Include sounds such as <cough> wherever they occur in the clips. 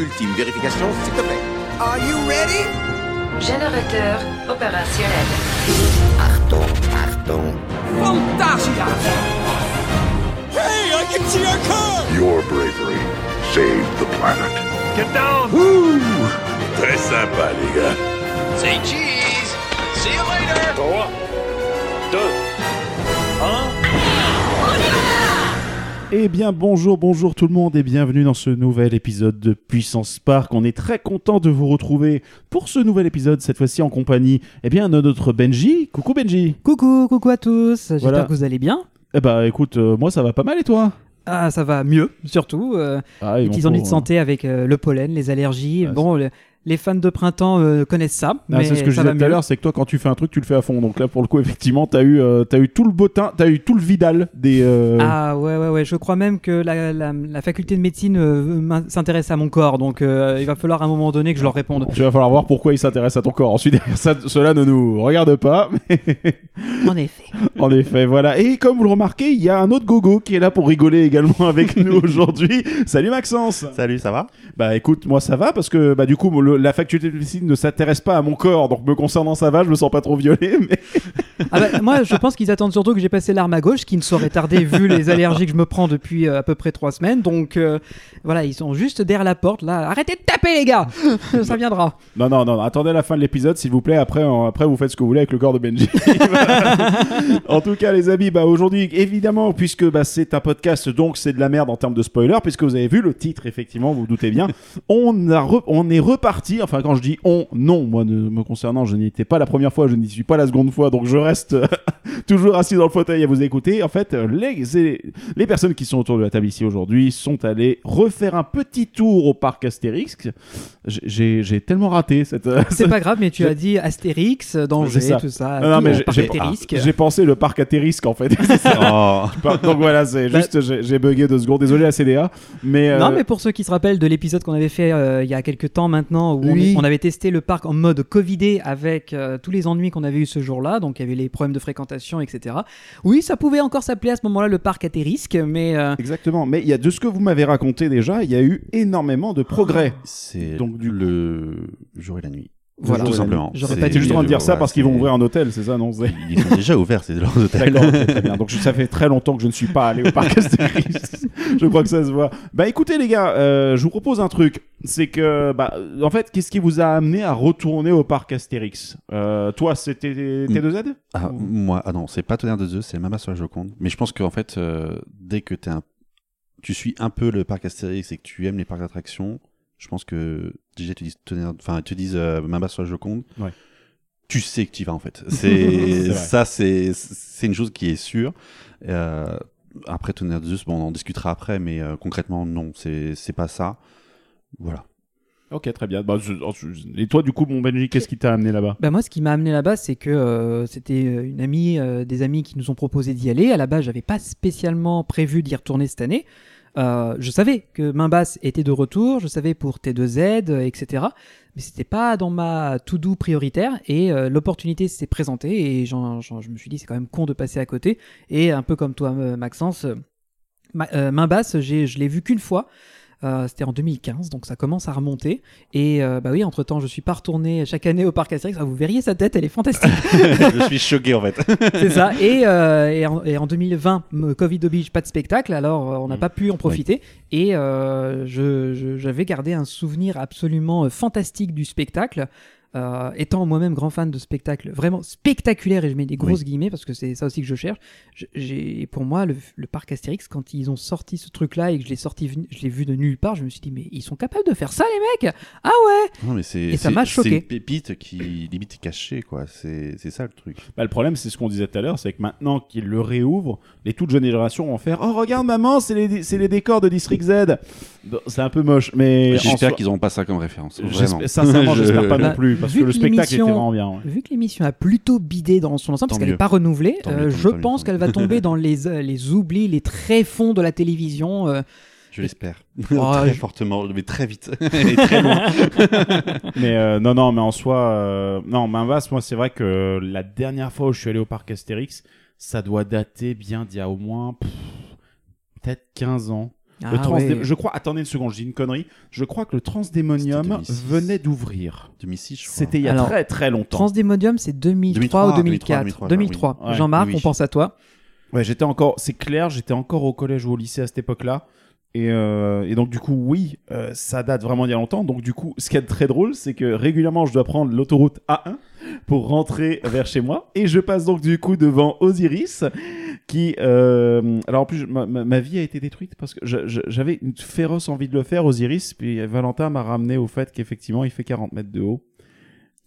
ultime vérification, s'il te plaît. Are you ready? Générateur opérationnel. Achtung, Achtung. Fantasia! Hey, I can see our car! Your bravery saved the planet. Get down! Très sympa, les gars. Say cheese! See you later! 3, 2, Eh bien bonjour, bonjour tout le monde et bienvenue dans ce nouvel épisode de Puissance Park. On est très content de vous retrouver pour ce nouvel épisode, cette fois-ci en compagnie eh bien, de notre Benji. Coucou Benji Coucou, coucou à tous. J'espère Voilà. que vous allez bien. Eh bah écoute, euh, moi ça va pas mal et toi? Ah, ça va mieux, surtout. euh, ah, les petits ennuis de santé avec euh, le pollen, les allergies. Ah, bon, le- les fans de printemps euh, connaissent ça, Ah, mais c'est ce que je disais va tout à l'heure, c'est que toi quand tu fais un truc, tu le fais à fond. Donc là pour le coup, <laughs> effectivement, t'as eu, euh, t'as eu tout le bottin, t'as eu tout le Vidal des. euh, Ah ouais, ouais, ouais. Je crois même que la, la- la faculté de médecine euh, s'intéresse à mon corps, donc euh, il va falloir à un moment donné que je leur réponde. Tu vas falloir voir pourquoi il s'intéresse à ton corps. Ensuite, <laughs> ça, cela ne nous regarde pas. mais- <laughs> En effet. En effet, voilà. Et comme vous le remarquez, il y a un autre gogo qui est là pour rigoler également avec nous aujourd'hui. Salut Maxence Salut, ça va? Bah écoute, moi ça va parce que bah du coup le- la faculté de médecine ne s'intéresse pas à mon corps, donc me concernant ça va, je me sens pas trop violé, <laughs> mais Ah bah, moi, je pense qu'ils attendent surtout que j'ai passé l'arme à gauche, qui ne saurait tarder vu les allergies que je me prends depuis euh, à peu près trois semaines. Donc euh, voilà, ils sont juste derrière la porte là. Arrêtez de taper les gars, <laughs> ça viendra. non non non, attendez la fin de l'épisode s'il vous plaît. Après après vous faites ce que vous voulez avec le corps de Benji. <laughs> en tout cas les amis, bah aujourd'hui évidemment puisque bah, c'est un podcast donc c'est de la merde en termes de spoiler puisque vous avez vu le titre effectivement, vous vous doutez bien. on a re- on est reparti. Enfin quand je dis on, non moi ne me concernant, je n'y étais pas la première fois, je n'y suis pas la seconde fois, donc je reste <laughs> toujours assis dans le fauteuil à vous écouter. En fait, euh, les, les personnes qui sont autour de la table ici aujourd'hui sont allées refaire un petit tour au parc Astérix. J'ai j'ai tellement raté cette. euh, C'est <laughs> pas grave, mais tu as dit Astérix, danger, ça. tout ça. Non, tout mais le j'ai- pensé le parc Astérisque en fait. <laughs> Oh, Donc voilà, c'est Bah- juste, j'ai j'ai bugué deux secondes. Désolé la CDA, mais. euh, Non, mais pour ceux qui se rappellent de l'épisode qu'on avait fait euh, il y a quelques temps maintenant, où on- Oui. on, avait testé le parc en mode Covidé avec euh, tous les ennuis qu'on avait eu ce jour-là, donc il y avait les problèmes de fréquentation, etc. Oui, ça pouvait encore s'appeler à ce moment-là le parc Astérisque, mais euh, Exactement, mais il y a de ce que vous m'avez raconté déjà, il y a eu énormément de progrès. c'est Donc, du- le jour et la nuit. Voilà. tout simplement. J'aurais pas juste en train de dire ça parce qu'ils vont ouvrir un hôtel, c'est ça, non c'est- Ils sont déjà ouverts, c'est leur hôtel. Très bien. Donc je- <laughs> ça fait très longtemps que je ne suis pas allé au parc Astérix. je crois que ça se voit. Bah écoutez les gars, euh, je vous propose un truc. C'est que, bah, en fait, qu'est-ce qui vous a amené à retourner au parc Astérix? Euh, Toi, c'était T2Z Ah, moi, ah non, c'est pas Tonnerre de Zeus, c'est Mama sur la Joconde. Mais je pense qu'en fait, euh, dès que t'es un... tu suis un peu le parc Astérix et que tu aimes les parcs d'attractions, je pense que déjà te disent Tonnerre, enfin, te disent euh, Mama sur la Joconde. Ouais. Tu sais que tu y vas en fait. C'est <laughs> ça, c'est c'est une chose qui est sûre. Euh, après Tonnerre de Zeus, bon, on en discutera après, mais euh, concrètement, non, c'est c'est pas ça. Voilà. Ok, très bien. Bah, je- je- Et toi, du coup, mon Benji, qu'est-ce qui t'a amené là-bas? Bah moi, ce qui m'a amené là-bas, c'est que euh, c'était une amie, euh, des amis qui nous ont proposé d'y aller. À la base, j'avais pas spécialement prévu d'y retourner cette année. Euh, je savais que Main Basse était de retour, je savais pour T2Z, euh, etc. Mais c'était pas dans ma to-do prioritaire et euh, l'opportunité s'est présentée et je me suis dit c'est quand même con de passer à côté. Et un peu comme toi, euh, Maxence, euh, Ma- euh, Main Basse, je l'ai vu qu'une fois. Euh, C'était en 2015, donc ça commence à remonter. Et euh, bah oui, entre temps, je suis pas retourné chaque année au parc Astérix. Ah, vous verriez sa tête, elle est fantastique. <laughs> je suis choqué en fait. <laughs> C'est ça. Et, euh, et, en, et en 2020, me- Covid oblige, pas de spectacle, alors euh, on n'a Mm. pas pu en profiter. Et euh, je- je- j'avais gardé un souvenir absolument euh, fantastique du spectacle. Euh, étant moi-même grand fan de spectacles vraiment spectaculaires, et je mets des grosses guillemets parce que c'est ça aussi que je cherche, j'ai pour moi le, le parc Astérix, quand ils ont sorti ce truc-là et que je l'ai sorti, je l'ai vu de nulle part, je me suis dit mais ils sont capables de faire ça les mecs Ah ouais Non, mais c'est Et ça c'est- m'a C'est choqué. une pépite qui limite est cachée, quoi. C'est c'est ça le truc. Bah, le problème, c'est ce qu'on disait tout à l'heure, c'est que maintenant qu'ils le réouvrent, les toutes jeunes générations vont faire Oh, regarde, maman, c'est les, c'est les décors de District Z. C'est un peu moche, mais. J'espère soi- qu'ils n'auront pas ça comme référence. J'espère- <laughs> Sincèrement, Je- j'espère pas non plus, parce vu que le spectacle était l'émission- vraiment bien. ouais. Vu que l'émission a plutôt bidé dans son ensemble, Tant parce qu'elle n'est pas renouvelée, Tant euh, tant je pense qu'elle va tomber dans les, euh, les oublis, les tréfonds de la télévision. euh. Je l'espère. <laughs> Oh, <laughs> très je- fortement, mais très vite. <laughs> Et très loin. Mais euh, non, non, mais en soi, euh, non, main basse, moi, c'est vrai que la dernière fois où je suis allé au parc Astérix, ça doit dater bien d'il y a au moins peut-être 15 ans. Ah le transdé- ouais. Je crois, attendez une seconde, je dis une connerie. Je crois que le Transdémonium C'était 2006. venait d'ouvrir. 2006, je crois. C'était il y a Alors, très très longtemps. Transdémodium, c'est 2003, 2003, ou 2004 2003, 2003. oui. Ouais, Jean-Marc, oui, oui. on pense à toi. Ouais, j'étais encore, c'est clair, j'étais encore au collège ou au lycée à cette époque-là. Et, euh, et donc du coup, oui, euh, ça date vraiment d'il y a longtemps. Donc du coup, ce qui est très drôle, c'est que régulièrement, je dois prendre l'autoroute A1 pour rentrer vers chez moi. Et je passe donc du coup devant Osiris, qui... euh, alors en plus, ma, ma- vie a été détruite parce que j'avais une féroce envie de le faire, Osiris. Puis Valentin m'a ramené au fait qu'effectivement, il fait 40 mètres de haut.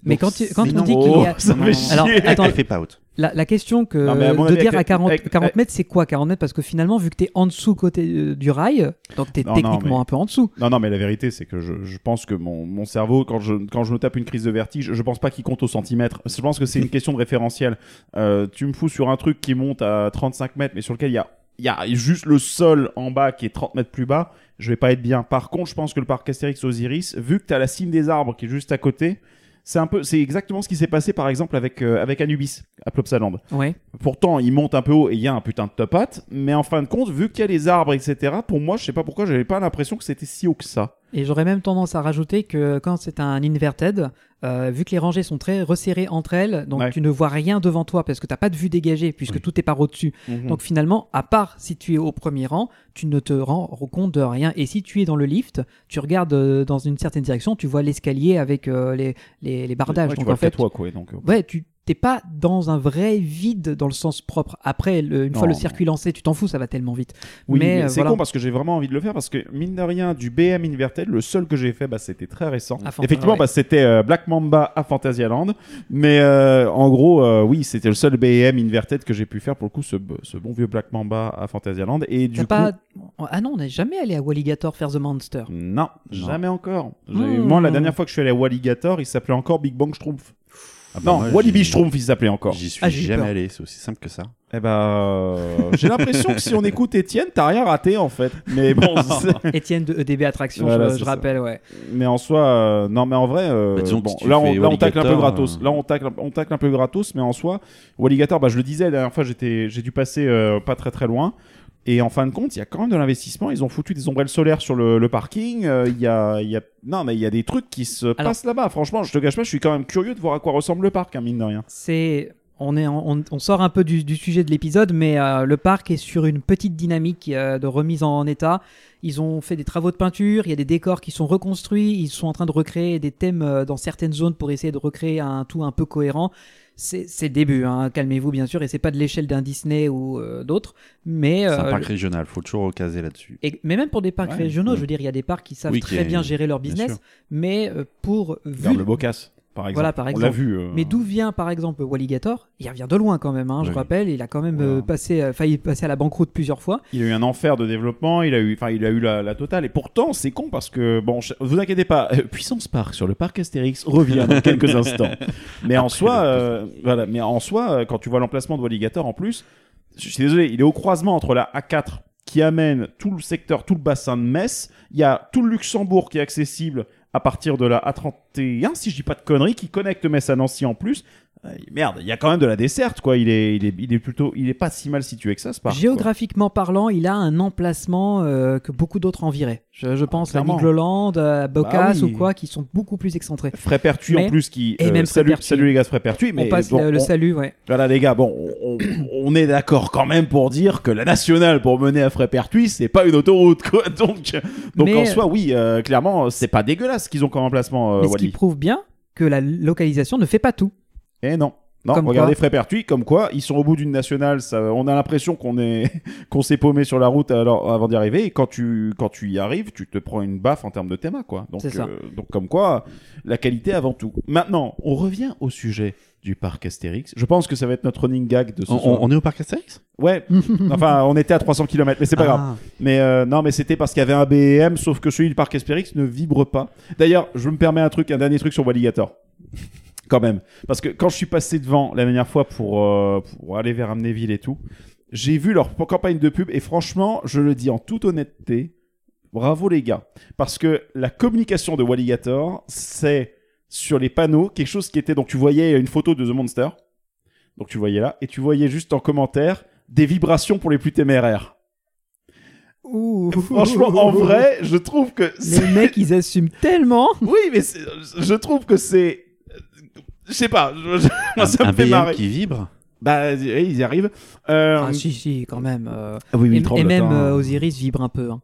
Mais quand tu- quand on dit Oh, qu'il y a- <laughs> chier. Alors, attends, Elle fait pas out. La, la question que Non, à de dire avec- à 40, avec- 40 mètres, c'est quoi 40 mètres? Parce que finalement, vu que t'es en dessous côté euh, du rail, donc t'es Non, non, techniquement mais- un peu en dessous. Non, non, mais la vérité, c'est que je, je pense que mon, mon cerveau, quand je, quand je me tape une crise de vertige, je pense pas qu'il compte au centimètre. Je pense que c'est une question de référentiel. Euh, tu me fous sur un truc qui monte à 35 mètres, mais sur lequel il y a, il y a juste le sol en bas qui est 30 mètres plus bas, je vais pas être bien. Par contre, je pense que le parc Astérix Osiris, vu que tu as la cime des arbres qui est juste à côté, c'est un peu, c'est exactement ce qui s'est passé par exemple avec, euh, avec Anubis à Plopsaland. Ouais. Pourtant, il monte un peu haut et il y a un putain de top hat, mais en fin de compte, vu qu'il y a les arbres, etc., pour moi, je sais pas pourquoi, j'avais pas l'impression que c'était si haut que ça. Et j'aurais même tendance à rajouter que quand c'est un inverted, euh, vu que les rangées sont très resserrées entre elles, donc Ouais. tu ne vois rien devant toi parce que t'as pas de vue dégagée puisque Oui. tout est par au-dessus. Mhm. Donc finalement, à part si tu es au premier rang, tu ne te rends compte de rien. Et si tu es dans le lift, tu regardes euh, dans une certaine direction, tu vois l'escalier avec euh, les, les, les bardages. Ouais, tu donc vois en fait, toi, quoi. Donc, ouais, tu t'es pas dans un vrai vide dans le sens propre. Après, le- une Non, fois le non. circuit lancé, tu t'en fous, ça va tellement vite. oui, mais, mais euh, c'est voilà. con parce que j'ai vraiment envie de le faire parce que mine de rien, du BM Inverted, le seul que j'ai fait, bah, c'était très récent. Effectivement, ouais. bah, c'était euh, Black Mamba à Fantasyland, mais euh, en gros, euh, oui, c'était le seul BM Inverted que j'ai pu faire pour le coup, ce, bon vieux Black Mamba à Fantasyland. Et du coup, pas... Ah non, on n'est jamais allé à Walligator faire The Monster. non, Non. jamais encore. Hmm. Moi, la dernière fois que je suis allé à Walligator, il s'appelait encore Big Bang Schtroumpf. Ah bah non, moi, Walibi Schtroumpf, il s'appelait encore. J'y suis Ah, j'ai eu jamais peur. allé, c'est aussi simple que ça. Eh ben, euh, j'ai l'impression que si on écoute Étienne, t'as rien raté en fait. Mais bon, c'est- Étienne de EDB Attraction, Voilà, je, c'est je ça. rappelle, ouais. mais en soi, euh, non, mais en vrai, euh, Bah, disons que bon, si tu là, on, fais là, on tacle un peu gratos. euh, Là, on tacle, on tacle un peu gratos, mais en soi, Walligator, bah, je le disais la dernière fois, j'étais, j'ai dû passer euh, pas très très loin. Et en fin de compte, il y a quand même de l'investissement. Ils ont foutu des ombrelles solaires sur le, le parking. Euh, Il y a, il y a, non, mais il y a des trucs qui se passent là-bas. Franchement, je te cache pas, je suis quand même curieux de voir à quoi ressemble le parc, hein, mine de rien. C'est. On, est, en- on, on sort un peu du, du sujet de l'épisode, mais euh, le parc est sur une petite dynamique euh, de remise en état. Ils ont fait des travaux de peinture, il y a des décors qui sont reconstruits, ils sont en train de recréer des thèmes euh, dans certaines zones pour essayer de recréer un tout un peu cohérent. C'est c'est le début, hein, calmez-vous bien sûr, et c'est pas de l'échelle d'un Disney ou euh, d'autres, mais C'est un euh, parc régional, faut toujours recaser là-dessus. Et, mais même pour des parcs Ouais. régionaux, je veux dire, il y a des parcs qui savent Oui, qui très est- bien gérer leur business, mais euh, pour vu, le Bocas, par exemple. Voilà, par On exemple. l'a vu. euh, mais d'où vient par exemple Walligator? Il revient de loin quand même, hein, je Oui. rappelle, il a quand même Voilà. euh, passé, euh, failli passer à la banqueroute plusieurs fois. Il a eu un enfer de développement, il a eu, il a eu la, la totale. Et pourtant, c'est con parce que, bon, vous inquiétez pas, Puissance Park sur le parc Astérix revient dans quelques instants. Mais en soi, euh, voilà, mais en soi, quand tu vois l'emplacement de Walligator en plus, je suis désolé, il est au croisement entre la A4 qui amène tout le secteur, tout le bassin de Metz. Il y a tout le Luxembourg qui est accessible à partir de la A31, si je dis pas de conneries, qui connecte Metz à Nancy en plus. Euh, merde, il y a quand même de la desserte, quoi. Il est, il est, il est plutôt, il est pas si mal situé que ça, quoi. Géographiquement parlant, il a un emplacement euh, que beaucoup d'autres enviraient. Je, je pense à. Nigloland, à Bocas Bah oui. ou quoi, qui sont beaucoup plus excentrés. Frépertuis Mais- en plus qui et même salut, Frépertuis. salut les gars de Frépertuis mais on passe bon, le, le on- salut, ouais. voilà les gars bon on, on est d'accord quand même pour dire que la nationale pour mener à Frépertuis c'est pas une autoroute quoi <laughs> donc donc Mais- en soi oui euh, clairement c'est pas dégueulasse ce qu'ils ont comme emplacement euh, Mais ce qui Wally prouve bien que la localisation ne fait pas tout. Et non non, Comme regardez Frépertuis, comme quoi ils sont au bout d'une nationale. Ça, on a l'impression qu'on est <laughs> qu'on s'est paumé sur la route alors, avant d'y arriver. Et quand tu quand tu y arrives, tu te prends une baffe en termes de théma, quoi. Donc C'est ça. euh, donc comme quoi la qualité avant tout. Maintenant, on revient au sujet du parc Astérix. Je pense que ça va être notre running gag de ce On, soir. on- est au parc Astérix? Ouais. <laughs> enfin, on était à 300 km, mais c'est pas grave. Ah. Mais euh, non, mais c'était parce qu'il y avait un BM, sauf que celui du parc Astérix ne vibre pas. D'ailleurs, je me permets un truc, un dernier truc sur Walligator. Quand même. Parce que quand je suis passé devant la dernière fois pour, euh, pour aller vers Amnéville et tout, j'ai vu leur campagne de pub et franchement, je le dis en toute honnêteté, bravo les gars. Parce que la communication de Walligator, c'est sur les panneaux quelque chose qui était. Donc tu voyais une photo de The Monster. Donc tu voyais là. Et tu voyais juste en commentaire des vibrations pour les plus téméraires. Ouh. Franchement, en vrai, je trouve que. c'est- Les mecs, ils assument tellement. Oui, mais je trouve que c'est. Je sais pas, je- je- <laughs> moi, ça un me fait BM marrer. qui vibre. Bah, oui, ils y arrivent. Euh, Ah si, si, quand même. euh, ah oui, mais et, il tremble, et même attends. euh, Osiris vibre un peu. hein.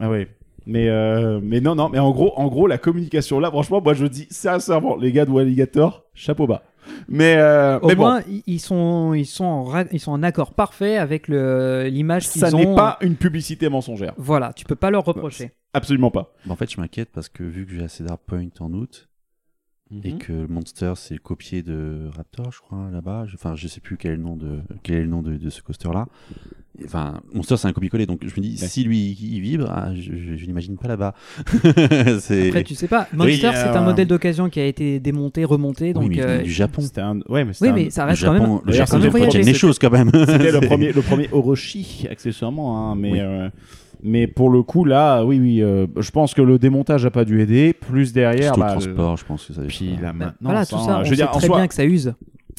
Ah oui. Mais, euh, mais non, non, mais en gros, en gros, la communication là, franchement, moi je dis sincèrement, les gars de Alligator, chapeau bas. Mais, euh, Au mais bon, moins, i- ils sont, ils sont, en, ra- ils sont en accord parfait avec le- l'image qu'ils ça ont. n'est pas une publicité mensongère. Voilà, tu peux pas leur reprocher. Absolument pas. Bah, en fait, je m'inquiète parce que vu que j'ai assez d'hardpoint en août et Mhm. que Monster c'est le copier de Raptor, je crois, là-bas. Enfin, je sais plus quel est le nom de, quel est le nom de, de ce coaster-là. Enfin, Monster c'est un copier-coller, donc je me dis, Ouais. si lui il vibre, ah, je, je, je l'imagine pas là-bas. <laughs> Après, tu sais pas. Monster, Oui, c'est euh, un modèle d'occasion qui a été démonté, remonté. Oui, Donc, mais euh, du Japon. C'était un. Ouais, mais c'était oui, un- mais ça reste quand même. le Japon tienne premier- les choses quand même. C'était le <laughs> premier, le premier Orochi, accessoirement. hein, mais, Oui. euh, mais pour le coup, là, oui, oui, euh, je pense que le démontage a pas dû aider. Plus derrière, bah, le transport, je pense que ça. le- Puis là, Bah, maintenant, voilà, ça, tout ça. je on veux sait dire, en très soi, bien que ça use.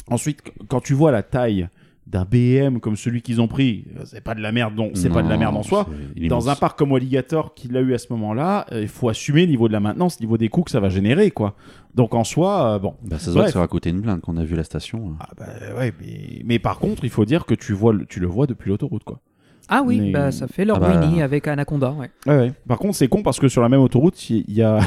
Ensuite, qu- quand tu vois la taille d'un BM comme celui qu'ils ont pris, euh, c'est pas de la merde, donc c'est pas de la Non, merde en soi. Dans un parc comme Alligator qu'il a eu à ce moment-là, euh, il faut assumer niveau de la maintenance, niveau des coûts que ça va générer, quoi. Donc en soi, euh, bon. Bah, ça se voit que ça va coûter une blinde quand on a vu la station. Ah bah ouais, mais, mais par contre, il faut dire que tu vois, tu le vois depuis l'autoroute, quoi. Ah oui, Mais- bah, ça fait leur Ah bah- avec Anaconda. Ouais. Ouais, ouais. Par contre, c'est con parce que sur la même autoroute, il y, a,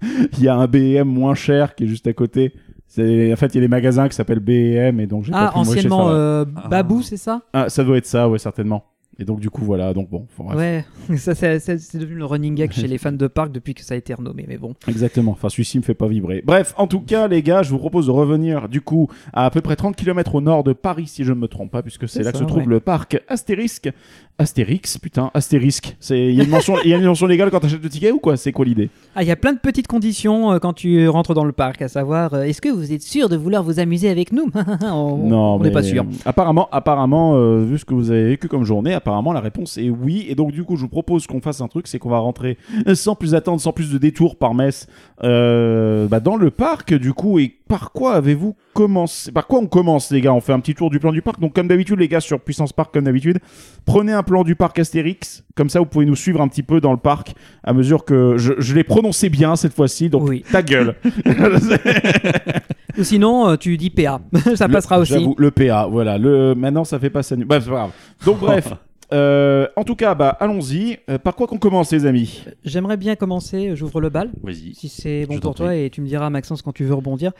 <laughs> y a un BM moins cher qui est juste à côté. En fait, il y a des magasins qui s'appellent BM et donc j'ai pas Ah, pu me moucher anciennement euh, Ah. Babou, c'est ça? Ah, ça doit être ça, ouais, certainement. Et donc du coup, voilà. Donc bon, bref. Ouais, <laughs> ça c'est devenu le running gag chez <laughs> les fans de parc depuis que ça a été renommé. Mais bon. Exactement. Enfin, celui-ci me fait pas vibrer. Bref, en tout cas, les gars, je vous propose de revenir du coup à à peu près 30 km au nord de Paris, si je ne me trompe pas, puisque c'est là que se trouve ouais. le parc Astérisque. Astérix, putain, Astérisque. Il y a une mention, y a une mention légale quand t'achètes le ticket ou quoi? C'est quoi l'idée? Ah, il y a plein de petites conditions euh, quand tu rentres dans le parc, à savoir, euh, est-ce que vous êtes sûr de vouloir vous amuser avec nous? <laughs> On Non, on n'est pas sûr. Apparemment, apparemment, euh, vu ce que vous avez vécu comme journée, apparemment la réponse est oui. Et donc du coup, je vous propose qu'on fasse un truc, c'est qu'on va rentrer sans plus attendre, sans plus de détours par Metz, euh, bah, dans le parc. Du coup, et par quoi avez-vous commencé Par quoi on commence, les gars? On fait un petit tour du plan du parc. Donc comme d'habitude, les gars, sur Puissance Park, comme d'habitude, prenez un plan du parc Astérix. Comme ça, vous pouvez nous suivre un petit peu dans le parc à mesure que je, je l'ai prononcé bien cette fois-ci. Donc Oui. ta gueule. <laughs> <laughs> Ou sinon, euh, tu dis PA. <laughs> ça Le- passera aussi. Le PA, voilà. Le... Maintenant, ça fait pas ça. Bref, c'est pas grave. Donc, bref. Euh, en tout cas, bah, allons-y. Euh, par quoi qu'on commence, les amis? J'aimerais bien commencer, j'ouvre le bal. Vas-y. Si c'est bon pour toi et tu me diras Maxence quand tu veux rebondir.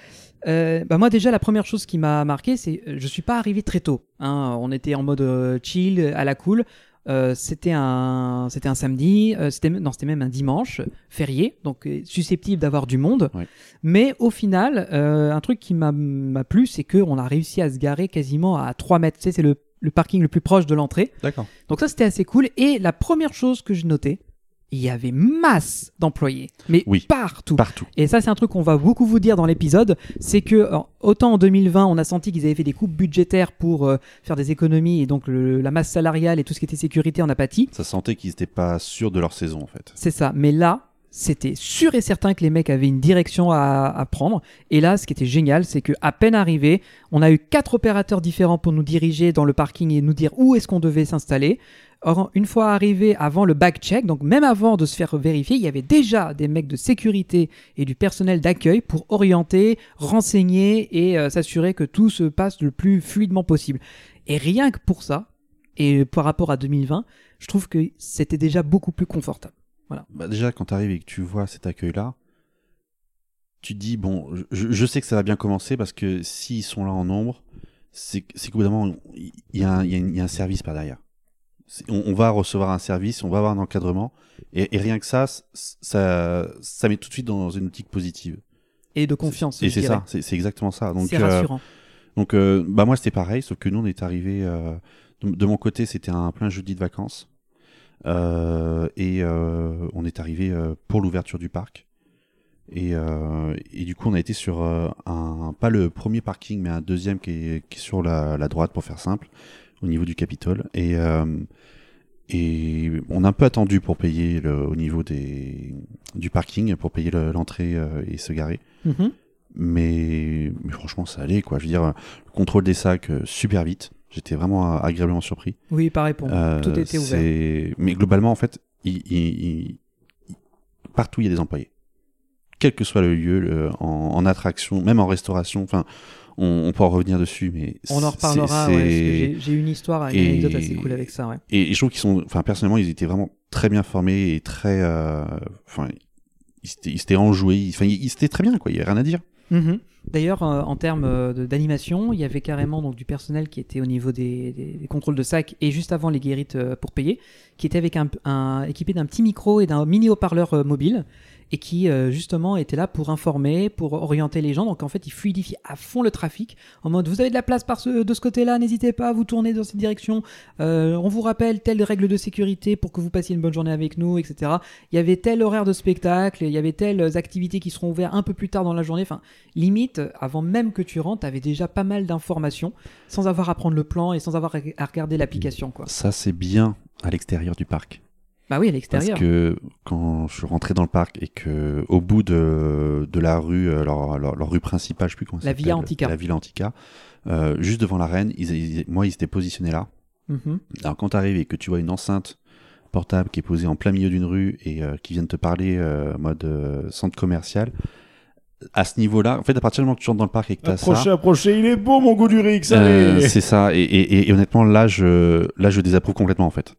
Euh, bah moi déjà la première chose qui m'a marqué c'est euh, je suis pas arrivé très tôt. hein. On était en mode euh, chill à la cool. Euh, c'était un c'était un samedi, euh, c'était non c'était même un dimanche férié donc euh, susceptible d'avoir du monde. Ouais. Mais au final euh, un truc qui m'a m'a plu c'est que on a réussi à se garer quasiment à 3 mètres. Tu sais c'est le le parking le plus proche de l'entrée. D'accord. Donc ça c'était assez cool et la première chose que j'ai noté il y avait masse d'employés mais Oui. partout. Partout. Et ça, c'est un truc qu'on va beaucoup vous dire dans l'épisode, c'est que en- autant en 2020, on a senti qu'ils avaient fait des coupes budgétaires pour euh, faire des économies et donc le- la masse salariale et tout ce qui était sécurité en a pâti. Ça sentait qu'ils n'étaient pas sûrs de leur saison en fait. C'est ça. Mais là, c'était sûr et certain que les mecs avaient une direction à, prendre. Et là, ce qui était génial, c'est que à peine arrivé, on a eu quatre opérateurs différents pour nous diriger dans le parking et nous dire où est-ce qu'on devait s'installer. Or, une fois arrivé avant le back-check, donc même avant de se faire vérifier, il y avait déjà des mecs de sécurité et du personnel d'accueil pour orienter, renseigner et euh, s'assurer que tout se passe le plus fluidement possible. Et rien que pour ça, et par rapport à 2020, je trouve que c'était déjà beaucoup plus confortable. Bah, déjà, quand tu arrives et que tu vois cet accueil-là, tu te dis, bon, je, je sais que ça va bien commencer parce que s'ils sont là en nombre, c'est qu'au bout d'un moment, il y, a un- y y a service par derrière. On, on va recevoir un service, on va avoir un encadrement, et, et rien que ça, ça, ça met tout de suite dans une optique positive. Et de confiance. Et c'est ça, c'est exactement ça. Donc, C'est euh, rassurant. donc euh, bah moi c'était pareil, sauf que nous on est arrivé de, de mon côté c'était un plein jeudi de vacances Euh, et euh, on est arrivé euh, pour l'ouverture du parc. Et, euh, et du coup on a été sur euh, un pas le premier parking mais un deuxième qui est, qui est sur la, la droite pour faire simple au niveau du Capitole. Et euh, et on a un peu attendu pour payer le, au niveau des du parking pour payer le- l'entrée euh, et se garer. Mhm. mais, mais franchement ça allait quoi. Je veux dire le contrôle des sacs euh, super vite J'étais vraiment agréablement surpris. Oui, pareil pour moi. Euh, Tout était ouvert. Mais globalement, en fait, il- il- il- il- partout il y a des employés. Quel que soit le lieu, le- en, en attraction, même en restauration, enfin, on, on peut en revenir dessus, mais On en reparlera. ouais, j'ai- une histoire, une Et- anecdote assez cool avec ça. Ouais. Et, et je trouve qu'ils sont, enfin, personnellement, ils étaient vraiment très bien formés et très, euh, enfin, ils s'étaient- ils s'étaient enjoués, enfin, ils, ils étaient très bien, quoi. Il y avait rien à dire. Mhm. D'ailleurs, euh, en termes euh, d'animation, il y avait carrément donc du personnel qui était au niveau des, contrôles de sac et juste avant les guérites euh, pour payer, qui était équipé d'un petit micro et d'un mini haut-parleur mobile et qui euh, justement était là pour informer, pour orienter les gens. Donc en fait, il fluidifie à fond le trafic en mode vous avez de la place de ce côté-là, n'hésitez pas à vous tourner dans cette direction. Euh, on vous rappelle telle règle de sécurité pour que vous passiez une bonne journée avec nous, etc. Il y avait tel horaire de spectacle, il y avait telles activités qui seront ouvertes un peu plus tard dans la journée. Enfin, limite, avant même que tu rentres, tu avais déjà pas mal d'informations sans avoir à prendre le plan et sans avoir à regarder l'application. Ça, c'est bien à l'extérieur du parc. Bah oui, à Parce l'extérieur. que quand je suis rentré dans le parc et que au bout de, de la rue, euh, leur, leur, leur rue principale, je sais plus comment La s'appelle, Antica. La Villa Antica, euh, juste devant l'arène, ils, ils- moi, ils étaient positionnés là. Mhm. Alors quand tu arrives et que tu vois une enceinte portable qui est posée en plein milieu d'une rue et euh, qui vient de te parler euh, en mode euh, centre commercial, à ce niveau-là, en fait, à partir du moment que tu rentres dans le parc et que tu as Approchez, ça, approchez, il est beau mon goût du Rix, euh, c'est ça. Et, et- et- et honnêtement, là, je, là, je désapprouve complètement en fait.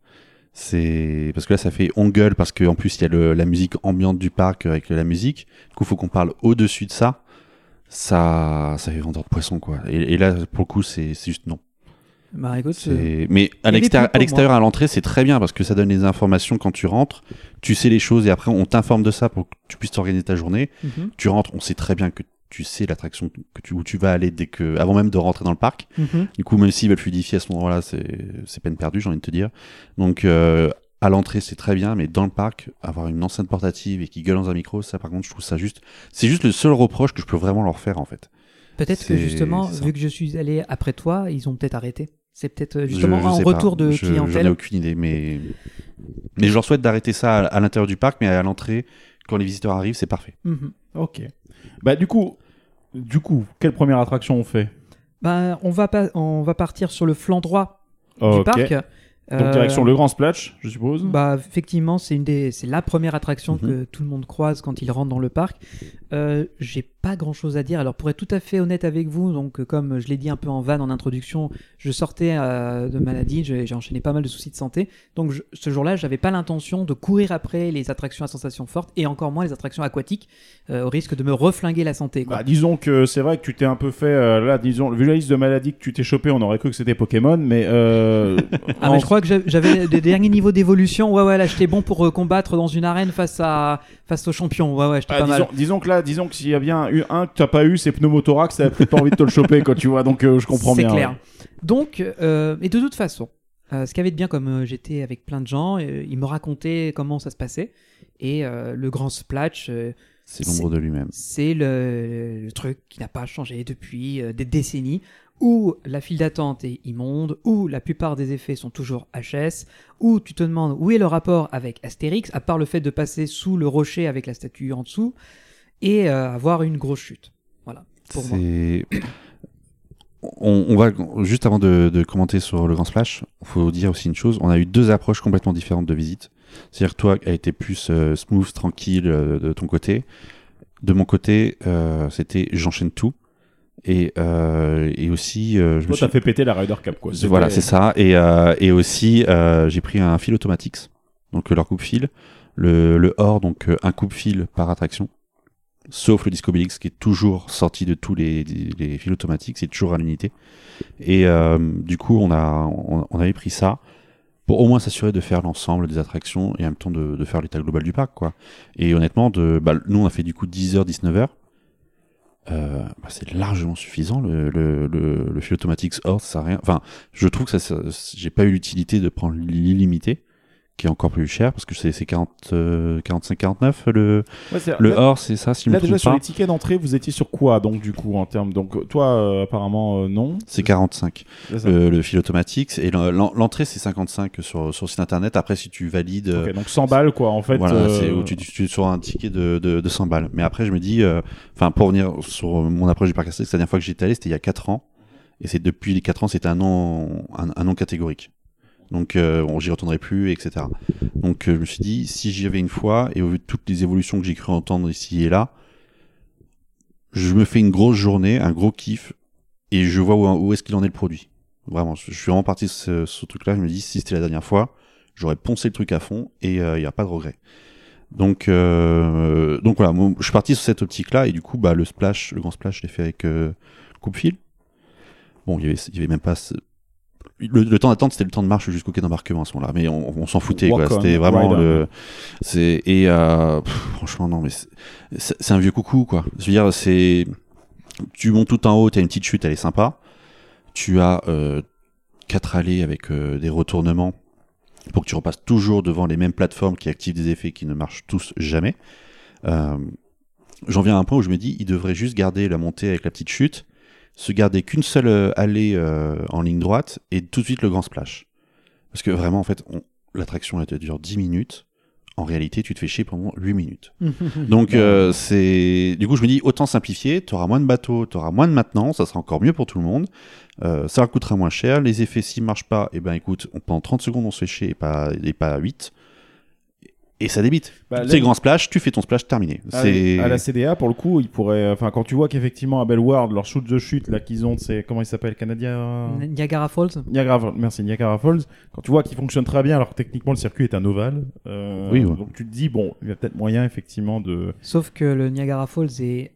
C'est parce que là, ça fait on gueule parce qu'en plus, il y a le- la musique ambiante du parc avec la musique. Du coup, faut qu'on parle au-dessus de ça. Ça, ça fait vendeur de poisson quoi. Et, et là, pour le coup, c'est c'est juste non. Bah écoute, euh, C'est- Mais l'extérieur, à l'extérieur, à l'entrée, c'est très bien parce que ça donne les informations quand tu rentres. Tu sais les choses et après, on t'informe de ça pour que tu puisses t'organiser ta journée. mhm, Tu rentres, on sait très bien que tu sais l'attraction que tu, où tu vas aller dès que, avant même de rentrer dans le parc. mhm. Du coup, même s'ils veulent fluidifier à ce moment-là, c'est c'est peine perdue, j'ai envie de te dire. Donc, euh, à l'entrée, c'est très bien, mais dans le parc, avoir une enceinte portative et qui gueule dans un micro, ça, par contre, je trouve ça juste. C'est juste le seul reproche que je peux vraiment leur faire, en fait. Peut-être que justement, vu que je suis allé après toi, ils ont peut-être arrêté. C'est peut-être euh, justement Je- je un retour pas. de Je- J'en ai clientèle. aucune idée, mais mais je leur souhaite d'arrêter ça à, à l'intérieur du parc, mais à l'entrée, quand les visiteurs arrivent, c'est parfait. Mhm. Ok. Bah du coup, du coup, quelle première attraction on fait? Bah, on, va pas, on va partir sur le flanc droit du parc. Donc Euh, direction le Grand Splash, je suppose. Bah, effectivement, c'est une des, c'est la première attraction Mhm. que tout le monde croise quand il rentre dans le parc. Euh, j'ai pas grand chose à dire. Alors, pour être tout à fait honnête avec vous, donc, euh, comme je l'ai dit un peu en vanne en introduction, je sortais euh, de maladie, j'ai enchaîné pas mal de soucis de santé. Donc, je- ce jour-là, j'avais pas l'intention de courir après les attractions à sensations fortes et encore moins les attractions aquatiques, euh, au risque de me reflinguer la santé, quoi. Bah, disons que c'est vrai que tu t'es un peu fait là, disons, vu la liste de maladies que tu t'es chopé, on aurait cru que c'était Pokémon, mais <laughs> Ah, en- mais je crois que j'avais- des derniers niveaux d'évolution. Ouais, ouais, là, j'étais bon pour euh, combattre dans une arène face à face aux champions. Ouais, ouais, j'étais Ah, pas disons, mal. disons que là, disons que s'il y a bien eu un que t'as pas eu, c'est pneumothorax, t'as peut-être pas envie de te le choper, quoi, tu vois. Donc euh, je comprends C'est bien. clair. ouais. Donc, euh, et de toute façon, euh, ce qu'il y avait de bien, comme euh, j'étais avec plein de gens, euh, ils me racontaient comment ça se passait. Et euh, le grand splash, euh, C'est l'ombre de lui-même. c'est le, le truc qui n'a pas changé depuis euh, des décennies, où la file d'attente est immonde, où la plupart des effets sont toujours HS, où tu te demandes où est le rapport avec Astérix, à part le fait de passer sous le rocher avec la statue en dessous, et euh, avoir une grosse chute. Voilà, pour. On, va juste avant de, commenter sur le Grand Splash, il faut dire aussi une chose. On a eu deux approches complètement différentes de visite. C'est-à-dire toi, a été plus euh, smooth, tranquille euh, de ton côté. De mon côté, c'était j'enchaîne tout. Et, euh, et aussi, euh, je me suis fait péter la Ryder Cup, quoi. voilà, c'est ça. Et, euh, et aussi, euh, j'ai pris un fil Automatics, donc leur coupe-fil. Le, le or, donc euh, un coupe-fil par attraction. Sauf le Disco Bellix qui est toujours sorti de tous les, les fils automatiques, c'est toujours à l'unité. Et euh, du coup, on, a, on, on avait pris ça pour au moins s'assurer de faire l'ensemble des attractions et en même temps de, de faire l'état global du parc. Quoi. Et honnêtement, de, bah, nous, on a fait du coup 10h, 19h. Euh, bah, c'est largement suffisant le, le, le, le ça rien. Enfin, je trouve que ça, ça- j'ai pas eu l'utilité de prendre l'illimité, qui est encore plus cher parce que c'est c'est 40, euh, 45, 49 le, Ouais, le là- Or, c'est ça, si je me Là, déjà, trompe sur pas. les tickets d'entrée, vous étiez sur quoi, donc, du coup, en termes. Donc, toi, euh, apparemment, euh, non. C'est 45 C'est ça le, fil automatique et l'en- l'en- l'entrée c'est 55 sur sur le site internet. Après si tu valides, euh, Ok, donc 100 balles, quoi, en fait. voilà, euh, c'est où tu, tu, sur un ticket de, de, de 100 balles. Mais après je me dis, euh, enfin pour revenir sur mon approche du parc Astérix, la dernière fois que j'étais allé c'était il y a 4 ans. Et c'est depuis les 4 ans, c'était un non, un, un non catégorique. Donc, euh, j'y retournerai plus, etc. Donc, euh, je me suis dit, si j'y avais une fois, et au vu de toutes les évolutions que j'ai cru entendre ici et là, je me fais une grosse journée, un gros kiff, et je vois où, est-ce qu'il en est le produit. Vraiment, je suis vraiment parti sur ce, truc-là. Je me dis, si c'était la dernière fois, j'aurais poncé le truc à fond, et il n'y a pas de regret. Donc, euh, donc voilà, je suis parti sur cette optique-là, et du coup, bah, le splash, le grand splash, je l'ai fait avec euh, coupe-fil. Bon, il y avait, il y avait même pas. Le, le temps d'attente, c'était le temps de marche jusqu'au quai d'embarquement à ce moment-là, mais on, on s'en foutait, quoi. Walk C'était vraiment le. C'est et euh, pff, franchement non, mais c'est un vieux coucou, quoi. Je veux dire, c'est tu montes tout en haut, t'as une petite chute, elle est sympa. Tu as euh, quatre allées avec euh, des retournements pour que tu repasses toujours devant les mêmes plateformes qui activent des effets qui ne marchent tous jamais. Euh, J'en viens à un point où je me dis, il devrait juste garder la montée avec la petite chute, se garder qu'une seule euh, allée euh, en ligne droite et tout de suite le grand splash. Parce que vraiment, en fait, on- l'attraction elle te dure 10 minutes. En réalité, tu te fais chier pendant 8 minutes. <laughs> Donc, euh, c'est. Du coup, je me dis, autant simplifier, tu auras moins de bateaux, tu auras moins de maintenance, ça sera encore mieux pour tout le monde. Euh, ça coûtera moins cher. Les effets, s'ils marchent pas, eh ben écoute, on, pendant 30 secondes, on se fait chier et pas, et pas 8. Et ça débite. Bah, là, grand splash, tu fais ton splash terminé. À, C'est. à la CDA, pour le coup, ils pourraient. Enfin, quand tu vois qu'effectivement à Bellward, leur shoot de chute là qu'ils ont, c'est comment il s'appelle, Canadien. Niagara Falls. Niagara, merci Niagara Falls. Quand tu vois qu'il fonctionne très bien, alors que techniquement le circuit est un ovale, euh, Oui, ouais. donc tu te dis bon, il y a peut-être moyen effectivement de. Sauf que le Niagara Falls est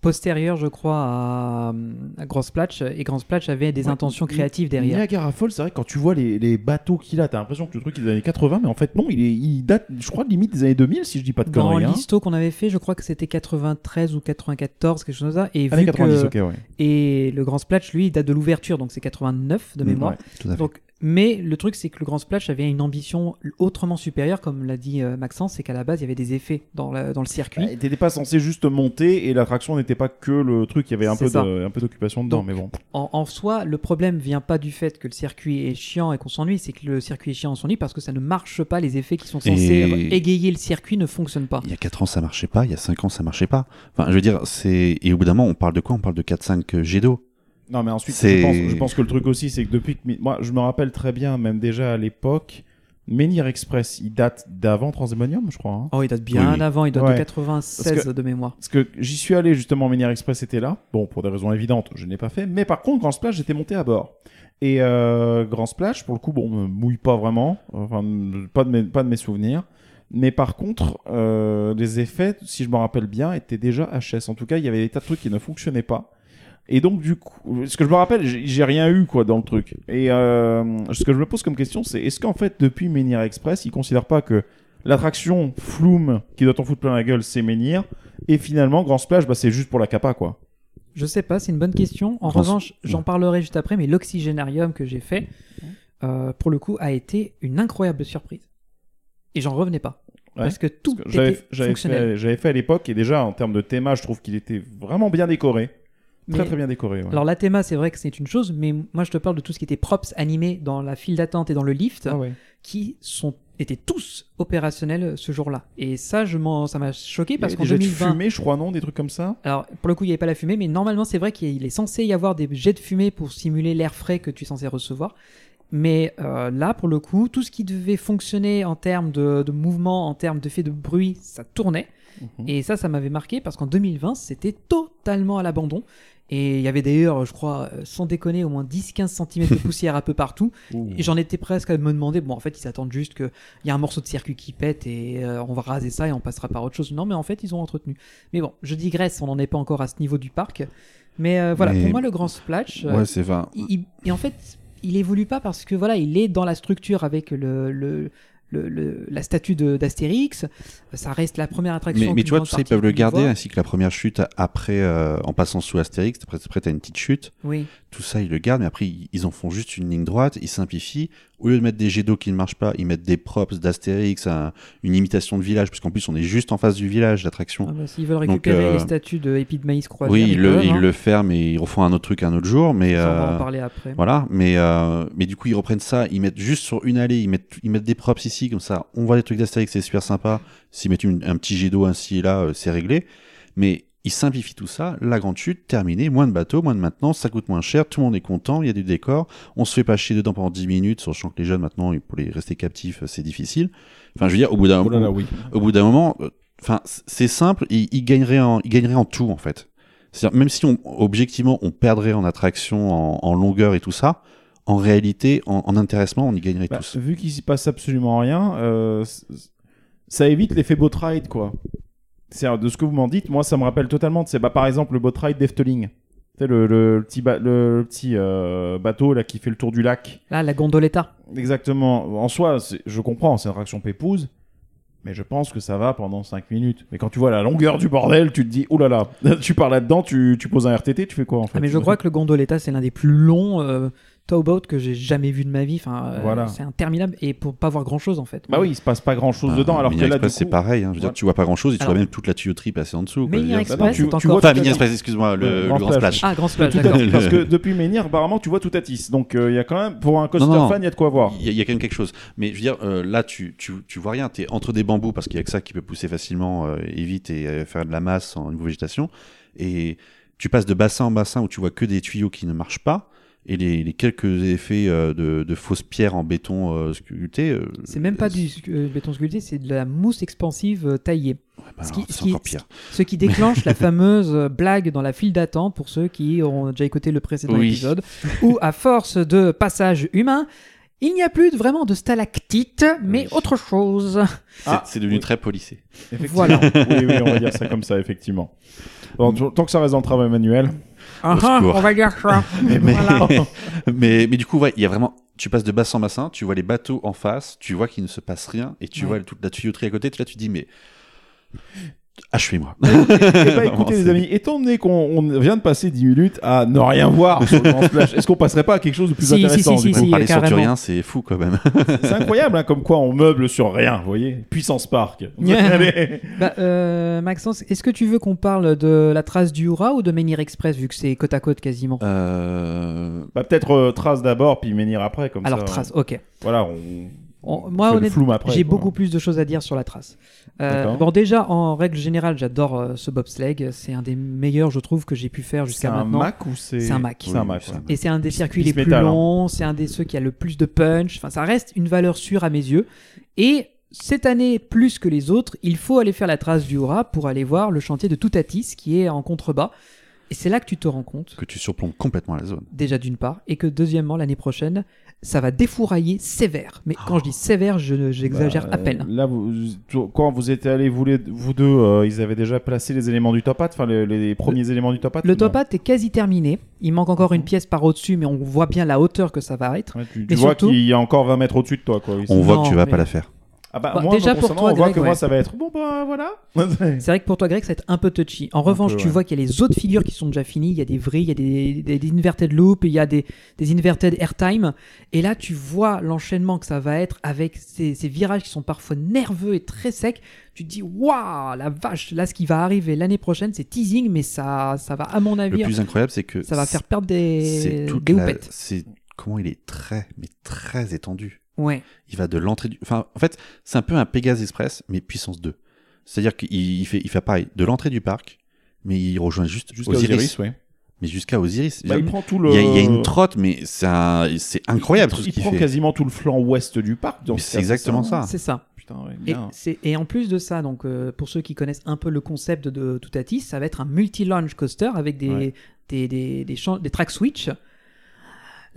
postérieur, je crois, à, à Grand Splash. Et Grand Splash avait des Ouais, intentions créatives derrière. Niagara Falls, c'est vrai que quand tu vois les, les bateaux qu'il a, t'as l'impression que le truc est des années 80, mais en fait non, il, est, il date, je crois, limite des années 2000 si je dis pas de Dans conneries. hein. l'histo qu'on avait fait, je crois que c'était 93 ou 94, quelque chose comme ça. Et, vu 90, que, ouais. et le Grand Splash, lui, il date de l'ouverture, donc c'est 89 de Mm, mémoire. ouais. Tout à fait. Donc, mais le truc, c'est que le Grand Splash avait une ambition autrement supérieure, comme l'a dit euh, Maxence, c'est qu'à la base, il y avait des effets dans, la- dans le circuit. Bah, T'étais pas censé juste monter et l'attraction n'était pas que le truc, il y avait un peu, ça. de, un peu d'occupation dedans, Donc, mais bon. En, en soi, le problème vient pas du fait que le circuit est chiant et qu'on s'ennuie, c'est que le circuit est chiant et on s'ennuie parce que ça ne marche pas, les effets qui sont censés Et- égayer le circuit ne fonctionnent pas. Il y a 4 ans, ça marchait pas. Il y a 5 ans, ça marchait pas. Enfin, je veux dire, c'est. Et au bout d'un moment, on parle de quoi? On parle de 4-5 jets d'eau. Non, mais ensuite, je pense, je pense que le truc aussi, c'est que depuis que. Moi, je me rappelle très bien, même déjà à l'époque, Menhir Express, il date d'avant Transdemonium, je crois. hein. Oh, il date bien Oui, oui. avant, il date Ouais. de 96 Parce que- de mémoire. Parce que j'y suis allé justement, Menhir Express était là. Bon, pour des raisons évidentes, je n'ai pas fait. Mais par contre, Grand Splash, j'étais monté à bord. Et euh, Grand Splash, pour le coup, bon, me mouille pas vraiment. Enfin, pas de mes, pas de mes souvenirs. Mais par contre, euh, les effets, si je me rappelle bien, étaient déjà HS. En tout cas, il y avait des tas de trucs qui ne fonctionnaient pas. Et donc, du coup, ce que je me rappelle, j'ai rien eu, quoi, dans le truc. Et euh, ce que je me pose comme question, c'est est-ce qu'en fait, depuis Menhir Express, ils considèrent pas que l'attraction Flume, qui doit t'en foutre plein la gueule, c'est Menhir, et finalement, Grand Splash, bah, c'est juste pour la capa, quoi? Je sais pas, c'est une bonne question. En Grand- revanche, j'en parlerai juste après, mais l'oxygénarium que j'ai fait, euh, pour le coup, a été une incroyable surprise. Et j'en revenais pas. Ouais. Parce que tout J'avais fait, j'avais fait à l'époque, et déjà, en termes de thème, je trouve qu'il était vraiment bien décoré. Très, très bien décoré. ouais. Alors la théma, c'est vrai que c'est une chose, mais moi je te parle de tout ce qui était props animés dans la file d'attente et dans le lift, Ah ouais. qui sont étaient tous opérationnels ce jour-là. Et ça, je m'en, ça m'a choqué parce qu'en des jets de 2020, fumée, je crois, non Des trucs comme ça? Alors pour le coup, il n'y avait pas la fumée, mais normalement, c'est vrai qu'il est censé y avoir des jets de fumée pour simuler l'air frais que tu es censé recevoir. Mais euh, là, pour le coup, tout ce qui devait fonctionner en termes de, de mouvement, en termes d'effet de bruit, ça tournait. Mhm. Et ça, ça m'avait marqué parce qu'en 2020, c'était totalement à l'abandon. Et il y avait d'ailleurs, je crois, euh, sans déconner, au moins 10-15 cm de <laughs> poussière un peu partout. Ouh. Et j'en étais presque à me demander, bon, en fait, ils s'attendent juste qu'il y a un morceau de circuit qui pète et euh, on va raser ça et on passera par autre chose. Non, mais en fait, ils ont entretenu. Mais bon, je digresse, on n'en est pas encore à ce niveau du parc. Mais euh, voilà, Mais- pour moi, le grand splash, Ouais, c'est il- et en fait, il évolue pas parce que voilà, il est dans la structure avec le, le, le- le- la statue de- d'Astérix. Ça reste la première attraction. Mais, tu vois, tout ça, ils peuvent le garder, ainsi que la première chute après, euh, en passant sous Astérix. Après, après t'as une petite chute. Oui. Tout ça, ils le gardent, mais après, ils, en font juste une ligne droite, ils simplifient. Au lieu de mettre des jets d'eau qui ne marchent pas, ils mettent des props d'Astérix, un- une imitation de village, parce qu'en plus, on est juste en face du village, l'attraction. Ah bah, S'ils veulent Donc, récupérer euh, les statues de Épi de maïs croisé, oui, ils le, ils le ferment et ils refont un autre truc un autre jour, mais. on va euh, en parler après. Voilà, mais, euh, mais du coup, ils reprennent ça, ils mettent juste sur une allée, ils mettent, ils mettent des props ici, comme ça, on voit les trucs d'Astérix, c'est super sympa. S'ils mettent une- un petit jet d'eau ainsi et là, euh, c'est réglé. Mais il simplifie tout ça, la grande chute, terminé, moins de bateaux, moins de maintenance, ça coûte moins cher, tout le monde est content, il y a du décor, on se fait pas chier dedans pendant 10 minutes, sachant que les jeunes maintenant, pour les rester captifs, c'est difficile. Enfin, je veux dire, au bout d'un Oh oui. au bout d'un moment, euh, enfin, c'est simple, il, il gagnerait en, en tout en fait. C'est-à-dire, même si on, objectivement on perdrait en attraction, en, en longueur et tout ça, en réalité, en, en intéressement, on y gagnerait Bah, tous. vu qu'il s'y passe absolument rien, euh, ça évite l'effet boat ride, quoi. De ce que vous m'en dites, moi ça me rappelle totalement. C'est bah, par exemple le boat ride d'Efteling. Le, le petit, ba- le, petit euh, bateau là qui fait le tour du lac. Là, la gondoletta. Exactement. En soi, je comprends, c'est une réaction pépouse. Mais je pense que ça va pendant 5 minutes. Mais quand tu vois la longueur du bordel, tu te dis, oh là là, <laughs> tu pars là-dedans, tu, tu poses un RTT, tu fais quoi en fait Ah, mais je crois que le gondoletta, c'est l'un des plus longs euh, towboats que j'ai jamais vu de ma vie. Enfin, euh, Voilà. c'est interminable et pour pas voir grand chose en fait. Bah oui, il se passe pas grand chose dedans. Alors que là, c'est coup- pareil. hein. Je veux dire, Ouais. tu vois pas grand chose et tu Alors- vois même toute la tuyauterie passer en dessous. quoi. Je veux dire, Express, bah tu- tu vois à Minier fait. Express, excuse-moi, le, Le le Grand grand Splash. splash. Ah, grand splash, à parce que depuis Menhir, apparemment, tu vois tout Atis. Donc euh, il y a quand même, pour un coaster Non, non. fan, il y a de quoi voir. Il y, a- il y a quand même quelque chose. Mais je veux dire, euh, là, tu, tu, tu vois rien. Tu es entre des bambous parce qu'il y a que ça qui peut pousser facilement euh, et vite et euh, faire de la masse en niveau végétation. Et tu passes de bassin en bassin où tu vois que des tuyaux qui ne marchent pas. Et les, les quelques effets euh, de, de fausses pierres en béton euh, sculpté. euh, C'est même pas du euh, béton sculpté, c'est de la mousse expansive euh, taillée. bah ce qui- ce c'est qui- encore pire. Ce qui déclenche la <laughs> fameuse blague dans la file d'attente pour ceux qui ont déjà écouté le précédent Oui. épisode, où à force de passage humain, il n'y a plus vraiment de stalactites, mais Oui. autre chose. C'est Ah, c'est devenu oui. très policé. Voilà. oui, oui, on va dire ça comme ça, effectivement. Tant que ça reste dans le travail manuel. Secours. on va dire ça. <laughs> mais, Voilà. <laughs> mais, mais du coup, ouais, il y a vraiment. Tu passes de bassin en bassin, tu vois les bateaux en face, tu vois qu'il ne se passe rien, et tu Ouais. vois toute la tuyauterie à côté, là tu dis, mais. Achevez-moi. Eh <laughs> bah écoutez les amis, étant donné qu'on on vient de passer 10 minutes à ne rien voir sur le Grand Splash, est-ce qu'on passerait pas à quelque chose de plus Si, si, intéressant si, si, coup si. Parler carrément. centurien, c'est fou quand même. C'est incroyable hein, comme quoi on meuble sur rien, vous voyez Puissance Park. <laughs> Bah, euh, Maxence, est-ce que tu veux qu'on parle de la trace du Hura ou de Menhir Express, vu que c'est côte à côte quasiment Euh, Bah peut-être euh, Trace d'abord, puis Menhir après, comme Alors, ça. trace, ok. Voilà, on... On- moi, honnêtement, j'ai beaucoup plus de choses à dire sur la trace. Euh, bon, déjà, en règle générale, j'adore euh, ce bobsleigh. C'est un des meilleurs, je trouve, que j'ai pu faire C'est jusqu'à un maintenant. Mac ou c'est C'est un Mac. C'est un Oui, Mac. c'est ouais. un Et c'est un des circuits les plus hein. longs, c'est un des ceux qui a le plus de punch. Enfin, ça reste une valeur sûre à mes yeux. Et cette année, plus que les autres, il faut aller faire la trace du Hura pour aller voir le chantier de Toutatis qui est en contrebas. Et c'est là que tu te rends compte, que tu surplombes complètement la zone. déjà d'une part, et que deuxièmement, l'année prochaine, ça va défourailler sévère. Mais quand je dis sévère, je j'exagère Bah, à peine. Là, vous, quand vous étiez allés, vous, les- vous deux, euh, ils avaient déjà placé les éléments du top hat, enfin les, les premiers éléments du top hat Le top hat est quasi terminé. Il manque encore une pièce par au-dessus, mais on voit bien la hauteur que ça va être. Ouais, tu tu Mais vois surtout- qu'il y a encore 20 mètres au-dessus de toi. Quoi, ici. On voit Non, que tu vas mais- pas la faire. Ah bah, Bah, moi, déjà pour toi, on voit Greg, que moi ouais. ça va être bon bah voilà. <laughs> C'est vrai que pour toi, Greg, ça va être un peu touchy. En revanche, peu, tu ouais. vois qu'il y a les autres figures qui sont déjà finies. Il y a des vrilles, il y a des, des, des inverted loops, il y a des, des inverted airtime. Et là, tu vois l'enchaînement que ça va être avec ces, ces virages qui sont parfois nerveux et très secs. Tu te dis, waouh, la vache, là, ce qui va arriver l'année prochaine, c'est teasing, mais ça, ça va, à mon Le avis, plus incroyable, c'est que ça va faire perdre des, des la-. C'est comment il est très, mais très étendu. Ouais. Il va de l'entrée du. Enfin, en fait, c'est un peu un Pegasus Express, mais puissance 2. C'est-à-dire qu'il il fait, il fait pareil, de l'entrée du parc, mais il rejoint juste Jusqu'à Osiris. Osiris, ouais. Mais jusqu'à Osiris. Bah, il prend tout le. il, y a, il y a une trotte, mais c'est incroyable tout ce Il prend fait. quasiment tout le flanc ouest du parc. c'est exactement ça. C'est ça. Putain, ouais, Et, bien. c'est- et en plus de ça, donc euh, pour ceux qui connaissent un peu le concept de Toutatis, ça va être un multi-launch coaster avec des, Ouais. des, des, des, champs- des track switch.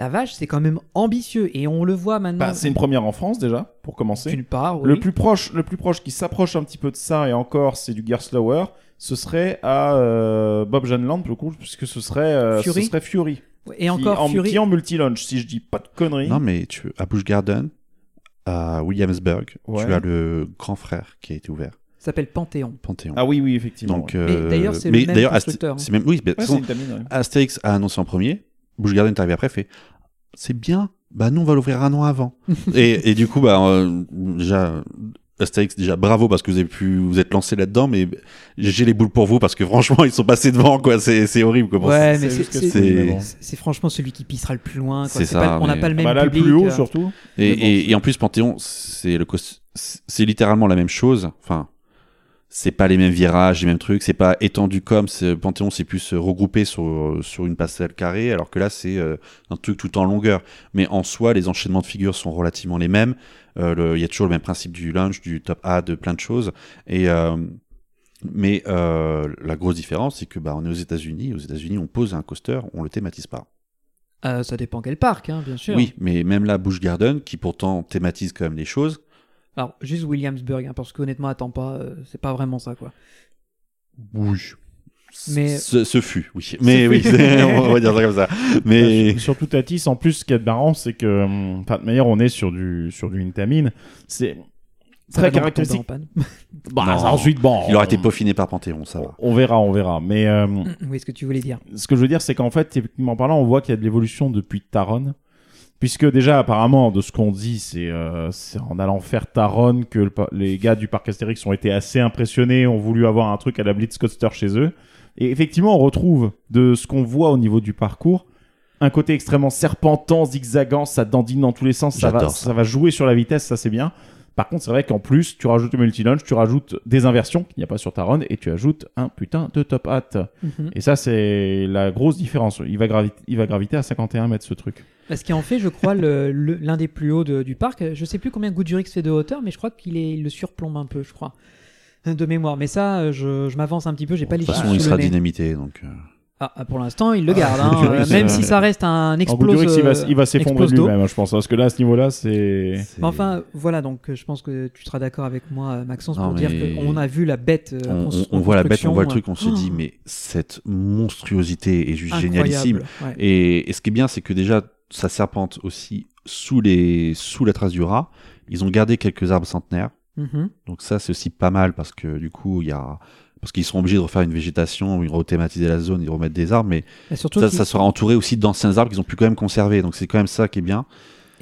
La vache, c'est quand même ambitieux et on le voit maintenant. Bah, c'est une première en France déjà, pour commencer. D'une part, oui. Le plus proche, le plus proche qui s'approche un petit peu de ça et encore, c'est du Gerstlauer. Ce serait à euh, Bob Janland, pour le coup, puisque ce serait euh, Fury ce serait Fury. et encore qui, en, Fury. qui en multi-launch, si je dis pas de conneries. Non, mais tu à Busch Garden, à Williamsburg, Ouais. tu as le grand frère qui a été ouvert, s'appelle Panthéon. Panthéon. Ah oui, oui, effectivement. Donc, ouais. euh, Mais d'ailleurs, c'est le même constructeur, Ast- c'est même, oui, Ouais, façon, une tamine, ouais. Astérix a annoncé en premier, Garden est arrivé après, fait c'est bien, bah nous on va l'ouvrir un an avant. <laughs> et, et du coup, bah euh, déjà, Astérix, déjà bravo parce que vous avez pu vous êtes lancé là-dedans, mais j'ai les boules pour vous parce que franchement <laughs> ils sont passés devant quoi, c'est c'est horrible quoi. Ouais, c'est mais c'est- franchement celui qui pissera le plus loin. quoi. Ça, pas- on n'a mais- pas le même Bah là, le public. plus haut, euh, surtout. Et, bon, et, et en plus, Panthéon, c'est le c'est littéralement la même chose. Enfin, c'est pas les mêmes virages, les mêmes trucs, c'est pas étendu comme c'est- Panthéon, c'est plus euh, regroupé sur, sur une passerelle carrée, alors que là, c'est euh, un truc tout en longueur. Mais en soi, les enchaînements de figures sont relativement les mêmes. Euh, le- Il y a toujours le même principe du lunge, du top A, de plein de choses. Et euh, mais euh, la grosse différence, c'est que bah, on est aux États-Unis. Aux États-Unis, on pose un coaster, on le thématise pas. Euh, ça dépend quel parc, hein, bien sûr. Oui, mais même là, Busch Garden, qui pourtant thématise quand même les choses, Alors, juste Williamsburg, hein, parce qu'honnêtement, attends pas, euh, c'est pas vraiment ça, quoi. oui. Mais- Ce, ce fut, oui. Mais Ce oui, <laughs> on va dire ça comme ça. Mais sur- Surtout Tatis, en plus, ce qui est marrant, c'est que, hum, enfin, de manière, on est sur du, sur du Intamin. C'est très caractéristique. <laughs> Bah, Non. ensuite, bon. il aurait été peaufiné par Panthéon, ça va. On verra, on verra. Mais euh, <clears throat> oui, ce que tu voulais dire. ce que je veux dire, c'est qu'en fait, techniquement parlant, on voit qu'il y a de l'évolution depuis Taron. Puisque déjà, apparemment, de ce qu'on dit, c'est euh, en allant faire Taron que le les gars du parc Astérix ont été assez impressionnés, ont voulu avoir un truc à la Blitzcoaster chez eux. Et effectivement, on retrouve de ce qu'on voit au niveau du parcours un côté extrêmement serpentant, zigzagant, ça dandine dans tous les sens, ça va, J'adore ça. ça va jouer sur la vitesse, ça c'est bien. Par contre, c'est vrai qu'en plus, tu rajoutes le multi-launch, tu rajoutes des inversions qu'il n'y a pas sur Taron, et tu ajoutes un putain de top hat. Mhm. Et ça, c'est la grosse différence. Il va, il va graviter à 51 mètres, ce truc. Ce qui en fait, je crois, le- le- l'un des plus hauts de- du parc. Je sais plus combien Goudurix fait de hauteur, mais je crois qu'il il le surplombe un peu, je crois. De mémoire. Mais ça, euh, je, je m'avance un petit peu, j'ai pas De les toute chiffres façon, il sera le dynamité, donc. euh, Ah, ah, pour l'instant, il le garde. hein. Goudurix, même euh, si ça reste un explose. Goudurix, il va, il va s'effondrer lui-même, je pense. Parce que là, à ce niveau-là, c'est. Enfin, voilà, donc je pense que tu seras d'accord avec moi, Maxence, Non, pour dire qu'on a vu la bête. on, voit la bête, on voit le truc, on se dit, mais cette monstruosité est juste incroyable, génialissime. ouais. Et, et ce qui est bien, c'est que déjà, ça serpente aussi sous, les, sous la trace du rat. Ils ont gardé quelques arbres centenaires. Mhm. Donc ça, c'est aussi pas mal parce que du coup, il y a... Parce qu'ils seront obligés de refaire une végétation, ils rethématiser la zone, ils remettre des arbres, mais ça sera entouré aussi d'anciens arbres qu'ils ont pu quand même conserver. Donc c'est quand même ça qui est bien.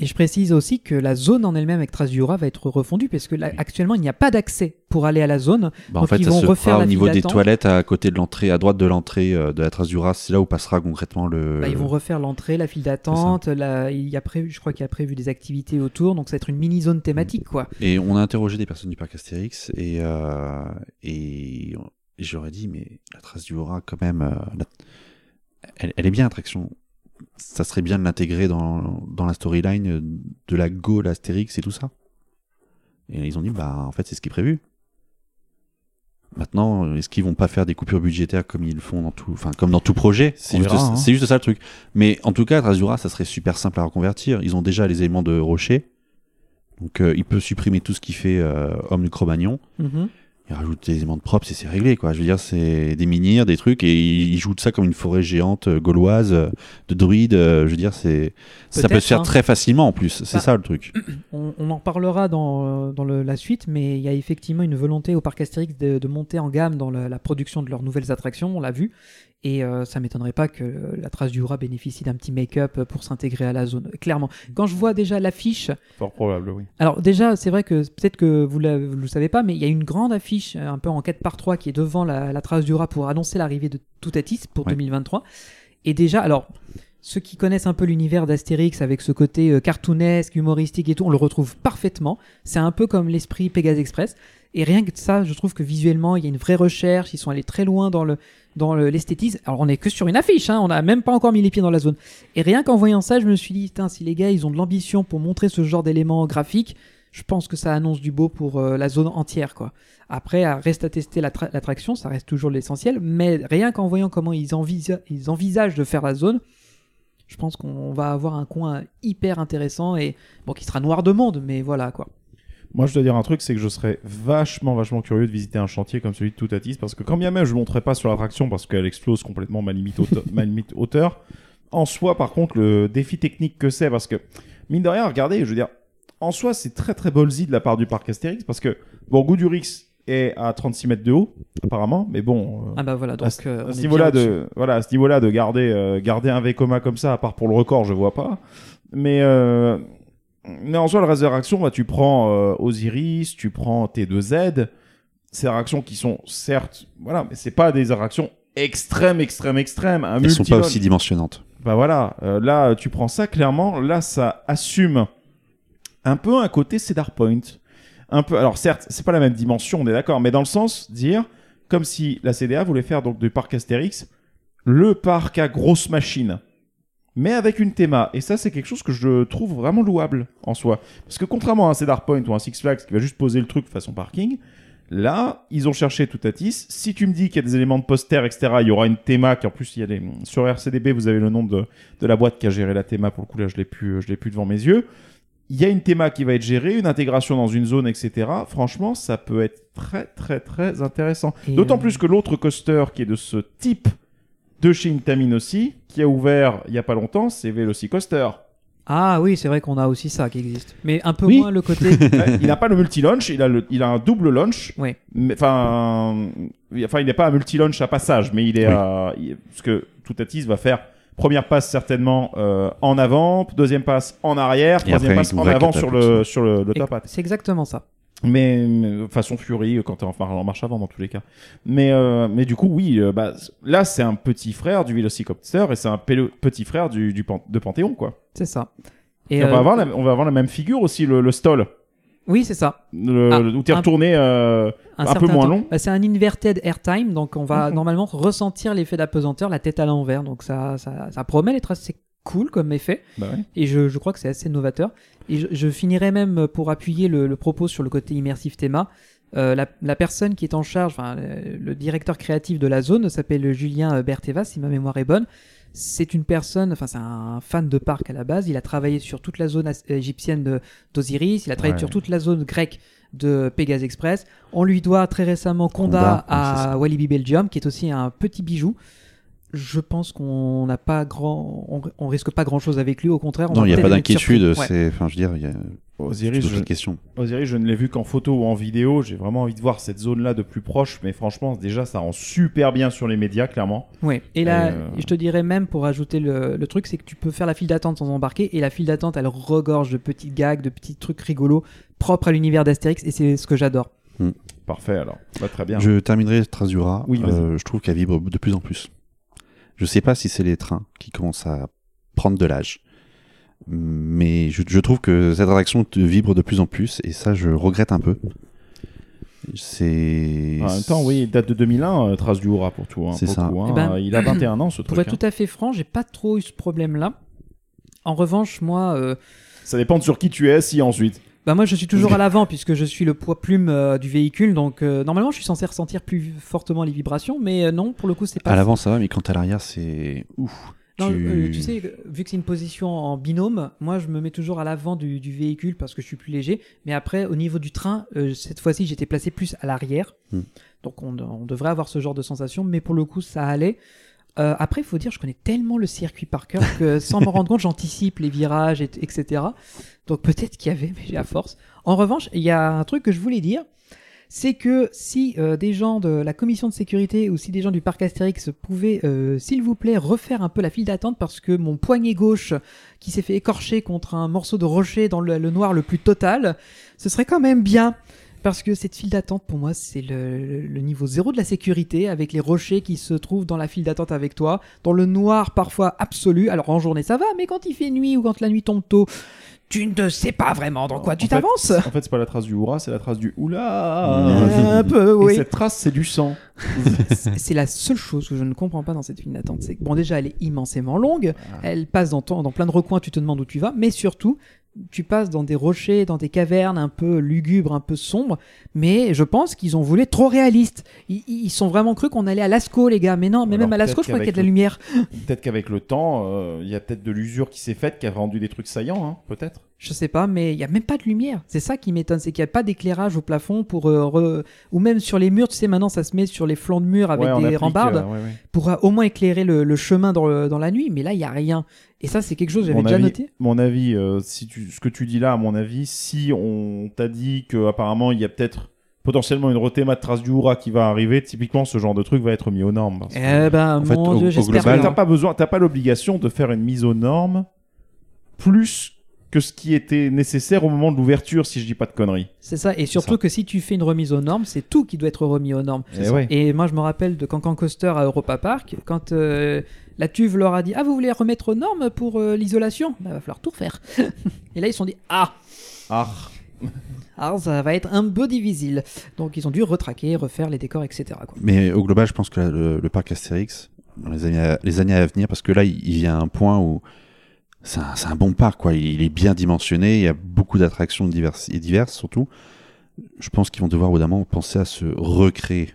Et je précise aussi que la zone en elle-même avec Trace du Jura va être refondue parce que là, actuellement il n'y a pas d'accès pour aller à la zone. Bah, en fait, ils ça vont se refaire fera la au niveau des toilettes à côté de l'entrée, à droite de l'entrée euh, de la trace du rat. C'est là où passera concrètement le. Bah, ils vont refaire l'entrée, la file d'attente. là, Il y a prévu, je crois qu'il y a prévu des activités autour, donc ça va être une mini zone thématique quoi. Et on a interrogé des personnes du parc Astérix et, euh, et, j'aurais dit, mais la trace du rat, quand même, euh, la- elle, elle est bien, attraction. Ça serait bien de l'intégrer dans, dans la storyline de la Gaule Astérix et tout ça. Et ils ont dit, bah, en fait, c'est ce qui est prévu. Maintenant, est-ce qu'ils vont pas faire des coupures budgétaires comme ils le font dans tout, enfin, comme dans tout projet? C'est juste, hein. c'est juste ça le truc. Mais en tout cas, rat, ça serait super simple à reconvertir. Ils ont déjà les éléments de rocher. Donc, euh, il peut supprimer tout ce qui fait euh, homme du Cro-Magnon. Mhm. Il rajoute des éléments de propre et c'est réglé, quoi. Je veux dire, c'est des menhirs, des trucs, et il joue de ça comme une forêt géante euh, gauloise, euh, de druides. euh, je veux dire, c'est ça peut se faire hein. très facilement en plus. C'est Bah, ça le truc. <clears throat> On, on en parlera dans, dans le- la suite, mais il y a effectivement une volonté au parc Astérix de, de monter en gamme dans la, la production de leurs nouvelles attractions, on l'a vu. Et euh, ça m'étonnerait pas que la trace du rat bénéficie d'un petit make-up pour s'intégrer à la zone. Clairement. Quand je vois déjà l'affiche, Fort probable, oui. Alors déjà, c'est vrai que peut-être que vous ne le savez pas, mais il y a une grande affiche euh, un peu en 4 par 3 qui est devant la, la trace du rat pour annoncer l'arrivée de Toutatis pour Ouais. 2023. Et déjà, alors, ceux qui connaissent un peu l'univers d'Astérix avec ce côté euh, cartoonesque, humoristique et tout, on le retrouve parfaitement. C'est un peu comme l'esprit Pegasus Express. Et rien que ça, je trouve que visuellement, il y a une vraie recherche. Ils sont allés très loin dans le dans le- l'esthétisme. Alors, on est que sur une affiche, hein, on n'a même pas encore mis les pieds dans la zone. Et rien qu'en voyant ça, je me suis dit, si les gars, ils ont de l'ambition pour montrer ce genre d'éléments graphiques, je pense que ça annonce du beau pour euh, la zone entière, quoi. Après, reste à tester l'attra- l'attraction, ça reste toujours l'essentiel, mais rien qu'en voyant comment ils, ils envisagent de faire la zone, je pense qu'on va avoir un coin hyper intéressant et bon, qui sera noir de monde, mais voilà, quoi. Moi, je dois dire un truc, c'est que je serais vachement, vachement curieux de visiter un chantier comme celui de Toutatis, parce que quand bien même je ne monterai pas sur l'attraction parce qu'elle explose complètement ma limite, hauteur, <laughs> ma limite hauteur, en soi, par contre, le défi technique que c'est, parce que, mine de rien, regardez, je veux dire, en soi, c'est très très ballsy de la part du parc Astérix, parce que, bon, Goudurix est à 36 mètres de haut, apparemment, mais bon, euh, Ah bah voilà, donc ce, euh, à ce est niveau-là bien de voilà à ce niveau-là de garder euh, garder un Vekoma comme ça à part pour le record je vois pas. Mais euh, mais en soi le reste des réactions bah, tu prends euh, Osiris tu prends T2Z ces réactions qui sont certes voilà mais c'est pas des réactions extrêmes extrêmes extrêmes. Un Elles sont pas aussi dimensionnantes. bah voilà, euh, là tu prends ça clairement, là ça assume un peu un côté Cedar Point, un peu. Alors certes, c'est pas la même dimension, on est d'accord, mais dans le sens dire comme si la CDA voulait faire donc du parc Astérix le parc à grosse machine, mais avec une théma. Et ça, c'est quelque chose que je trouve vraiment louable en soi, parce que contrairement à un Cedar Point ou un Six Flags qui va juste poser le truc façon parking. Là, ils ont cherché tout à tis. Si tu me dis qu'il y a des éléments de poster, etc., il y aura une théma qui en plus il y a des sur RCDB, vous avez le nom de, de la boîte qui a géré la théma. Pour le coup, là, je l'ai plus, je l'ai plus devant mes yeux. Il y a une théma qui va être gérée, une intégration dans une zone, etc. Franchement, ça peut être très, très, très intéressant. D'autant euh, plus que l'autre coaster qui est de ce type de chez Intamin aussi, qui a ouvert il y a pas longtemps, c'est Velocicoaster. Ah oui, c'est vrai qu'on a aussi ça qui existe. Mais un peu Oui. moins le côté. <laughs> Il n'a pas le multi-launch, il a, le, il a un double launch. Oui. Mais, Enfin, il- enfin, il n'est pas un multi-launch à passage, mais il est Oui. à- il- parce que Toutatis va faire première passe certainement euh, en avant, deuxième passe en arrière, troisième après, passe en avant sur le sur le, le top hat. C'est exactement ça. Mais façon Fury euh, quand t'es en, en marche avant dans tous les cas. Mais euh, mais du coup oui, euh, bah, là c'est un petit frère du Velocicopter et c'est un petit frère du, du Pan- de Panthéon quoi. C'est ça. Et Et on, va avoir la, on va avoir la même figure aussi le, le stall, Oui, c'est ça. le, Ah, le- où t'es retourné. Un peu moins temps. long. Bah, c'est un inverted airtime, donc on va Mhm. normalement ressentir l'effet d'apesanteur, la tête à l'envers. Donc ça, ça, ça promet d'être assez cool comme effet. bah ouais. Et je, je crois que c'est assez novateur. Et je, je finirai même pour appuyer le, le propos sur le côté immersif théma. Euh, la, la personne qui est en charge, enfin, le, le directeur créatif de la zone s'appelle Julien euh, Berteva, si ma mémoire est bonne. C'est une personne, enfin c'est un fan de parc à la base. Il a travaillé sur toute la zone égyptienne d'Osiris. Il a travaillé Ouais. sur toute la zone grecque de Pegasus Express. On lui doit très récemment Conda, Conda, à. Walibi Belgium, qui est aussi un petit bijou. Je pense qu'on n'a pas grand, on, on risque pas grand chose avec lui. Au contraire, on Non, il n'y a pas d'inquiétude. C'est, enfin, je veux dire, il y a Osiris, je, une question. Osiris, je ne l'ai vu qu'en photo ou en vidéo. J'ai vraiment envie de voir cette zone-là de plus proche. Mais franchement, déjà, ça rend super bien sur les médias, clairement. Ouais. Et là, euh, je te dirais même pour ajouter le, le truc, c'est que tu peux faire la file d'attente sans embarquer, et la file d'attente, elle regorge de petites gags, de petits trucs rigolos propres à l'univers d'Astérix, et c'est ce que j'adore. Parfait, alors. Bah, très bien. Je terminerai Trasura. Oui. Euh, je trouve qu'elle vibre de plus en plus. Je sais pas si c'est les trains qui commencent à prendre de l'âge. Mais je, je trouve que cette attraction te vibre de plus en plus et ça je regrette un peu. C'est. En même temps, oui, date de 2001, euh, Trace du Hura pour tout. Hein, C'est pour ça. hein. Eh ben, il a 21 ans, ce Pour truc. être hein. tout à fait franc, j'ai pas trop eu ce problème-là. En revanche, moi, euh, Ça dépend de sur qui tu es assis ensuite. Bah moi, je suis toujours à l'avant puisque je suis le poids plume euh, du véhicule, donc euh, normalement, je suis censé ressentir plus fortement les vibrations, mais euh, non, pour le coup, c'est pas. À l'avant ça va, mais quand à l'arrière c'est ouf. Non, tu... tu sais, vu que c'est une position en binôme, moi je me mets toujours à l'avant du, du véhicule parce que je suis plus léger. Mais après, au niveau du train, cette fois-ci, j'étais placé plus à l'arrière. Hmm. Donc on, on devrait avoir ce genre de sensation, mais pour le coup, ça allait. Euh, après, il faut dire, je connais tellement le circuit par cœur que sans me rendre compte, j'anticipe les virages, et- etc. Donc peut-être qu'il y avait, mais à force. En revanche, il y a un truc que je voulais dire c'est que si euh, des gens de la commission de sécurité ou si des gens du parc Astérix pouvaient, euh, s'il vous plaît, refaire un peu la file d'attente parce que mon poignet gauche qui s'est fait écorcher contre un morceau de rocher dans le noir le plus total, ce serait quand même bien. Parce que cette file d'attente, pour moi, c'est le, le- niveau zéro de la sécurité, avec les rochers qui se trouvent dans la file d'attente avec toi, dans le noir parfois absolu. Alors en journée, ça va, mais quand il fait nuit ou quand la nuit tombe tôt, tu ne sais pas vraiment dans quoi En tu t'avances. En fait, c'est pas la trace du Hura, c'est la trace du Oula. Un peu, Et oui. cette trace, c'est du sang. C'est- <laughs> c'est la seule chose que je ne comprends pas dans cette file d'attente. C'est que, bon, déjà, elle est immensément longue. Elle passe dans, ton- dans plein de recoins, tu te demandes où tu vas. Mais surtout, tu passes dans des rochers, dans des cavernes un peu lugubres, un peu sombres. Mais je pense qu'ils ont voulu être trop réalistes. Ils, ils sont vraiment cru qu'on allait à Lascaux, les gars. Mais non, mais Alors, même à Lascaux, je crois qu'il y a de la lumière. <laughs> Peut-être qu'avec le temps, euh, il y a peut-être de l'usure qui s'est faite qui a rendu des trucs saillants, hein, peut-être. Je sais pas, mais il y a même pas de lumière. C'est ça qui m'étonne, c'est qu'il n'y a pas d'éclairage au plafond pour euh, re- ou même sur les murs. Tu sais, maintenant ça se met sur les flancs de murs avec Ouais, des applique, rambardes. euh, ouais, ouais. pour euh, au moins éclairer le, le chemin dans, le- dans la nuit, mais là, il y a rien. Et ça, c'est quelque chose que j'avais déjà noté. mon avis si tu, ce que tu dis là, à mon avis, si on t'a dit que apparemment il y a peut-être potentiellement une rethéma de trace du Hura qui va arriver, typiquement ce genre de truc va être mis aux normes. parce que- Eh ben, en fait, mon au- Dieu, au j'espère global, T'as pas besoin, t'as pas l'obligation de faire une mise aux normes plus que ce qui était nécessaire au moment de l'ouverture, si je dis pas de conneries. C'est ça. Et surtout ça. que si tu fais une remise aux normes, c'est tout qui doit être remis aux normes. Eh ouais. Et moi, je me rappelle de Cancan Coaster à Europa Park, quand euh, la tuve leur a dit Ah, vous voulez remettre aux normes pour euh, l'isolation? Bah, va falloir tout refaire. <laughs> Et là, ils se sont dit Ah Ah, Alors <laughs> ça va être un peu difficile. Donc ils ont dû retraquer, refaire les décors, etc. quoi. Mais au global, je pense que le, le parc Astérix, dans les années, à, les années à venir, parce que là, il, il vient à un point où c'est un, c'est un bon parc, quoi. Il, il est bien dimensionné, il y a beaucoup d'attractions diverses et diverses, surtout. Je pense qu'ils vont devoir, évidemment, penser à se recréer.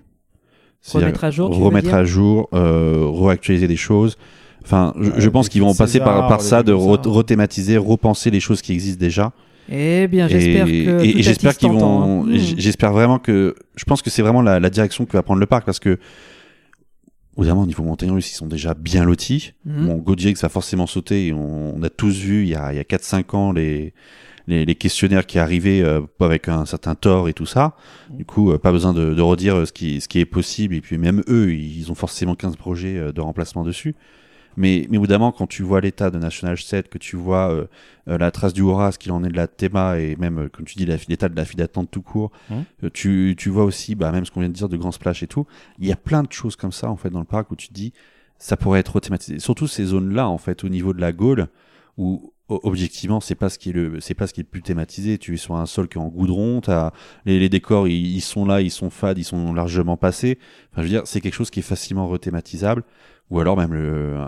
Remettre à jour, remettre à jour, euh, réactualiser des choses. Enfin, je, je pense qu'ils vont passer par, César, par ça, de re- ça. rethématiser, repenser les choses qui existent déjà. Eh bien, j'espère que. et- j'espère qu'ils vont. hein. j- J'espère vraiment que. Je pense que c'est vraiment la, la direction que va prendre le parc parce que. Évidemment, au niveau montagne russe, ils sont déjà bien lotis. Mhm. Bon, Godrix a forcément sauté. Et on, on a tous vu il y a, il y a 4-5 ans les, les, les questionnaires qui arrivaient euh, avec un certain tort et tout ça. Du coup, euh, pas besoin de, de redire euh, ce qui, ce qui est possible. Et puis même eux, ils ont forcément 15 projets euh, de remplacement dessus. Mais, mais évidemment, quand tu vois l'état de National 7, que tu vois euh, euh, la trace du Horace, qu'il en est de la Théma, et même, euh, comme tu dis, l'état de la file d'attente tout court, Mhm. euh, tu, tu vois aussi, bah, même ce qu'on vient de dire de Grand Splash et tout, il y a plein de choses comme ça, en fait, dans le parc, où tu te dis, ça pourrait être thématisé. Surtout ces zones-là, en fait, au niveau de la Gaule, où objectivement, c'est pas ce qui est le, c'est pas ce qui est le plus thématisé. Tu es sur un sol qui est en goudron, t'as les, les décors, ils, ils sont là, ils sont fades, ils sont largement passés. Enfin, je veux dire, c'est quelque chose qui est facilement rethématisable, ou alors même le, euh,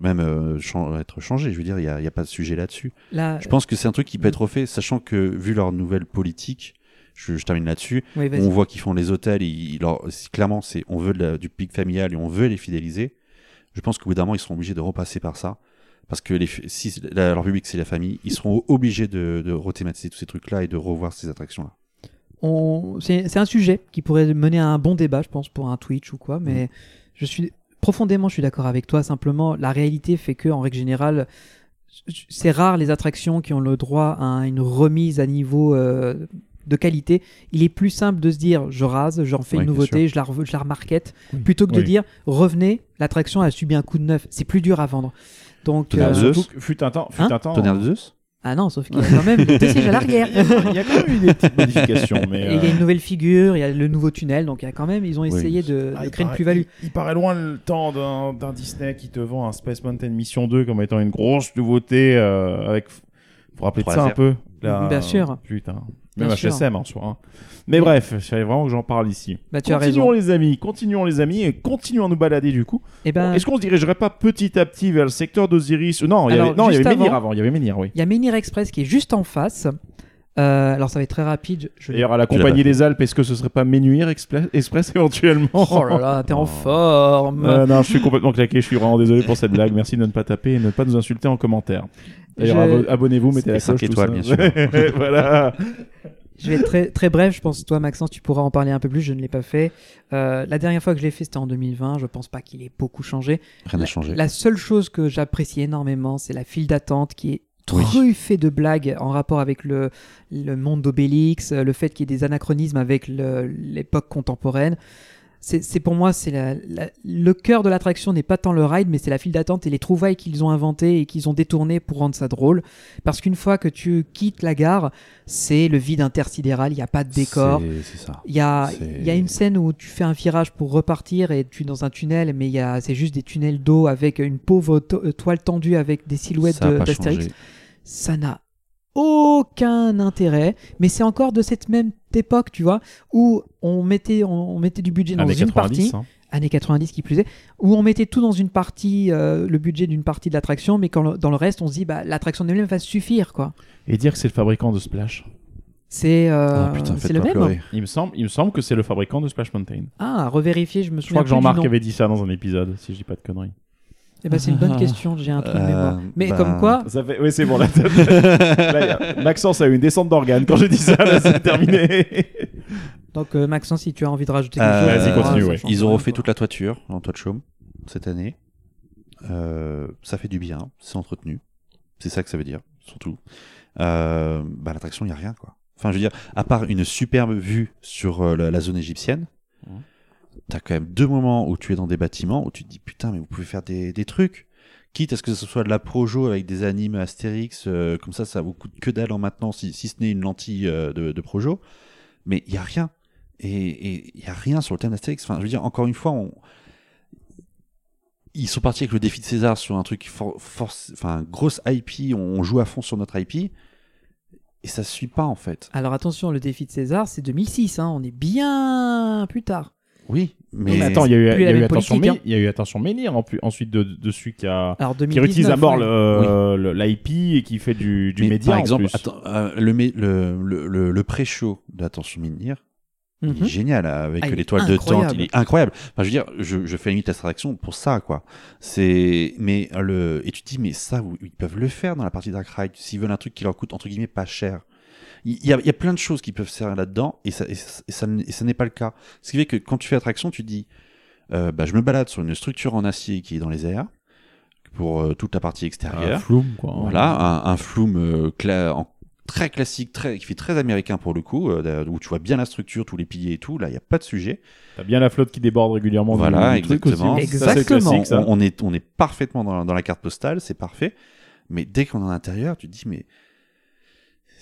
même euh, être changé. Je veux dire, il y a, pas de sujet là-dessus. Là, Je pense que c'est un truc qui peut être refait, sachant que vu leur nouvelle politique, je, je termine là-dessus. oui. On voit qu'ils font les hôtels, ils, ils leur- c'est- clairement, c'est on veut la- du pic familial et on veut les fidéliser. Je pense qu'au bout d'un moment, ils seront obligés de repasser par ça. Parce que les, si la- leur public, c'est la famille, ils seront obligés de, de rethématiser tous ces trucs-là et de revoir ces attractions-là. on... c'est c'est un sujet qui pourrait mener à un bon débat, je pense, pour un Twitch ou quoi. Mais je suis profondément, je suis d'accord avec toi. Simplement, la réalité fait que, en règle générale, c'est rare les attractions qui ont le droit à une remise à niveau euh, de qualité. Il est plus simple de se dire, je rase, j'en fais Oui, une nouveauté, je la, je la remarquette, Oui. plutôt que de dire, revenez, l'attraction a subi un coup de neuf. C'est plus dur à vendre. Donc, euh, Zeus. Fut un temps, fut Hein un temps. Tonnerre de Zeus? Ah non, sauf qu'il y a quand même deux <laughs> sièges à l'arrière. Il y a quand même eu des petites modifications, mais. Il y a euh, une nouvelle figure, il y a le nouveau tunnel, donc il y a quand même, ils ont essayé de, Ah, de créer une plus-value. Il, il paraît loin le temps d'un d'un Disney qui te vend un Space Mountain Mission 2 comme étant une grosse nouveauté euh, avec. Rappeler de Trois ça un peu? Là, Bien sûr. Putain. Même Bien sûr. HSM en soi. hein. Mais bref, il fallait vraiment que j'en parle ici. Bah, tu as continuons raison. les amis, continuons les amis et continuons à nous balader du coup. Et ben, Est-ce qu'on se dirigerait pas petit à petit vers le secteur d'Osiris? Non, il y avait, non, il y avait Menhir avant- avant. Il y avait Menhir, oui. il y a Menhir Express qui est juste en face. Euh, alors ça va être très rapide. Je... D'ailleurs, à la compagnie des Alpes, est-ce que ce serait pas Menuire Express, Express éventuellement? Oh là là, t'es en forme. Euh, non, je suis complètement claqué. Je suis vraiment désolé pour cette blague. Merci de ne pas taper et de ne pas nous insulter en commentaire. D'ailleurs, Je- abo- abonnez-vous, mettez la cloche. tout étoiles, ça. bien <laughs> voilà. Je vais être très, très bref. Je pense toi, Maxence, tu pourras en parler un peu plus. Je ne l'ai pas fait. Euh, la dernière fois que je l'ai fait, c'était en 2020. Je pense pas qu'il ait beaucoup changé. Rien n'a changé. La seule chose que j'apprécie énormément, c'est la file d'attente qui est Oui. truffée de blagues en rapport avec le, le monde d'Obélix, le fait qu'il y ait des anachronismes avec l'époque contemporaine. C'est pour moi, c'est la- la- le cœur de l'attraction n'est pas tant le ride, mais c'est la file d'attente et les trouvailles qu'ils ont inventées et qu'ils ont détournées pour rendre ça drôle. Parce qu'une fois que tu quittes la gare, c'est le vide intersidéral, il n'y a pas de décor. Il y a, y a une scène où tu fais un virage pour repartir et tu es dans un tunnel, mais il y a, c'est juste des tunnels d'eau avec une pauvre to- euh, toile tendue avec des silhouettes d'Astérix. Ça n'a aucun intérêt, mais c'est encore de cette même époque, tu vois, où on mettait, on, on mettait du budget dans Années une 90. partie, hein. années 90 qui plus est, où on mettait tout dans une partie, euh, le budget d'une partie de l'attraction, mais quand le- dans le reste, on se dit, bah, l'attraction elle-même va suffire, quoi. Et dire que c'est le fabricant de Splash. C'est euh, Ah, le même. pleurer. Il me semble, il me semble que c'est le fabricant de Splash Mountain. Ah, revérifier, je me Je souviens crois que Jean-Marc avait dit ça dans un épisode, si je dis pas de conneries. Eh ben, c'est une bonne <laughs> question, j'ai un trou de Euh, mémoire. Mais bah, comme quoi, Ça fait... Oui, c'est bon. Là, <laughs> là, il y a- Maxence a eu une descente d'organes quand j'ai dit ça. Là, c'est terminé. <laughs> donc euh, Maxence, si tu as envie de rajouter quelque Euh, chose, Vas-y, continue, ouais. Ils ont refait quoi. toute la toiture en toit de chaume cette année. Euh, ça fait du bien, c'est entretenu. C'est ça que ça veut dire, surtout. Euh, bah, l'attraction, il n'y a rien, quoi. Enfin, je veux dire, à part une superbe vue sur euh, la, la zone égyptienne, Mhm. T'as quand même deux moments où tu es dans des bâtiments où tu te dis putain, mais vous pouvez faire des, des trucs. Quitte à ce que ce soit de la projo avec des animes Astérix, euh, comme ça, ça vous coûte que dalle en maintenant, si, si ce n'est une lentille euh, de, de projo. Mais il y a rien. Et il y a rien sur le thème d'Astérix. Enfin, je veux dire, encore une fois, ils sont partis avec le défi de César sur un truc for- force, enfin, grosse IP, on, on joue à fond sur notre IP. et ça suit pas en fait. Alors attention, le défi de César, c'est 2006, hein, on est bien plus tard. Oui, mais, Mais attends, il y a eu, il y a eu attention, Mé- il y a eu attention Menhir en plus- ensuite de, dessus qui a Alors qui 2019, réutilise à mort ouais. le- le- l'IP et qui fait du, du mais média par en exemple, plus. attends, euh, le, le, le, le, le pré-show d'Attention Minir, il Mhm. est génial avec Ah, il l'étoile de tente, il est incroyable. Enfin, je veux dire, je, je fais limite l'abstraction pour ça, quoi. C'est, mais le, et tu te dis, mais ça, ils peuvent le faire dans la partie Dark Ride s'ils veulent un truc qui leur coûte entre guillemets pas cher. Il y a, il y a plein de choses qui peuvent se faire là-dedans et ça, et ça, et ça n- et ça n'est pas le cas. Ce qui fait que quand tu fais attraction, tu te dis, euh, bah, je me balade sur une structure en acier qui est dans les airs pour euh, toute la partie Un extérieure. flume, quoi. Voilà, un, un flume euh, cla- en- très classique, très, qui fait très américain pour le coup, euh, où tu vois bien la structure, tous les piliers et tout. Là, il n'y a pas de sujet. T'as bien la flotte qui déborde régulièrement. du- Voilà, du exactement. Ça, c'est Exactement. ça. On, on est, on est parfaitement dans, dans la carte postale, c'est parfait. Mais dès qu'on est à l'intérieur, tu te dis, mais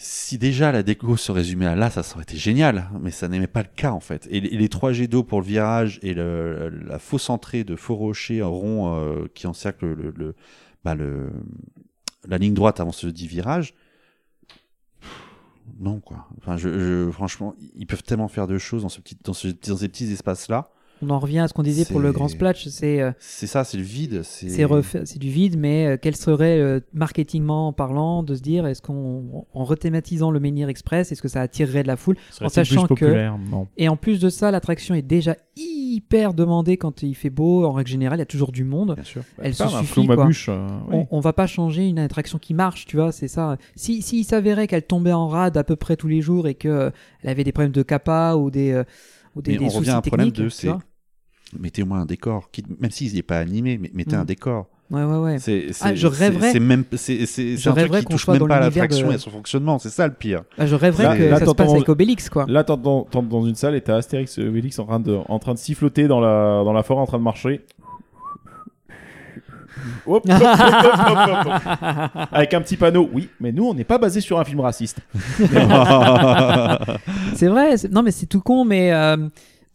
si déjà la déco se résumait à là, ça aurait été génial. Mais ça n'aimait pas le cas en fait. Et, les- trois jets d'eau pour le virage et la fausse entrée de faux rochers rond euh, qui encercle le, le, bah, le- la ligne droite avant ce dit virage. Non quoi. Enfin, je, franchement, ils peuvent tellement faire de choses dans, ce petit, dans ces petits espaces là. On en revient à ce qu'on disait pour le grand splash, c'est euh, C'est ça, c'est le vide. C'est du vide, mais euh, quel serait, euh, marketingment parlant, de se dire, est-ce qu'en en rethématisant le Menhir Express, est-ce que ça attirerait de la foule en sachant plus que- Non. Et en plus de ça, l'attraction est déjà hyper demandée quand il fait beau. En règle générale, il y a toujours du monde. Bien sûr. Elle se Pas un suffit, quoi. bûche, euh, oui. On, on va pas changer une attraction qui marche, tu vois, c'est ça. Si s'il s'avérait qu'elle tombait en rade à peu près tous les jours et que euh, elle avait des problèmes de kappa ou des euh, ou des, Mais des on soucis revient à un problème techniques, de c'est mettez au moins un décor, quitte- même s'il n'est pas animé, mais mettez Mm. un décor. Ouais ouais ouais. C'est, Ah, je rêverais- C'est même, c'est, c'est, je un truc qui qu'on touche même pas à l'attraction de- et à son fonctionnement. C'est ça le pire. Ah, je rêverais Là- que là, ça se passe avec Obélix quoi. Là, t'es dans, dans une salle et t'as Astérix et Obélix en train de, en train de siffloter dans la, dans la forêt en train de marcher. <laughs> Hop, hop, hop, hop, hop, hop. Avec un petit panneau. Oui, mais nous, on n'est pas basé sur un film raciste. <laughs> <laughs> C'est vrai. c'est- Non mais c'est tout con, mais euh,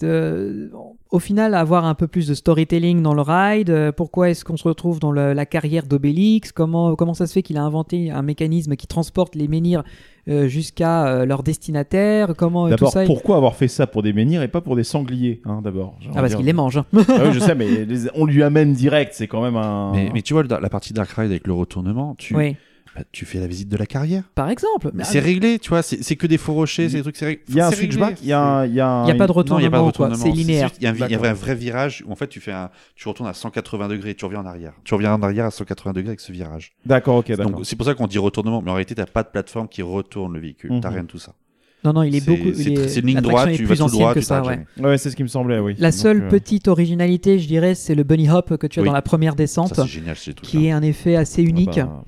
de- au final, avoir un peu plus de storytelling dans le ride. euh, pourquoi est-ce qu'on se retrouve dans le- la carrière d'Obélix Comment comment ça se fait qu'il a inventé un mécanisme qui transporte les menhirs euh, jusqu'à euh, leur destinataire Comment euh, tout D'abord, ça pourquoi avoir fait ça pour des menhirs et pas pour des sangliers hein, D'abord. Ah envie parce qu'il les mange. hein. Ah oui, je sais, mais les- on lui amène direct. C'est quand même un. Mais, mais tu vois, la partie Dark Ride avec le retournement, tu, Oui. Bah, tu fais la visite de la carrière. Par exemple. Mais Ah, c'est réglé, tu vois, c'est, que des faux rochers, c'est des trucs, c'est réglé. Il y a un switchback, il y a un. Il y a, un- Il n'y a pas de Non, il n'y a pas de retournement. C'est linéaire. Il y a un, vrai, virage où en fait tu fais un, tu retournes à 180 degrés, tu reviens en arrière. Tu reviens en arrière à 180 degrés avec ce virage. D'accord, ok, d'accord. Donc c'est pour ça qu'on dit retournement, mais en réalité t'as pas de plateforme qui retourne le véhicule. T'as Mhm. rien de tout ça. Non, non, il est beaucoup. c'est une ligne droite, tu vas plus tout droit, que tu ça, ouais. c'est ce qui me semblait, oui. La seule euh, petite originalité, je dirais, c'est le bunny hop que tu as Oui. dans la première descente, Ça génial, c'est tout. qui est un effet assez unique. bah,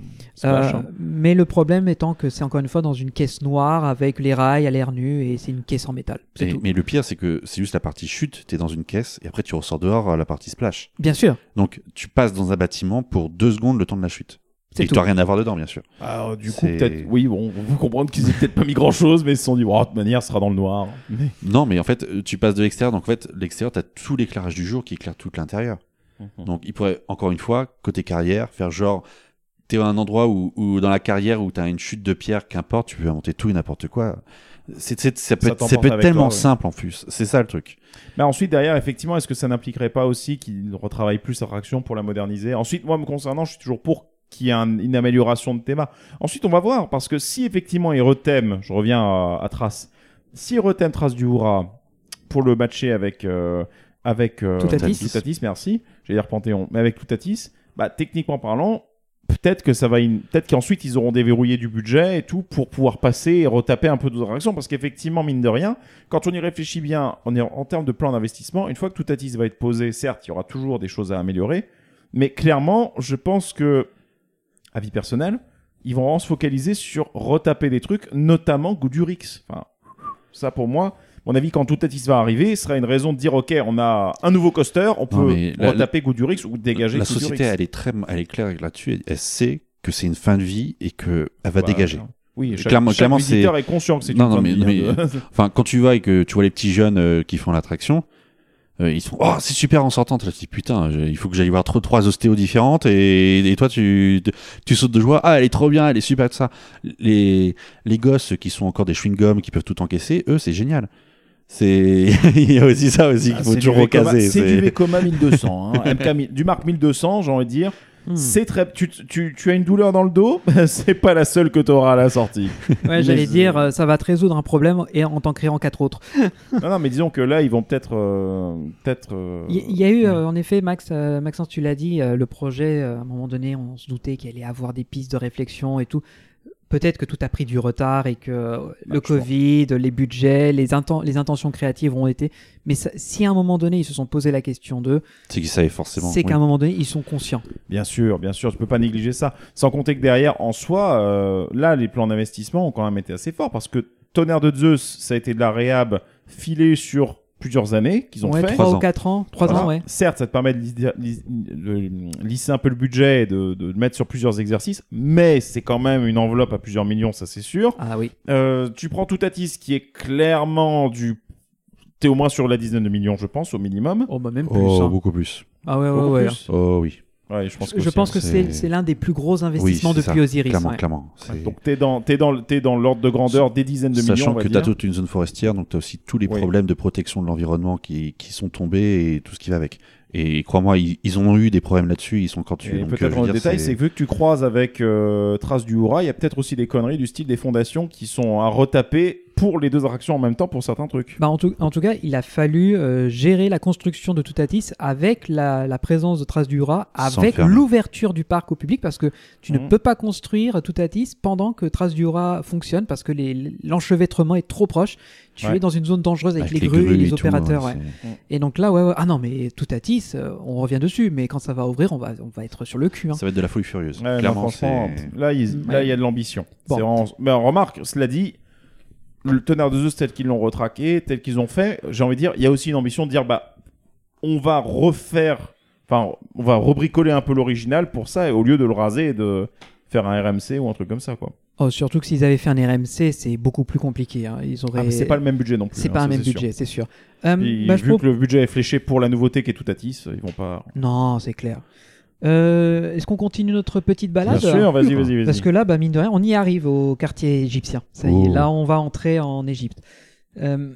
Euh, hein. mais le problème étant que c'est encore une fois dans une caisse noire avec les rails à l'air nu et c'est une caisse en métal. C'est Et- tout. mais le pire, c'est que c'est juste la partie chute, t'es dans une caisse, et après tu ressors dehors à la partie splash. Bien sûr, Donc tu passes dans un bâtiment pour deux secondes le temps de la chute. c'est Et tu rien à voir dedans, bien sûr. Alors, du coup, peut-être. Oui, bon, vous comprendre qu'ils aient peut-être pas mis grand chose, mais ils se sont dit, bon, de toute manière, ce sera dans le noir. Mais- <laughs> Non, mais en fait, euh, tu passes de l'extérieur, donc en fait, l'extérieur, t'as tout l'éclairage du jour qui éclaire tout l'intérieur. Donc il pourrait, encore une fois, côté carrière, faire genre, t'es à un endroit où, où dans la carrière où t'as une chute de pierre, qu'importe, tu peux inventer tout et n'importe quoi. C'est, c'est- ça peut Ça être, ça peut être avec tellement toi, ouais. simple en plus. C'est ça le truc. Mais ensuite, derrière, effectivement, est-ce que ça n'impliquerait pas aussi qu'ils retravaillent plus leur action pour la moderniser? Ensuite, moi, me concernant, je suis toujours pour qu'il y ait un- une amélioration de théma. Ensuite, on va voir, parce que si effectivement ils retèment, je reviens à, à Trace, s'ils retèment Trace du Houra pour le matcher avec. euh, avec euh, Toutatis. Toutatis, merci. J'allais dire Panthéon, mais avec Toutatis, bah, techniquement parlant, peut-être que ça va peut-être qu'ensuite ils auront déverrouillé du budget et tout pour pouvoir passer et retaper un peu d'autres actions parce qu'effectivement mine de rien quand on y réfléchit bien en, termes de plan d'investissement une fois que Toutatis va être posé certes il y aura toujours des choses à améliorer mais clairement je pense que avis personnel ils vont se focaliser sur retaper des trucs notamment Goudurix enfin ça pour moi mon avis, quand Toutatis va arriver, ce sera une raison de dire ok, on a un nouveau coaster, on peut la- retaper Goudurix ou dégager la Goudurix. société, elle est très, elle est claire là-dessus. Elle, elle sait que c'est une fin de vie et que elle va Bah, dégager. Oui, chaque, Clairement- chaque clairement, visiteur est conscient que c'est Non, une non, fin mais- de vie, mais- hein, de- <laughs> Enfin, quand tu vas et que tu vois les petits jeunes euh, qui font l'attraction, euh, ils sont oh c'est super en sortant tu te dis putain il faut que j'aille voir trop trois ostéos différentes et, et toi tu tu sautes de joie ah elle est trop bien elle est super tout ça les les gosses qui sont encore des chewing gums qui peuvent tout encaisser eux c'est génial c'est <laughs> il y a aussi ça aussi qu'il Ah, faut c'est toujours recaser C'est du Vekoma 1200. hein. <laughs> MK du Mark 1200, j'ai envie de dire. Hmm. C'est très. Tu, tu, tu as une douleur dans le dos, <laughs> c'est pas la seule que tu auras à la sortie. Ouais, j'allais dire, euh, ça va te résoudre un problème et en t'en créant quatre autres. non, non, mais disons que là, ils vont peut-être. euh, peut-être. euh, Il y, il y a eu, euh, en effet, Max, euh, Maxence, tu l'as dit, euh, le projet, euh, à un moment donné, on se doutait qu'il allait avoir des pistes de réflexion et tout. Peut-être que tout a pris du retard et que le Covid, les budgets, les, inten- les intentions créatives ont été. Mais ça- si à un moment donné, ils se sont posé la question d'eux, c'est qu'ils savaient forcément c'est oui. qu'à un moment donné, ils sont conscients. Bien sûr, bien sûr, tu peux pas négliger ça. Sans compter que derrière, en soi, euh, là, les plans d'investissement ont quand même été assez forts parce que Tonnerre de Zeus, ça a été de la réhab filée sur plusieurs années qu'ils ont ouais, fait. 3 Trois ou ans. 4 ans, 3 Voilà. ans, ouais. Certes, ça te permet de lis- lis- de lisser un peu le budget et de, de le mettre sur plusieurs exercices, mais c'est quand même une enveloppe à plusieurs millions, ça c'est sûr. Ah oui. Euh, tu prends Toutatis qui est clairement du. T'es au moins sur la dizaine de millions, je pense, au minimum. Oh, bah même plus. oh hein. beaucoup plus Ah ouais, ouais, Beaucoup ouais. plus. oh oui Ouais, je pense que Je aussi, pense que c'est c'est- c'est l'un des plus gros investissements depuis ça. Osiris. clairement ouais. clairement C'est- Donc t'es dans, t'es dans, t'es dans l'ordre de grandeur des dizaines de millions. Sachant on va que tu as toute une zone forestière, donc tu as aussi tous les Oui. problèmes de protection de l'environnement qui, qui sont tombés et tout ce qui va avec. Et crois-moi, ils, ils ont eu des problèmes là-dessus, ils sont encore dessus. Et donc, euh, peut-être je dans veux le dire, détail, c'est que vu que tu croises avec euh, Trace du Hura, il y a peut-être aussi des conneries du style des fondations qui sont à retaper pour les deux attractions en même temps pour certains trucs. Bah, en, tout, en tout cas, il a fallu euh, gérer la construction de Toutatis avec la, la présence de Traces du Sans avec l'ouverture du parc au public, parce que tu ne Mhm. peux pas construire Toutatis pendant que Traces du Jura fonctionne, parce que les- l'enchevêtrement est trop proche. Tu Ouais. es dans une zone dangereuse avec, avec les grues et les opérateurs. ouais. Et donc là, ouais, ouais. ah non, mais Toutatis, euh, on revient dessus, mais quand ça va ouvrir, on va, on va être sur le cul. hein. Ça va être de la folie furieuse. Non, Clairement, franchement, là, il là, il y a de l'ambition. Bon. C'est vraiment- Mais remarque, cela dit, le tonnerre de Zeus tel qu'ils l'ont retraqué, tel qu'ils ont fait, j'ai envie de dire, il y a aussi une ambition de dire, bah, on va refaire, enfin, on va rebricoler un peu l'original pour ça, et au lieu de le raser et de faire un RMC ou un truc comme ça, quoi. Oh, surtout que s'ils avaient fait un RMC, c'est beaucoup plus compliqué. hein. Ils auraient. Ah, mais c'est pas le même budget non plus. C'est hein, pas un même sûr. budget, c'est sûr. Euh, Puis, bah, vu que le budget est fléché pour la nouveauté qui est tout à tis, ils vont pas. Non, c'est clair. Euh, Est-ce qu'on continue notre petite balade Bien sûr, vas-y, vas-y. Parce que là, bah, mine de rien, on y arrive au quartier égyptien. Ça y est, Oh. là, on va entrer en Égypte. Euh,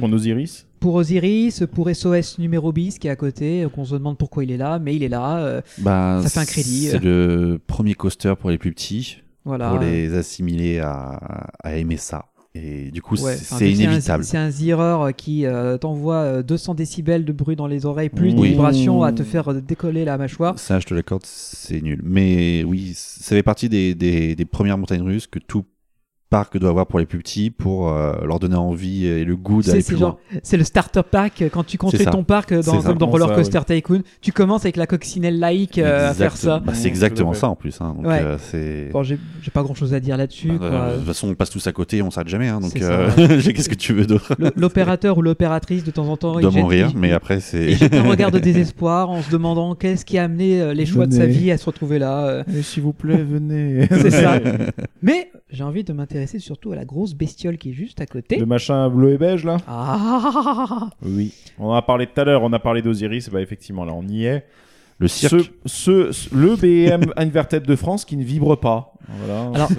Pour Osiris. pour Osiris, pour SOS numéro bis qui est à côté, qu'on se demande pourquoi il est là, mais il est là. euh, Bah, Ça fait un crédit. C'est le premier coaster pour les plus petits, voilà. pour les assimiler à, à aimer ça. Et du coup, Ouais, c'est inévitable. C'est un zireur qui euh, t'envoie euh, 200 décibels de bruit dans les oreilles, plus Oui. des vibrations à te faire euh, décoller la mâchoire. Ça, je te l'accorde, c'est nul. Mais oui, ça fait partie des, des, des premières montagnes russes que tout parc doit avoir pour les plus petits pour euh, leur donner envie et le goût C'est d'aller c'est plus genre, c'est le starter pack euh, quand tu construis ton parc euh, dans, comme dans Roller ça, Coaster Tycoon. Tu commences avec la coccinelle laïque loin. euh, à faire ça. bah, c'est exactement ça en plus. hein. Donc, Ouais. euh, c'est. Bon, j'ai pas grand chose à dire là-dessus. Bah, de toute façon, on passe tous à côté et on s'arrête jamais. hein, donc, euh, <laughs> qu'est-ce que tu veux d'autre? L'opérateur ou l'opératrice de temps en temps, doit il mais après, c'est. un <laughs> regard de désespoir en se demandant qu'est-ce qui a amené les choix de sa vie à se retrouver là. S'il vous plaît, venez. C'est ça. <laughs> Mais j'ai envie de m'intéresser surtout à la grosse bestiole qui est juste à côté. Le machin bleu et beige là Ah Oui. On en a parlé tout à l'heure, on a parlé d'Osiris, bah effectivement là on y est. Le cirque. ce, ce- le BM <laughs> de France qui ne vibre pas. Voilà, Alors-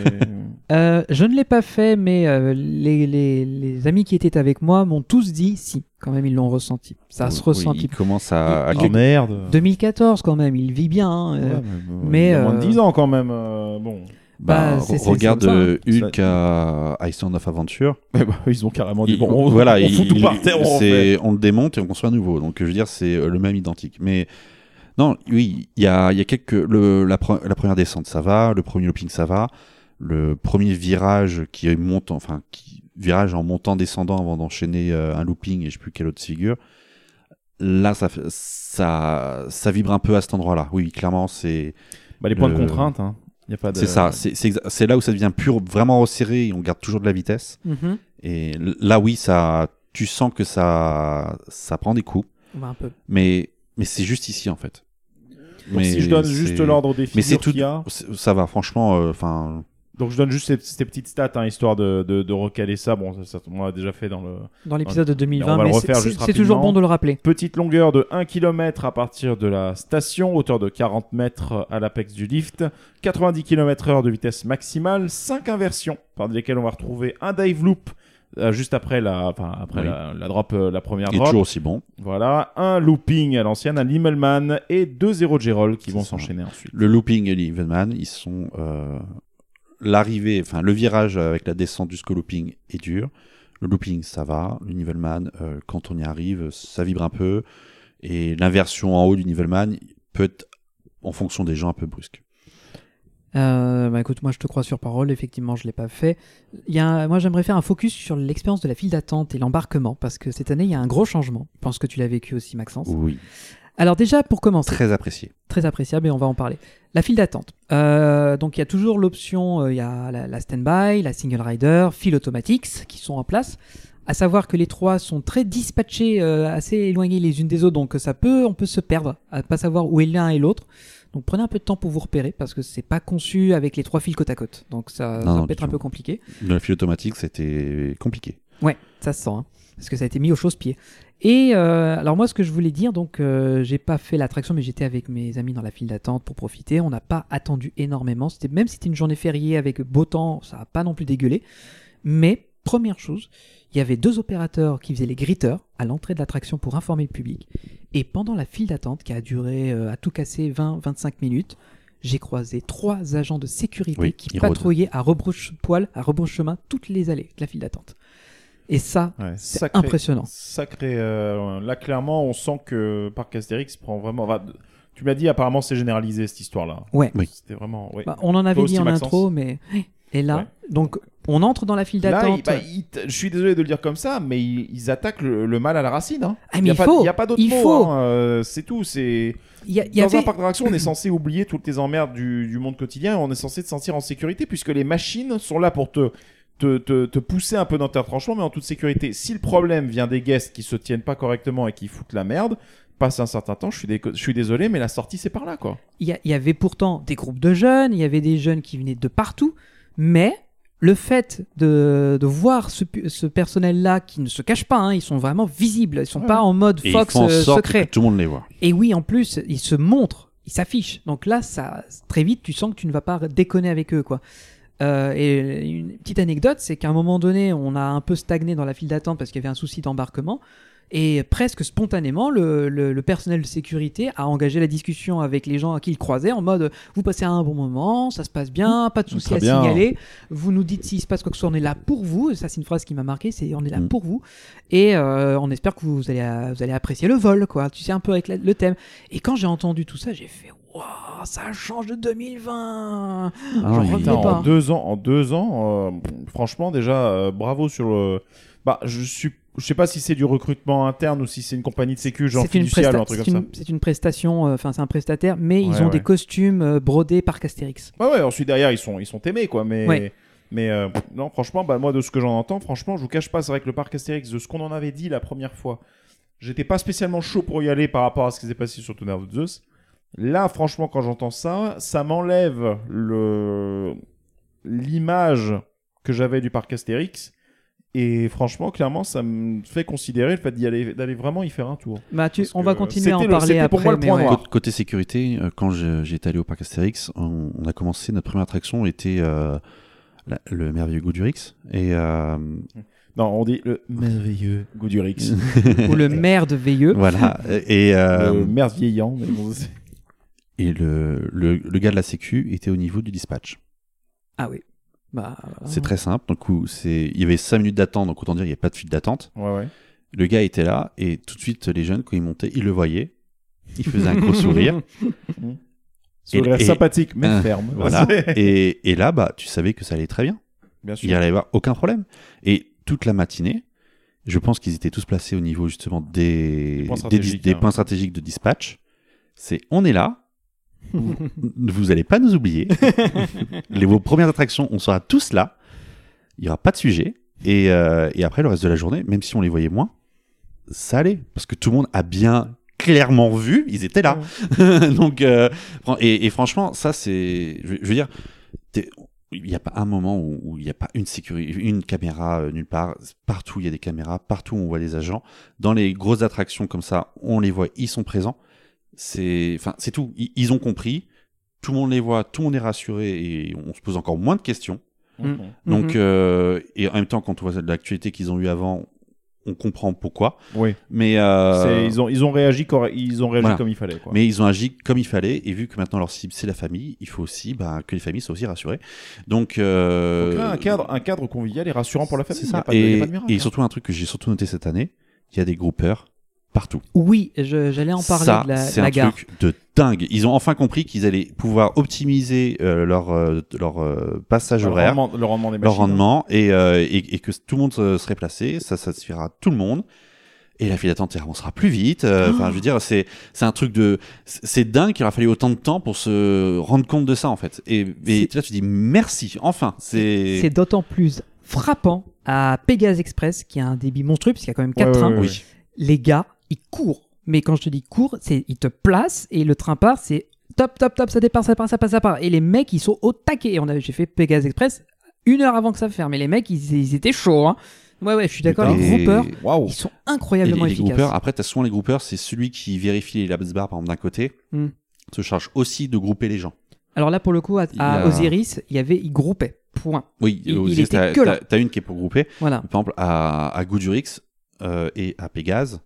Euh, je ne l'ai pas fait, mais euh, les, les- les amis qui étaient avec moi m'ont tous dit si, quand même ils l'ont ressenti. Ça se Oui, ressent. Il commence à. à Il- Oh merde. 2014 quand même, il vit bien. hein, euh. Mais, mais, il a moins de euh, 10 ans quand même. euh, bon. Bah, Bah, c'est- c'est- regarde euh. Hulk à Iceland of Adventure. <laughs> Ben, ils ont carrément dit Il- bon, on, voilà, <laughs> on il- fout tout il- par terre, on c'est- refait. on le démonte et on construit à nouveau. Donc je veux dire, c'est euh, le même identique. Mais non, oui, il y a, y a quelques. Le, la, pre- la première descente, ça va. Le premier looping, ça va. Le premier virage qui monte, enfin, qui, virage en montant, descendant avant d'enchaîner euh, un looping et je sais plus quelle autre figure. Là, ça, fait- ça, ça vibre un peu à cet endroit-là. Oui, clairement, c'est. Bah, les points de contrainte, hein. Y a pas de... C'est ça, c'est c'est exa- c'est là où ça devient pur, vraiment resserré et on garde toujours de la vitesse. Mhm. Et là, oui, ça, tu sens que ça, ça prend des coups, Bah, un peu. mais, mais c'est juste ici en fait. Donc, si je donne juste l'ordre des mais c'est figures tout, qu'il y a, ça va, franchement. euh, Enfin, Donc je donne juste ces, ces petites stats, hein, histoire de, de, de recaler ça. Bon, ça, ça, on l'a déjà fait dans le. Dans l'épisode de On 2020, va le mais refaire c'est- toujours bon de le rappeler. Petite longueur de 1 km à partir de la station, hauteur de 40 mètres à l'apex du lift, 90 km/h de vitesse maximale, 5 inversions, parmi lesquelles on va retrouver un dive loop euh, juste après la, enfin, après Oui. la, la drop, euh, la première Il est drop. toujours aussi bon. Voilà, un looping à l'ancienne, un Limmelman et deux zéro Gerol qui vont s'enchaîner ensuite. Le looping et l'Evenman, ils sont euh, l'arrivée, enfin le virage avec la descente jusqu'au looping est dur. Le looping, ça va. Le Nivelman, euh, quand on y arrive, ça vibre un peu. Et l'inversion en haut du Nivelman peut être, en fonction des gens, un peu brusque. Euh, bah écoute, moi je te crois sur parole, effectivement je l'ai pas fait. Il y a un- moi j'aimerais faire un focus sur l'expérience de la file d'attente et l'embarquement, parce que cette année il y a un gros changement. Je pense que tu l'as vécu aussi Maxence. Oui, Alors déjà pour commencer, très apprécié. très appréciable et on va en parler. La file d'attente. Euh, donc il y a toujours l'option, euh, il y a la, la standby, la single rider, file automatics qui sont en place. À savoir que les trois sont très dispatchés, euh, assez éloignés les unes des autres, donc ça peut, on peut se perdre, à pas savoir où est l'un et l'autre. Donc prenez un peu de temps pour vous repérer parce que c'est pas conçu avec les trois fils côte à côte. Donc ça, Non, ça non, peut être un peu compliqué. Dans la file automatique, c'était compliqué. Ouais, ça se sent, hein, parce que ça a été mis au chausse-pied. Et euh, alors moi, ce que je voulais dire, donc euh, j'ai pas fait l'attraction, mais j'étais avec mes amis dans la file d'attente pour profiter. On n'a pas attendu énormément. C'était même si c'était une journée fériée avec beau temps, ça a pas non plus dégueulé. Mais première chose, il y avait deux opérateurs qui faisaient les gritteurs à l'entrée de l'attraction pour informer le public. Et pendant la file d'attente, qui a duré euh, à tout casser 20-25 minutes, j'ai croisé trois agents de sécurité Oui, qui patrouillaient à rebrouche-poil, à rebrouche-chemin, toutes les allées de la file d'attente. Et ça, Ouais, c'est impressionnant. Sacré. euh, là, clairement, on sent que Parc Astérix prend vraiment. enfin, tu m'as dit, apparemment, c'est généralisé cette histoire-là. Ouais. Oui. C'était vraiment. ouais. Bah, on en avait dit en Maxence intro, mais et là, Ouais. donc on entre dans la file d'attente. bah, je suis désolé de le dire comme ça, mais ils, ils attaquent le, le mal à la racine. Hein. Ah, Il mais n'y a, il pas- faut, il y a pas d'autre mot. hein, euh, c'est tout. C'est Il y, a- il y dans avait un parc d'attractions, on est censé oublier toutes les emmerdes du, du monde quotidien. et On est censé se sentir en sécurité puisque les machines sont là pour te te, te, te pousser un peu dans tes retranchements, mais en toute sécurité. Si le problème vient des guests qui se tiennent pas correctement et qui foutent la merde, passe un certain temps, je suis, déco- je suis désolé, mais la sortie c'est par là quoi. il y, avait pourtant des groupes de jeunes, il y avait des jeunes qui venaient de partout, mais le fait de, de voir ce, personnel-là qui ne se cache pas, hein, ils sont vraiment visibles, ils sont Ouais. pas en mode Et Fox ils font en euh, sorte secret. que tout le monde les voit. Et oui, en plus, ils se montrent, ils s'affichent. Donc là, ça, très vite, tu sens que tu ne vas pas déconner avec eux, quoi. Euh, et une petite anecdote, c'est qu'à un moment donné, on a un peu stagné dans la file d'attente parce qu'il y avait un souci d'embarquement. Et presque spontanément, le, le- le personnel de sécurité a engagé la discussion avec les gens à qui il croisait en mode vous passez un bon moment, ça se passe bien, pas de souci Très à bien. signaler. Vous nous dites s'il se passe quoi que ce soit, on est là pour vous. Ça, c'est une phrase qui m'a marqué c'est on est là Mm. pour vous. Et euh, on espère que vous allez, vous allez apprécier le vol, quoi. Tu sais, un peu avec la- le thème. Et quand j'ai entendu tout ça, j'ai fait Ça change de 2020 Ah, Putain, pas. en deux ans, en deux ans, euh, franchement déjà euh, bravo sur le. Bah, je suis, je sais pas si c'est du recrutement interne ou si c'est une compagnie de sécu genre C'est une, fiducial presta- ou un truc comme une- c'est une prestation, euh, enfin c'est un prestataire, mais ils ont ouais. des costumes brodés par Castérix. ça. Ouais, ouais. Ensuite derrière ils sont, ils sont aimés quoi, mais. Ouais. Mais euh, non, franchement, bah, moi de ce que j'en entends, franchement, je vous cache pas, c'est vrai que le parc Astérix, de ce qu'on en avait dit la première fois, j'étais pas spécialement chaud pour y aller par rapport à ce qui s'est passé sur Tonnerre de Zeus. Là, franchement, quand j'entends ça, ça m'enlève le l'image que j'avais du parc Astérix. Et franchement, clairement, ça me fait considérer le fait d'y aller, d'aller vraiment y faire un tour. Bah, tu, on va continuer à en parler après. pour moi le point ouais. noir. Côté, sécurité, euh, quand j'étais allé au parc Astérix, on, on a commencé, notre première attraction était euh, la- le merveilleux goût du Rix. Et euh, Non, on dit le merveilleux goût du Rix. <laughs> Ou le maire de Veilleux. voilà. Et, euh, le maire vieillant. mais bon, c'est- et le, le, le gars de la Sécu était au niveau du dispatch. Ah oui. Bah, C'est très simple. Donc, où c'est- il y avait 5 minutes d'attente, donc autant dire qu'il n'y a pas de file d'attente. ouais, ouais. Le gars était là, et tout de suite, les jeunes, quand ils montaient, ils le voyaient. Il faisait un gros sourire. <laughs> Sourire et- sympathique, mais Euh, ferme. Voilà. <laughs> et, et là, bah, tu savais que ça allait très bien. Bien sûr. Il n'y allait y avoir aucun problème. Et toute la matinée, je pense qu'ils étaient tous placés au niveau justement des, Des points des, stratégiques, des hein. points stratégiques de dispatch. C'est on est là, vous- vous n'allez pas nous oublier. <laughs> Les, vos premières attractions, on sera tous là. Il n'y aura pas de sujet. Et, euh, et après, le reste de la journée, même si on les voyait moins, ça allait. Parce que tout le monde a bien clairement vu, ils étaient là. <laughs> Donc, euh, et, et franchement, ça, c'est. Je, je veux dire, il n'y a pas un moment où, où il n'y a pas une sécurité, une caméra euh, nulle part. Partout, il y a des caméras. Partout, on voit les agents. Dans les grosses attractions comme ça, on les voit, ils sont présents. C'est, enfin, c'est tout. Ils, ils ont compris. Tout le monde les voit, tout le monde est rassuré et on se pose encore moins de questions. Mhm. Donc, Mhm. euh, et en même temps, quand on voit l'actualité qu'ils ont eu avant, on comprend pourquoi. Oui. Mais euh, Ils, ont, ils ont réagi, corre- ils ont réagi Voilà. comme il fallait. Quoi. Mais ils ont agi comme il fallait, et vu que maintenant leur cible c'est la famille, il faut aussi bah, que les familles soient aussi rassurées. Donc, euh, Donc là, un cadre, un cadre convivial et rassurant pour la famille. c'est Il y a ça. pas de- il y a et, pas de miracle, et hein. surtout un truc que j'ai surtout noté cette année, il y a des groupeurs partout. Oui, je- j'allais en parler ça, de la, c'est la un gare. truc de dingue. Ils ont enfin compris qu'ils allaient pouvoir optimiser euh, leur euh, leur euh, passage horaire, rendement, le rendement des leur machines. rendement, et, euh, et, et que tout le monde se- serait placé, ça satisfera tout le monde. Et la file d'attente elle avancera plus vite. euh, Enfin, je veux dire, c'est c'est un truc de, c'est dingue qu'il aura fallu autant de temps pour se rendre compte de ça en fait. Et, et là, tu dis merci, enfin. C'est C'est d'autant plus frappant à Pegasus Express, qui a un débit monstrueux, puisqu'il y a quand même quatre Ouais, ouais, trains. ouais, ouais. oui. Les gars, ils courent. Mais quand je te dis courent, c'est ils te placent et le train part, c'est top, top, top, ça départ, ça part, ça part, ça part. Et les mecs, ils sont au taquet. Et on j'ai fait Pegasus Express une heure avant que ça ferme. Et les mecs, ils, ils étaient chauds. Hein. Ouais, ouais, je suis d'accord. Les groupeurs, ils sont Et les, incroyablement les efficaces. groupeurs, après, tu as souvent les groupeurs, c'est celui qui vérifie les labs bar, par exemple, d'un côté, Hmm. se charge aussi de grouper les gens. Alors là, pour le coup, à, Il à a- Osiris, il y avait, ils groupaient. Point. Oui, Il- il était que là. t'as une qui est pour grouper. Voilà. Par exemple, à, à Goudurix euh, et à Pégase.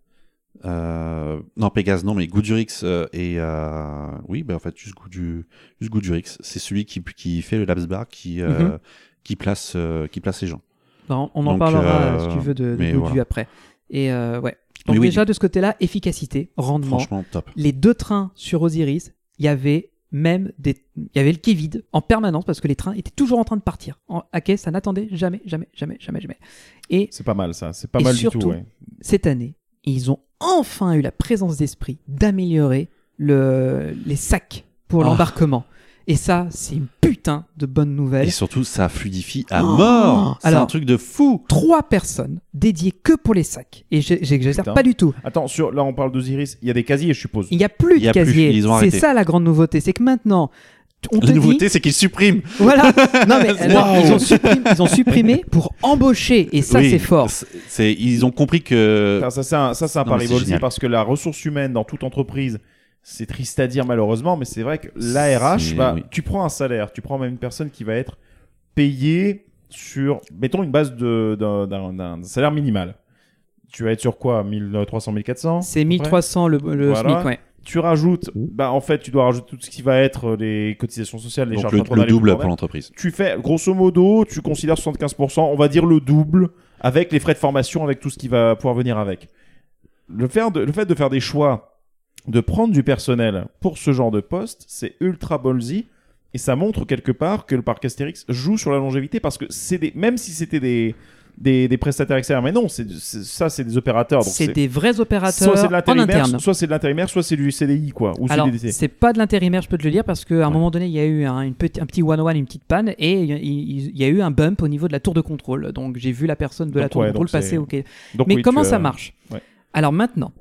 Euh, non, Pégase, non, mais Goudurix euh, et euh, oui, bah, en fait, juste, Goudu, juste Goudurix, c'est celui qui, qui fait le labs bar qui, euh, Mhm. qui, place, euh, qui place les gens. Bon, on en Donc, parlera, euh, si tu veux, de, de Goudu voilà. après. Et euh, ouais. Donc Mais oui, déjà, de ce côté-là, efficacité, rendement. Franchement, top. les deux trains sur Osiris, il y avait même des, il y avait le quai vide en permanence parce que les trains étaient toujours en train de partir. En, à quai, ça n'attendait jamais, jamais, jamais, jamais, jamais. Et C'est pas mal ça. C'est pas Et mal du surtout- tout. ouais. cette année, ils ont enfin eu la présence d'esprit d'améliorer le, les sacs pour Ah. l'embarquement. Et ça, c'est une putain de bonne nouvelle. Et surtout, ça fluidifie à Oh mort. C'est un truc de fou. Trois personnes dédiées que pour les sacs. Et j'exagère pas du tout. Attends, sur, là on parle d'Osiris. Il y a des casiers, je suppose. Il n'y a plus y de a plus, casier. ils ont C'est ça la grande nouveauté. C'est que maintenant, on te La dit- nouveauté, c'est qu'ils suppriment. Voilà. Non mais <laughs> ils, ont <laughs> supprimé, ils ont supprimé pour embaucher et ça Oui, c'est fort. c'est- ils ont compris que. Ça, c'est un, ça, c'est un Non, pari c'est parce que la ressource humaine dans toute entreprise, c'est triste à dire malheureusement, mais c'est vrai que l'ARH, bah, oui. tu prends un salaire, tu prends même une personne qui va être payée sur, mettons, une base de- d'un d'un- d'un salaire minimal. Tu vas être sur quoi? 1300, 1400 C'est 1300 le, le Voilà. SMIC, ouais. Tu rajoutes, bah en fait, tu dois rajouter tout ce qui va être les cotisations sociales, les Donc charges le, le patronales double pour l'entreprise. tu fais, grosso modo, tu considères 75%, on va dire le double, avec les frais de formation, avec tout ce qui va pouvoir venir avec. Le, faire de- le fait de faire des choix, de prendre du personnel pour ce genre de poste, c'est ultra ballsy, et ça montre quelque part que le parc Astérix joue sur la longévité, parce que c'est des, même si c'était des, des, des prestataires extérieurs, mais non, c'est, ça c'est des opérateurs. donc C'est des vrais soit opérateurs c'est de en l'intérimaire, interne. soit c'est de l'intérimaire, soit c'est du CDI, quoi, ou Alors, c'est pas de l'intérimaire, je peux te le dire, parce qu'à un Ouais. moment donné, il y a eu un, une petit, un petit one-one, une petite panne, et il y, a- il- il y a eu un bump au niveau de la tour de contrôle. Donc j'ai vu la personne de la tour ouais, de contrôle passer au quai. Donc, Mais oui, comment ça as- marche Ouais. Alors maintenant,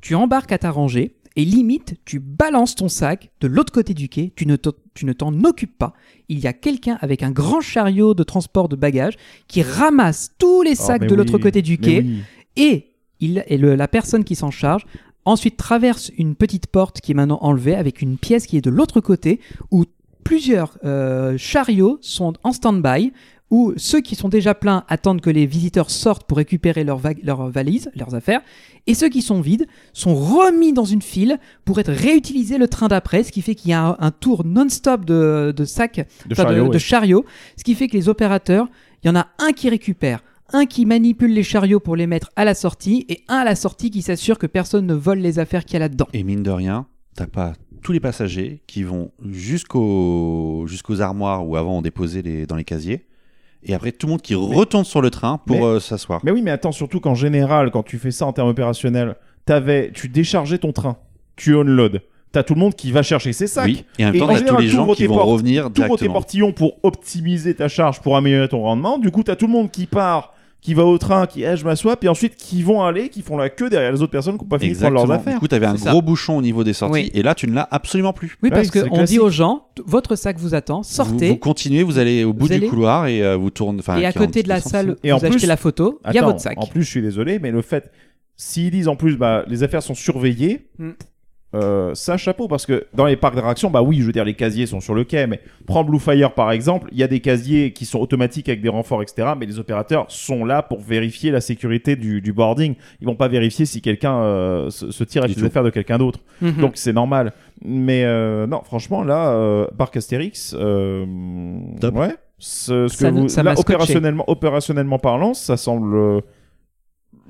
tu embarques à ta rangée et limite, tu balances ton sac de l'autre côté du quai, tu ne t'en- tu ne t'en occupes pas. Il y a quelqu'un avec un grand chariot de transport de bagages qui ramasse tous les Oh, sacs de l'autre côté du quai oui. et, il, et le- la personne qui s'en charge ensuite traverse une petite porte qui est maintenant enlevée avec une pièce qui est de l'autre côté où plusieurs euh, chariots sont en stand-by où ceux qui sont déjà pleins attendent que les visiteurs sortent pour récupérer leurs va- leurs valises, leurs affaires, et ceux qui sont vides sont remis dans une file pour être réutilisés le train d'après, ce qui fait qu'il y a un, un tour non-stop de, de sacs, De chariots, ce qui fait que les opérateurs, il y en a un qui récupère, un qui manipule les chariots pour les mettre à la sortie, et un à la sortie qui s'assure que personne ne vole les affaires qu'il y a là-dedans. Et mine de rien, t'as pas tous les passagers qui vont jusqu'aux jusqu'aux armoires où avant on déposait les, dans les casiers. Et après, tout le monde qui retourne sur le train pour Mais- euh, s'asseoir. Mais oui, mais attends, surtout qu'en général, quand tu fais ça en termes opérationnels, t'avais, tu déchargeais ton train, tu unload. T'as tout le monde qui va chercher ses sacs. Oui. Et en même temps, t'as tous les gens qui vont portes, revenir T'ouvres tes directement. portillons pour optimiser ta charge, pour améliorer ton rendement. Du coup, t'as tout le monde qui part qui va au train, qui eh, je m'assois, puis ensuite qui vont aller, qui font la queue derrière les autres personnes qui n'ont pas fini de prendre leurs Exactement. affaires. Du coup, t'avais un C'est ça. gros bouchon au niveau des sorties, Oui. et là, tu ne l'as absolument plus. Oui, Ouais, parce qu'on dit aux gens, votre sac vous attend, Vous, sortez. vous continuez, vous allez au bout Vous du allez- couloir et euh, vous tournez. enfin, et à 40 côté de la salle, Et en vous achetez plus- la photo, il y a votre sac. En plus, je suis désolé, mais le fait, s'ils disent en plus, bah, les affaires sont surveillées, Mm. Euh, ça, chapeau, parce que dans les parcs d'attractions, bah oui, je veux dire, les casiers sont sur le quai, mais prends Blue Fire par exemple, il y a des casiers qui sont automatiques avec des renforts, etc., mais les opérateurs sont là pour vérifier la sécurité du, du boarding. Ils vont pas vérifier si quelqu'un euh, se, se tire avec Du les affaires de quelqu'un d'autre. Mhm. Donc c'est normal. Mais euh, non, franchement, là, euh, Parc Astérix, euh, ouais. Ce, ce que Ça vous, ça là, opérationnellement, opérationnellement parlant, ça semble.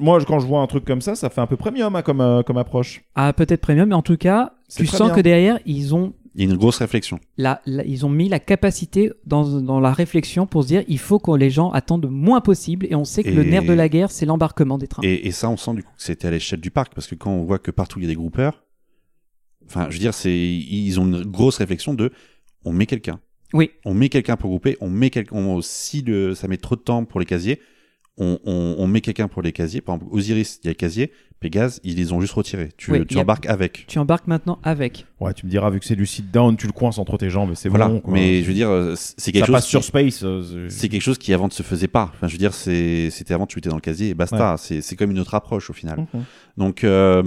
Moi, je- quand je vois un truc comme ça, ça fait un peu premium hein, comme, euh, comme approche. Ah, peut-être premium, mais en tout cas, tu sens bien. que derrière, ils ont, Il y a une grosse réflexion. la, la- ils ont mis la capacité dans, dans la réflexion pour se dire il faut que les gens attendent le moins possible. Et on sait que le nerf de la guerre, c'est l'embarquement des trains. Et, et ça, on sent du coup que c'était à l'échelle du parc, parce que quand on voit que partout il y a des groupeurs, enfin, je veux dire, c'est ils ont une grosse réflexion de on met quelqu'un. Oui. On met quelqu'un pour grouper, on met quelqu'un. Si le, ça met trop de temps pour les casiers, on, on, on met quelqu'un pour les casiers. Par exemple, Osiris, il y a le casier. Pégase, ils les ont juste retirés. Tu, Oui, tu a- embarques avec. Tu embarques maintenant avec. Ouais, tu me diras, vu que c'est du sit-down, tu le coinces entre tes jambes et c'est Voilà. bon. quoi. Mais je veux dire, euh, c'est quelque ça chose. passe sur qui- Space. euh, c'est- quelque chose qui avant ne se faisait pas. Enfin, je veux dire, c'est- c'était avant tu étais dans le casier et basta. C'est c'est comme une autre approche au final. Mhm. Donc, euh,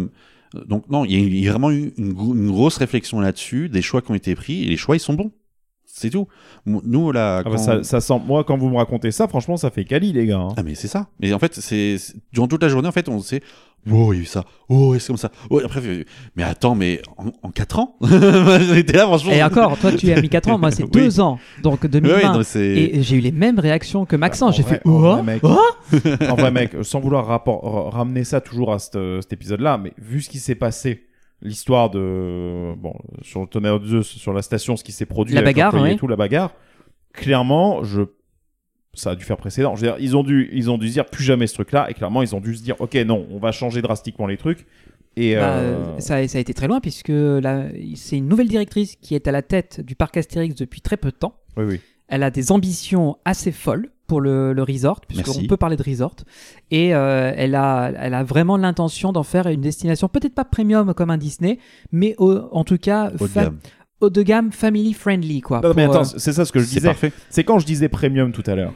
donc non, il y a eu- il y a vraiment eu une, une grosse réflexion là-dessus, des choix qui ont été pris et les choix ils sont bons. C'est tout. Nous là, Ah bah, quand- ça, ça sent. Moi, quand vous me racontez ça, franchement, ça fait Cali, les gars. hein. Ah mais c'est ça. Mais en fait, c'est durant toute la journée en fait, on sait Oh, il y a eu ça. Oh, c'est comme ça. Oh, après, euh, mais attends, mais en, en 4 ans? <laughs> On était là, franchement. Et encore, toi, tu as mis 4 ans, moi, c'est <laughs> Oui. 2 ans. Donc Oui, 2020. oui, non, c'est. Et j'ai eu les mêmes réactions que Maxence. En J'ai fait en vrai, Oh, mec. oh en vrai, mec, sans vouloir ramener ça toujours à cet, euh, cet épisode-là, mais vu ce qui s'est passé, l'histoire de. Bon, sur le tonnerre de Zeus, sur la station, ce qui s'est produit, La bagarre, ouais. et tout, la bagarre, clairement, je. Ça a dû faire précédent. Je veux dire, ils ont dû, ils ont dû se dire plus jamais ce truc-là, et clairement, ils ont dû se dire, ok, non, on va changer drastiquement les trucs. Et Bah, euh, ça, ça a été très loin puisque là, c'est une nouvelle directrice qui est à la tête du parc Astérix depuis très peu de temps. oui, oui. Elle a des ambitions assez folles pour le, le resort, puisqu'on peut parler de resort. Et euh, elle, a, elle a vraiment l'intention d'en faire une destination, peut-être pas premium comme un Disney, mais au- en tout cas Haut de gamme. haut de gamme, family friendly. Quoi, Non, mais attends, euh, c'est ça ce que je disais. C'est quand je disais premium tout à l'heure.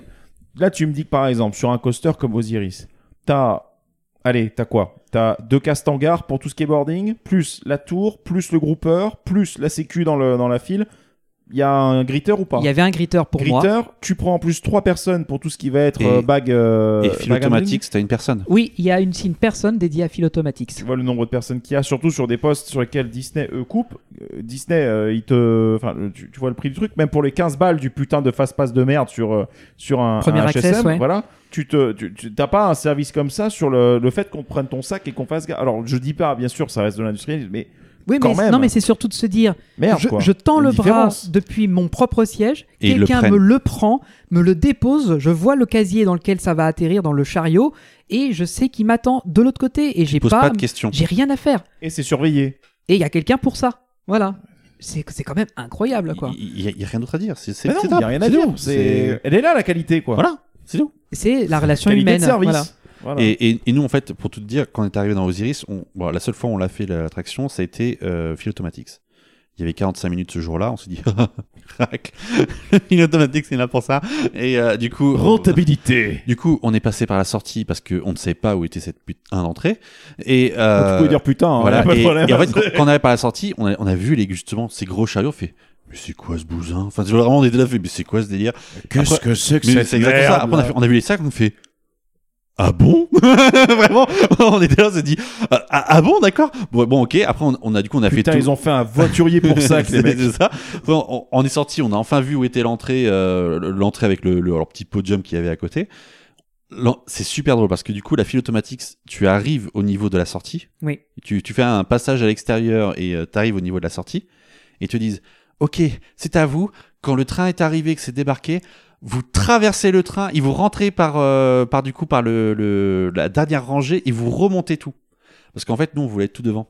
Là, tu me dis que par exemple, sur un coaster comme Osiris, t'as. Allez, t'as quoi? T'as deux castangars pour tout ce qui est boarding, plus la tour, plus le grouper, plus la sécu dans, le, dans la file. Il y a un gritter ou pas il y avait un gritter pour moi. Gritter, tu prends en plus trois personnes pour tout ce qui va être Et- euh, bag. euh, Et automatique, c'était une personne. Oui, il y a une, une personne dédiée à Phil Automatics. Tu vois le nombre de personnes qu'il y a, surtout sur des postes sur lesquels Disney eux coupe. Euh, Disney, euh, il te, enfin, tu, tu vois le prix du truc, même pour les 15 balles du putain de fast pass de merde sur euh, sur un, Premier un access, HSM, ouais. voilà. Tu te, tu, tu- t'as pas un service comme ça sur le, le fait qu'on prenne ton sac et qu'on fasse. Alors, je dis pas, bien sûr, ça reste de l'industrie, mais Oui, Quand mais, même. non, mais c'est surtout de se dire merde je, quoi. je tends y le bras depuis mon propre siège, Et ils le quelqu'un me le prend, me le dépose, je vois le casier dans lequel ça va atterrir dans le chariot, et je sais qu'il m'attend de l'autre côté, et j'ai pas, pas de questions. j'ai rien à faire. Et c'est surveillé. Et il y a quelqu'un pour ça. Voilà. C'est c'est quand même incroyable, quoi. Il y, a- il y a rien d'autre à dire. C'est c'est Mais non, c'est il y a top. rien à C'est dire. elle est là la qualité quoi. Voilà, c'est tout. C'est la relation humaine. de service. Voilà. Voilà. Et, et- et nous, en fait, pour tout te dire, quand on est arrivé dans Osiris, on, bon, la seule fois où on l'a fait l'attraction, ça a été euh, Fil Automatics. Il y avait 45 minutes ce jour-là, on s'est dit, <laughs> crac, <laughs> Fil Automatics, c'est là pour ça. Et euh, du coup, Rentabilité. du coup, on est passé par la sortie parce qu'on ne savait pas où était cette putain d'entrée. Et euh, tu pouvais dire putain. hein, y voilà. a <laughs> pas de Et, problème. et en fait, quand, quand on arrive par la sortie, on a, on a vu les, justement ces gros chariots, on fait, mais c'est quoi ce bousin? Enfin, vraiment, on était là, fait, mais c'est quoi ce délire? Qu'est-ce que c'est que c'est exactement ça. Après, on a, fait- on a vu les sacs, on fait Ah bon <laughs> Vraiment On était là, on s'est dit Ah, ah, ah bon, d'accord bon, bon, ok. Après, on, on a du coup, on a Putain, fait tout. ils ont fait un voiturier pour ça, <laughs> que les C'est- mecs. c'est ça. On, on est sorti, on a enfin vu où était l'entrée, euh, l'entrée avec le, le- leur petit podium qu'il y avait à côté. C'est super drôle parce que du coup, la file automatique, tu arrives au niveau de la sortie. Oui. Tu, tu fais un passage à l'extérieur et tu arrives au niveau de la sortie. Et ils te disent Ok, c'est à vous. Quand le train est arrivé, que c'est débarqué, vous traversez le train et vous rentrez par, euh, par du coup par le, le- la dernière rangée et vous remontez tout. Parce qu'en fait, nous, on voulait être tout devant.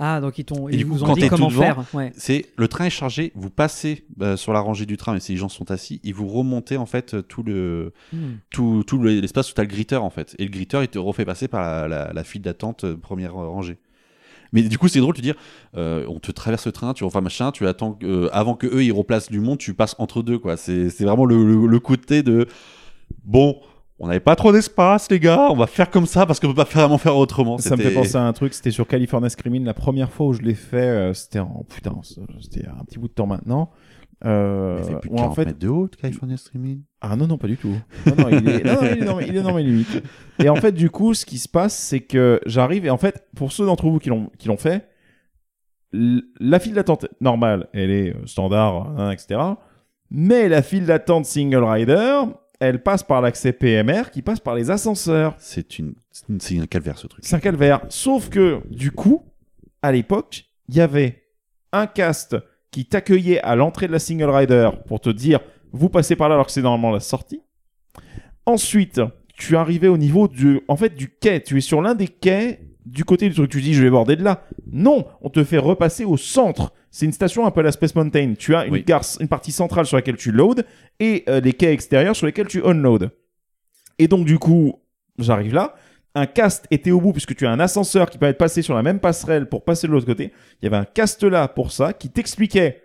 Ah, donc ils, t'ont, ils vous ont dit comment devant, faire. Ouais. C'est le train est chargé, vous passez euh, sur la rangée du train, mais si les gens sont assis, et vous remontez en fait euh, tout le Hmm. tout, tout le- l'espace où t'as le gritter en fait. Et le gritter, il te refait passer par la, la- la file d'attente euh, première rangée. Mais du coup, c'est drôle de dire, euh, on te traverse le train, tu refais machin, tu attends euh, avant que eux ils replacent du monde, tu passes entre deux quoi. C'est vraiment le, le- le côté de bon. On n'avait pas trop d'espace, les gars. On va faire comme ça parce qu'on peut pas vraiment faire autrement. Ça me fait penser à un truc, c'était sur California Screaming, la première fois où je l'ai fait, euh, c'était en putain, c'était un petit bout de temps maintenant. Euh, Il fait plus de où en 40 fait, mètres de haut, California Streaming. Ah non, non, pas du tout. Non, non, il est, non, non, il est dans, mes- il est dans mes limites. Et en fait, du coup, ce qui se passe, c'est que j'arrive, et en fait, pour ceux d'entre vous qui l'ont, fait, la file d'attente normale, elle est euh, standard, hein, etc. Mais la file d'attente single rider, elle passe par l'accès PMR qui passe par les ascenseurs. C'est une- c'est un calvaire ce truc. C'est un calvaire. Sauf que, du coup, à l'époque, il y avait un cast qui t'accueillait à l'entrée de la single rider pour te dire vous passez par là alors que c'est normalement la sortie. Ensuite, tu arrivais au niveau du, en fait, du quai. Tu es sur l'un des quais du côté du truc. Tu dis je vais border de là. Non, on te fait repasser au centre. C'est une station un peu à la Space Mountain. Tu as une, Oui. gare, une partie centrale sur laquelle tu load et euh, les quais extérieurs sur lesquels tu unload. Et donc, du coup, j'arrive là. Un cast était au bout puisque tu as un ascenseur qui permet de passer sur la même passerelle pour passer de l'autre côté. Il y avait un cast là pour ça qui t'expliquait.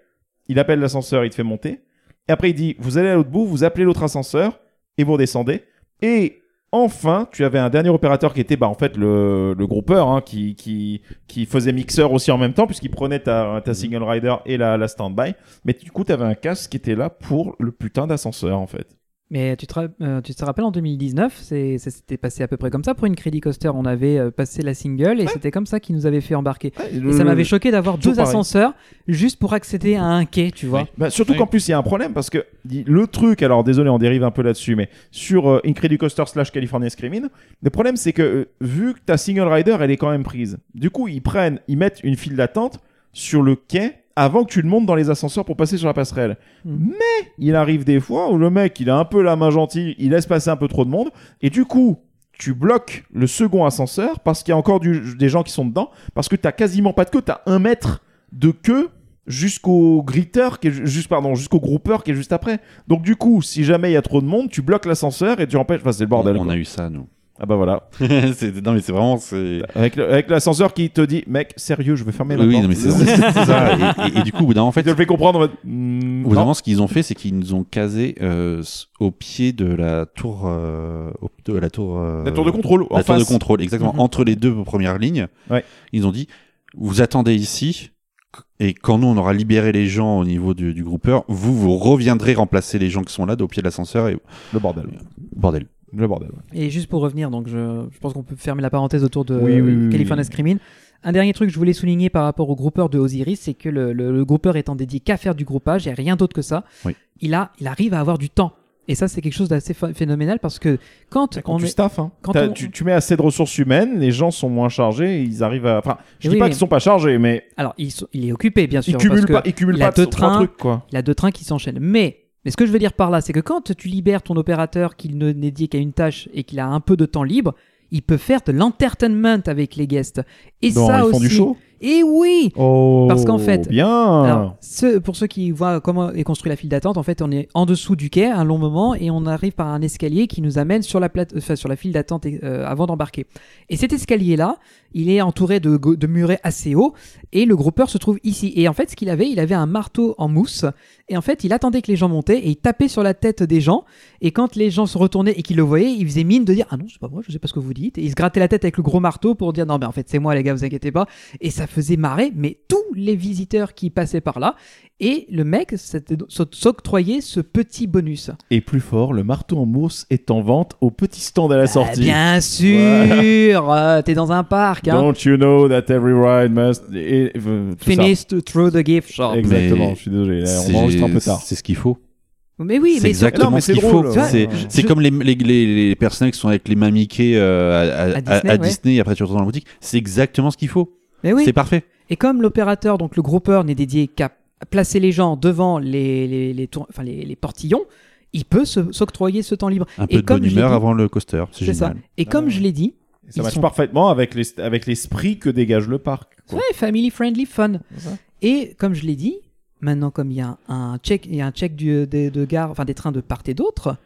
Il appelle l'ascenseur, il te fait monter. Et après, il dit Vous allez à l'autre bout, vous appelez l'autre ascenseur et vous redescendez. Et enfin, tu avais un dernier opérateur qui était bah, en fait le, le groupeur hein, qui, qui, qui faisait mixeur aussi en même temps puisqu'il prenait ta, ta single rider et la, la stand-by. Mais du coup, tu avais un casque qui était là pour le putain d'ascenseur en fait. Mais tu te, ra- euh, tu te rappelles en 2019, c'est- ça s'était passé à peu près comme ça pour une Credit Coaster. On avait euh, passé la single et c'était comme ça qu'ils nous avaient fait embarquer. Et ça m'avait choqué d'avoir deux pareil. ascenseurs juste pour accéder à un quai, tu vois. Bah, surtout Oui. qu'en plus, il y a un problème parce que le truc, alors désolé, on dérive un peu là-dessus, mais sur euh, Incredicoaster slash California Screaming, le problème c'est que euh, vu que ta single rider, elle est quand même prise, du coup, ils prennent, ils mettent une file d'attente sur le quai avant que tu le montes dans les ascenseurs pour passer sur la passerelle. Hmm. Mais il arrive des fois où le mec, il a un peu la main gentille, il laisse passer un peu trop de monde, et du coup, tu bloques le second ascenseur parce qu'il y a encore du- des gens qui sont dedans, parce que t'as quasiment pas de queue, t'as un mètre de queue jusqu'au gritter qui est ju- juste pardon jusqu'au groupeur qui est juste après donc du coup si jamais il y a trop de monde tu bloques l'ascenseur et tu empêches enfin c'est le bordel on, a eu ça, nous. Ah bah voilà <laughs> C'est- non, mais c'est vraiment. c'est- avec avec l'ascenseur qui te dit mec sérieux je vais fermer la Oui, porte non, mais <laughs> c'est ça. Et, et- et du coup, au bout d'un moment, en fait je le fais comprendre hmm, au bout d'un moment, ce qu'ils ont fait, c'est qu'ils nous ont casé euh, au pied de la tour. euh, de la tour. euh, la tour de contrôle en la tour de contrôle, exactement. Mhm. Entre les deux premières lignes, Ouais. ils ont dit vous attendez ici. Et quand nous on aura libéré les gens au niveau du, du groupeur, vous vous reviendrez remplacer les gens qui sont là au pied de l'ascenseur et le bordel bordel. Le bordel ouais. Et juste pour revenir, donc je, je pense qu'on peut fermer la parenthèse autour de Oui, oui, oui, California. Screaming. Un dernier truc que je voulais souligner par rapport au groupeur de Osiris, c'est que le, le, le groupeur étant dédié qu'à faire du groupage et rien d'autre que ça, il, a, il arrive à avoir du temps. Et ça, c'est quelque chose d'assez ph- phénoménal parce que quand, quand on tu est. staffes hein. quand T'as- on- tu, tu mets assez de ressources humaines les gens sont moins chargés ils arrivent à enfin je dis pas mais- qu'ils sont pas chargés mais Alors, il, il est occupé, bien sûr. cumulent parce pas que il a pas deux trains, trucs quoi Il a deux trains qui s'enchaînent. Mais, mais ce que je veux dire par là, c'est que quand tu libères ton opérateur qui ne dédié qu'à une tâche et qu'il a un peu de temps libre, il peut faire de l'entertainment avec les guests. Et Dans- ça ils font aussi. du show Et oui oh Parce qu'en fait- bien Alors, ce- pour ceux qui voient comment est construit la file d'attente, en fait, on est en dessous du quai un long moment et on arrive par un escalier qui nous amène sur la, plate- enfin, sur la file d'attente euh, avant d'embarquer. Et cet escalier-là, il est entouré de murets assez hauts et le groupeur se trouve ici. Et en fait, ce qu'il avait, il avait un marteau en mousse et en fait, il attendait que les gens montaient et il tapait sur la tête des gens. Et quand les gens se retournaient et qu'ils le voyaient, il faisait mine de dire Ah non, c'est pas moi, je sais pas ce que vous dites. Et il se grattait la tête avec le gros marteau pour dire Non, mais en fait, c'est moi, les gars, vous inquiétez pas. Et ça faisait marrer, mais tous les visiteurs qui passaient par là. Et le mec s'octroyait ce petit bonus. Et plus fort, le marteau en mousse est en vente au petit stand à la Ah, sortie. bien sûr euh, T'es dans un parc, hein. Don't you know that every ride must. Et, euh. Finished through the gift shop. Exactement, Mais je suis désolé, là, on enregistre un peu tard. C'est ce qu'il faut. Mais oui, c'est mais exactement Non, mais ce c'est qu'il drôle. faut. C'est je- comme les, les, les, les personnages qui sont avec les mains Mickey euh, à, à- À Disney, à ouais. Disney et après tu retournes dans la boutique. C'est exactement ce qu'il faut. Mais oui. C'est parfait. Et comme l'opérateur, donc le groupeur, n'est dédié qu'à placer les gens devant les, les, les, tour- enfin, les, les portillons, il peut s'octroyer ce temps libre. Un Et peu de comme bonne je l'ai humeur dit- avant le coaster. C'est C'est ça. génial. Et comme je l'ai dit, Ça sont- parfaitement avec les- avec l'esprit que dégage le parc. quoi. Ouais, family friendly fun. Et comme je l'ai dit, maintenant comme il y a un check, il y a un check du, des- de gare, enfin des trains de part et d'autre,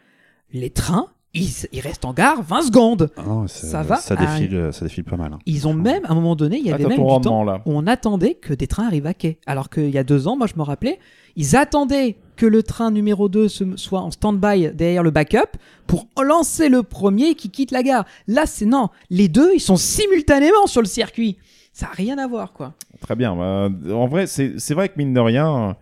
les trains, ils, ils restent en gare 20 secondes. Ah non, ça, va ça à- défile, ça défile pas mal. hein. Ils ont même, à un moment donné, il y avait Attends même du temps là. où on attendait que des trains arrivent à quai. Alors qu'il y a deux ans, moi je me rappelais, ils attendaient que le train numéro 2 se- soit en stand-by derrière le backup pour lancer le premier qui quitte la gare. Là, c'est non. Les deux, ils sont simultanément sur le circuit. Ça n'a rien à voir, quoi. Très bien. Bah, en vrai, c'est vrai que mine de rien.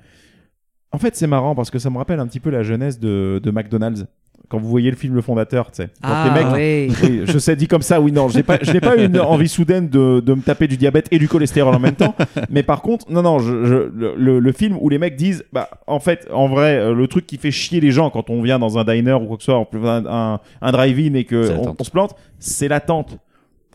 En fait, c'est marrant parce que ça me rappelle un petit peu la jeunesse de, de McDonald's. Quand vous voyez le film Le Fondateur, tu sais. Ah, les mecs. Oui, je sais, dit comme ça, oui, non, j'ai pas, je n'ai pas eu une envie soudaine de, de me taper du diabète et du cholestérol en même temps. Mais par contre, non, non, je, je- le, le- film où les mecs disent, bah, en fait, en vrai, euh, le truc qui fait chier les gens quand on vient dans un diner ou quoi que ce soit, un, un, un drive-in et que C'est on, l'attente. on se plante, c'est l'attente.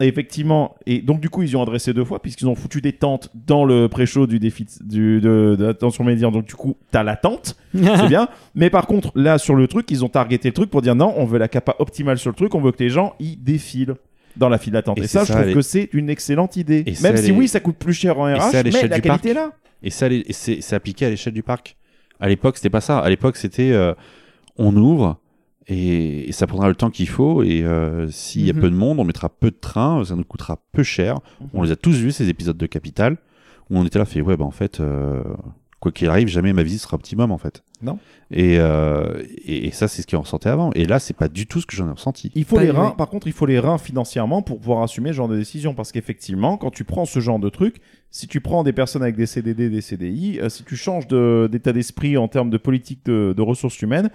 Et effectivement, et donc du coup ils y ont adressé deux fois puisqu'ils ont foutu des tentes dans le pré-show du défi du, de, de l'attention médian. Donc du coup t'as la tente, c'est <laughs> bien. Mais par contre là sur le truc ils ont targeté le truc pour dire non on veut la capa optimale sur le truc, on veut que les gens y défilent dans la file d'attente. Et, Et ça, je trouve que c'est une excellente idée. Et Même si les- oui ça coûte plus cher en RH, mais la du qualité est parc. là. Et ça, les- c'est appliqué à l'échelle du parc. À l'époque, c'était pas ça. À l'époque, c'était euh, on ouvre et, et ça prendra le temps qu'il faut. Et euh, s'il y a Mhm. peu de monde, on mettra peu de trains, ça nous coûtera peu cher. On les a tous vus, ces épisodes de Capital, où on était là, fait ouais, bah en fait, euh, quoi qu'il arrive, jamais ma visite sera optimum en fait. Non. Et, euh, et, et ça, c'est ce qu'on ressentait avant. Et là, c'est pas du tout ce que j'en ai ressenti. Il faut Pas les reins, par contre, il faut les reins financièrement pour pouvoir assumer ce genre de décision. Parce qu'effectivement, quand tu prends ce genre de truc, si tu prends des personnes avec des CDD, des CDI, euh, si tu changes de- d'état d'esprit en termes de politique de, de ressources humaines,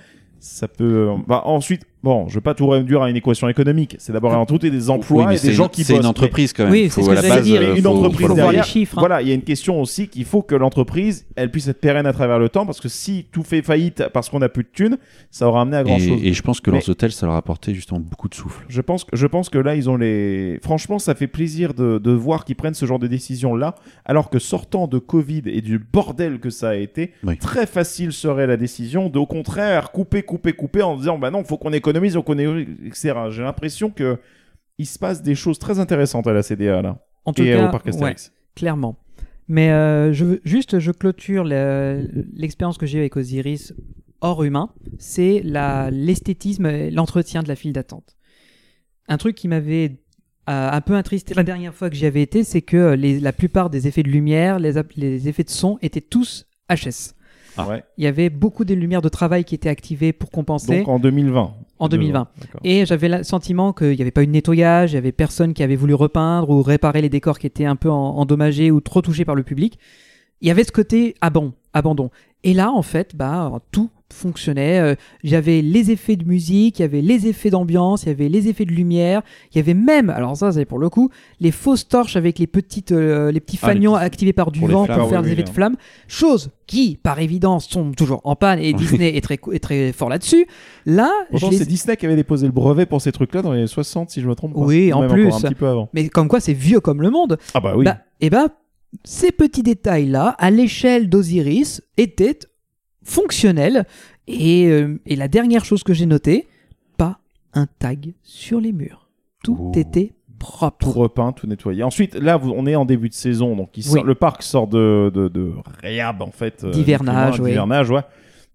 ça peut. euh, bah, ensuite, bon, je veux pas tout réduire à une équation économique. C'est d'abord et avant tout des emplois Oui, et c'est des gens une- qui C'est bossent. une entreprise quand même. Oui, c'est ce que la j'allais dire, euh, une faut- entreprise faut derrière. les chiffres, hein. Voilà, il y a une question aussi qu'il faut que l'entreprise, elle puisse être pérenne à travers le temps, parce que si tout fait faillite parce qu'on n'a plus de thunes, ça aura amené à grand chose. Et, et je pense que Mais- leurs hôtels, ça leur a apporté justement beaucoup de souffle. Je pense, que- je pense que là, ils ont les. Franchement, ça fait plaisir de, de voir qu'ils prennent ce genre de décision-là, alors que sortant de Covid et du bordel que ça a été, Oui. très facile serait la décision de, au contraire, couper, couper, couper en disant, bah non, faut qu'on économise, on économise, etc. J'ai l'impression que il se passe des choses très intéressantes à la CDA là En tout et cas, au parc Astérix. Clairement. Mais euh, je juste, je clôture le- l'expérience que j'ai avec Osiris hors humain. C'est l'esthétisme, et l'entretien de la file d'attente. Un truc qui m'avait euh, un peu attristé la dernière fois que j'y avais été, c'est que les- la plupart des effets de lumière, les, effets de son étaient tous HS. Ah. Ouais. Il y avait beaucoup de lumières de travail qui étaient activées pour compenser. Donc en 2020. En 2020. D'accord. Et j'avais le sentiment qu'il n'y avait pas eu de nettoyage, il n'y avait personne qui avait voulu repeindre ou réparer les décors qui étaient un peu en- endommagés ou trop touchés par le public. Il y avait ce côté abandon. abandon. Et là, en fait, bah, tout fonctionnait. Euh, J'avais les effets de musique, il y avait les effets d'ambiance, il y avait les effets de lumière, il y avait même, alors ça c'est pour le coup, les fausses torches avec les petites, euh, les petits Ah, les petits- activés par du pour vent flammes, pour faire oui, des oui, effets hein. de flammes. Chose qui, par évidence, sont toujours en panne et Disney est très, est très fort là-dessus. Là, Pourtant, c'est Disney qui avait déposé le brevet pour ces trucs-là dans les 60, si je me trompe pas. Oui, Ou en même plus. un petit peu avant. Mais comme quoi, c'est vieux comme le monde. Ah bah oui. Bah, et ben, ces petits détails-là, à l'échelle d'Osiris, étaient fonctionnels. Et, euh, et la dernière chose que j'ai notée, pas un tag sur les murs. Tout Oh. était propre. tout repeint, tout nettoyé. Ensuite, là, on est en début de saison, donc il Oui. le parc sort de, de, de réhab, en fait. euh, D'hivernage, oui. d'hivernage, ouais.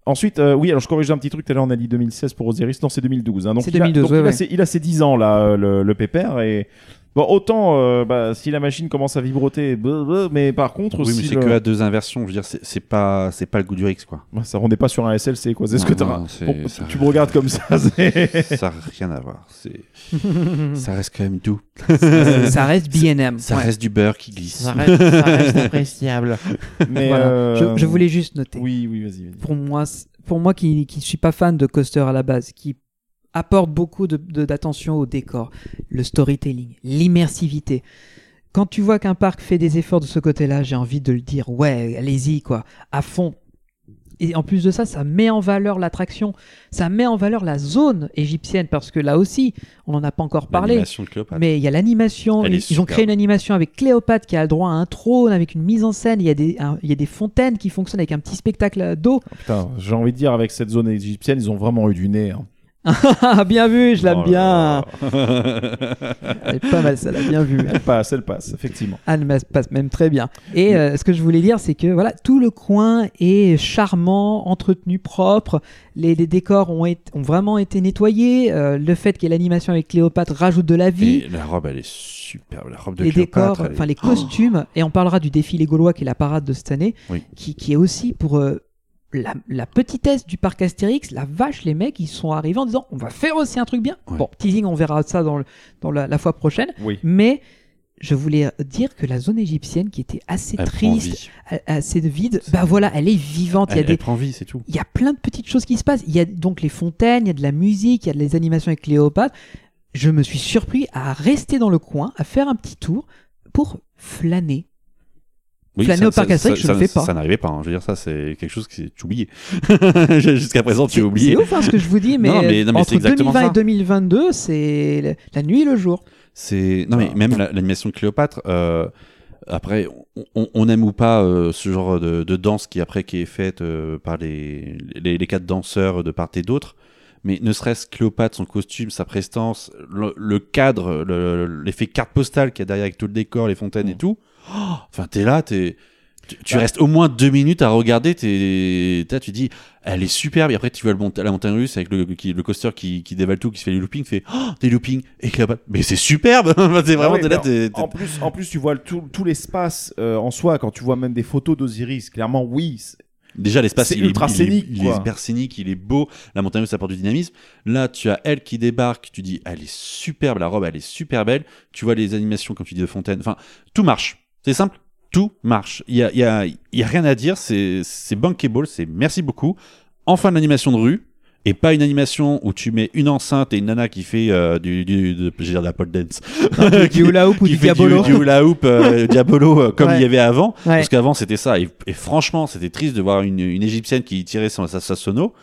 Ensuite, euh, oui, alors je corrige un petit truc. Tout à l'heure, on a dit 2016 pour Osiris. Non, c'est 2012. hein. Donc, C'est il a- 2012, donc ouais, il, a ouais. ses, il a ses 10 ans, là, le, le pépère. Et bon, autant euh, bah, si la machine commence à vibroter, blablabla, mais par contre, Oui, mais si c'est le- que à deux inversions. Je veux dire, c'est c'est pas, c'est pas le goût du Rix, quoi. Ouais, ça, on n'est pas sur un SLC, quoi. C'est ce Non, que t'as. non, c'est- Bon, ça- tu me regardes comme ça. c'est- ça n'a rien à voir. C'est, <laughs> ça reste quand même doux. ça reste B&M. Ça Ouais. reste du beurre qui glisse. <laughs> appréciable. Mais Voilà. euh, Je, je voulais juste noter. Oui, oui, vas-y. vas-y. Pour moi, pour moi qui qui suis pas fan de coaster à la base, qui apporte beaucoup de- de- d'attention au décor, le storytelling, l'immersivité. Quand tu vois qu'un parc fait des efforts de ce côté-là, j'ai envie de le dire, ouais, allez-y, quoi, à fond. Et en plus de ça, ça met en valeur l'attraction, ça met en valeur la zone égyptienne, parce que là aussi, on n'en a pas encore parlé, L'animation de Cléopâtre. mais il y a l'animation, ils, ont créé une animation avec Cléopâtre qui a le droit à un trône, avec une mise en scène, il y a des, un- il y a des fontaines qui fonctionnent avec un petit spectacle d'eau. Putain, j'ai envie de dire, avec cette zone égyptienne, ils ont vraiment eu du nez. hein. Ah, bien vu, je l'aime Oh bien. Elle est pas mal, ça l'a bien vu. Elle passe, elle passe, effectivement. Anne Mas- passe même très bien. Et euh, ce que je voulais dire, c'est que voilà, tout le coin est charmant, entretenu, propre. Les, les décors ont, vraiment été nettoyés. Euh, le fait qu'il y ait l'animation avec Cléopâtre rajoute de la vie. Et la robe, elle est superbe. La robe de les Cléopâtre, décors, elle est- enfin les costumes, et on parlera du défilé gaulois qui est la parade de cette année, Oui. qui, qui est aussi pour euh, la, la petitesse du parc Astérix. La vache, les mecs, ils sont arrivés en disant on va faire aussi un truc bien. Ouais. Bon, teasing, on verra ça dans, le- dans la, la fois prochaine. Oui. Mais je voulais dire que la zone égyptienne, qui était assez elle triste, assez vide, bah voilà, elle est vivante. Il y a Elle, des elle prend vie, c'est tout. il y a plein de petites choses qui se passent. Il y a donc les fontaines, il y a de la musique, il y a des animations avec Cléopâtre. Je me suis surpris à rester dans le coin, à faire un petit tour pour flâner. Flâner au parc Astérix, je ça, le fais pas. Ça n'arrivait pas. hein. Je veux dire, ça, c'est quelque chose que tu oublié. <laughs> Jusqu'à présent, tu as oublié. c'est ouf hein, ce que je vous dis, mais, Non, mais- non, mais entre c'est exactement 2020 ça. et 2022, c'est la- nuit et le jour. C'est non mais même la- l'animation de Cléopâtre. euh, après, on, aime ou pas euh, ce genre de, de danse qui après qui est faite euh, par les, les les quatre danseurs de part et d'autre. Mais ne serait-ce Cléopâtre, son costume, sa prestance, le, le cadre, le- l'effet carte postale qu'il y a derrière avec tout le décor, les fontaines et tout. Oh, Enfin, t'es là, t'es tu, tu Bah. restes au moins deux minutes à regarder, t'es, t'as- tu dis, elle est superbe, et après tu vois le mont- la montagne russe avec le, qui, le coaster qui, qui dévale tout, qui se fait les loopings, fait, oh, des loopings, et Cléopâtre, mais c'est superbe! <laughs> c'est vraiment, Ah ouais, là, en, plus, en plus, tu vois le- tout, tout l'espace euh, en soi, quand tu vois même des photos d'Osiris, clairement, oui. Déjà, l'espace, il, est- ultra il est- scénique, il est hyper scénique, il est beau. La montagne russe apporte du dynamisme. Là, tu as elle qui débarque, tu dis, elle est superbe, la robe, elle est super belle. Tu vois les animations, comme tu dis, de Fontaine. Enfin, tout marche. C'est simple. Tout marche. Il y a, y a, il y a rien à dire. C'est, bankable. C'est merci beaucoup. Enfin, l'animation de rue. Et pas une animation où tu mets une enceinte et une nana qui fait euh, du, du, de, je veux dire de la pole dance. <laughs> Du hula hoop ou qui du diabolo. Du, hula hoop, euh, <laughs> diabolo, euh, comme Ouais. il y avait avant. Ouais. Parce qu'avant, c'était ça. Et, et franchement, c'était triste de voir une, une égyptienne qui tirait son, sa, sa sono.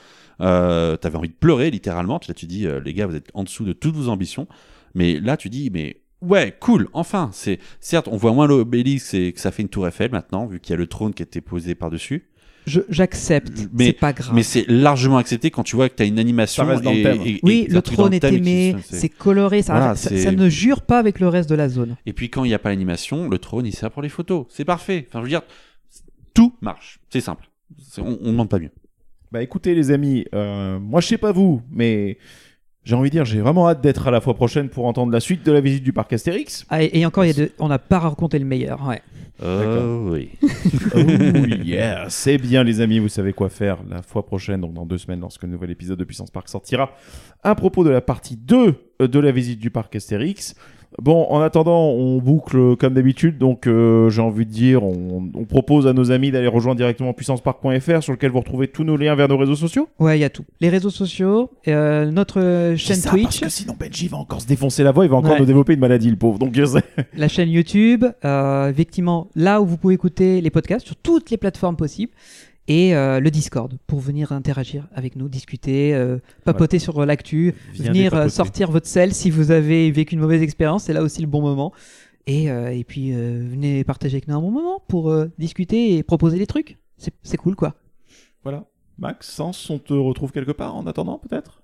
Euh, T'avais envie de pleurer, littéralement. Là, tu dis, les gars, vous êtes en dessous de toutes vos ambitions. Mais là, tu dis, mais ouais, cool, enfin. C'est Certes, on voit moins l'obélisque et que ça fait une tour Eiffel maintenant, vu qu'il y a le trône qui a été posé par-dessus. Je- J'accepte, Mais- c'est pas grave. Mais c'est largement accepté quand tu vois que tu as une animation. Ça reste dans le et- thème. et- et oui, le trône est aimé, c'est- coloré, ça, Voilà, ça, ne jure pas avec le reste de la zone. Et puis quand il n'y a pas l'animation, le trône il sert pour les photos. C'est parfait. Enfin, je veux dire, tout marche. C'est simple. On, on demande pas mieux. Bah écoutez, les amis, euh, moi, je sais pas vous, mais j'ai envie de dire, j'ai vraiment hâte d'être à la fois prochaine pour entendre la suite de la visite du parc Astérix. Ah, et, et encore, il y a de- on n'a pas raconté le meilleur. Ouais. Euh, oui. <laughs> oh yeah, c'est bien les amis, vous savez quoi faire la fois prochaine, donc dans deux semaines, lorsque le nouvel épisode de Puissance Park sortira, à propos de la partie 2 de la visite du parc Astérix. Bon, en attendant, on boucle comme d'habitude, donc euh, j'ai envie de dire, on, on propose à nos amis d'aller rejoindre directement puissancepark.fr sur lequel vous retrouvez tous nos liens vers nos réseaux sociaux. Ouais, il y a tout. Les réseaux sociaux, euh, notre chaîne C'est ça, Twitch, Parce que sinon Benji va encore se défoncer la voix, il va encore Ouais. nous développer une maladie, le pauvre. Donc, la chaîne YouTube, euh, effectivement, là où vous pouvez écouter les podcasts sur toutes les plateformes possibles, et euh, le Discord pour venir interagir avec nous, discuter, euh, papoter sur l'actu, venir euh, sortir votre sel si vous avez vécu une mauvaise expérience, c'est là aussi le bon moment. Et, euh, et puis euh, venez partager avec nous un bon moment pour euh, discuter et proposer des trucs. C'est c'est cool quoi. voilà. Max, Sens, on te retrouve quelque part en attendant, peut-être?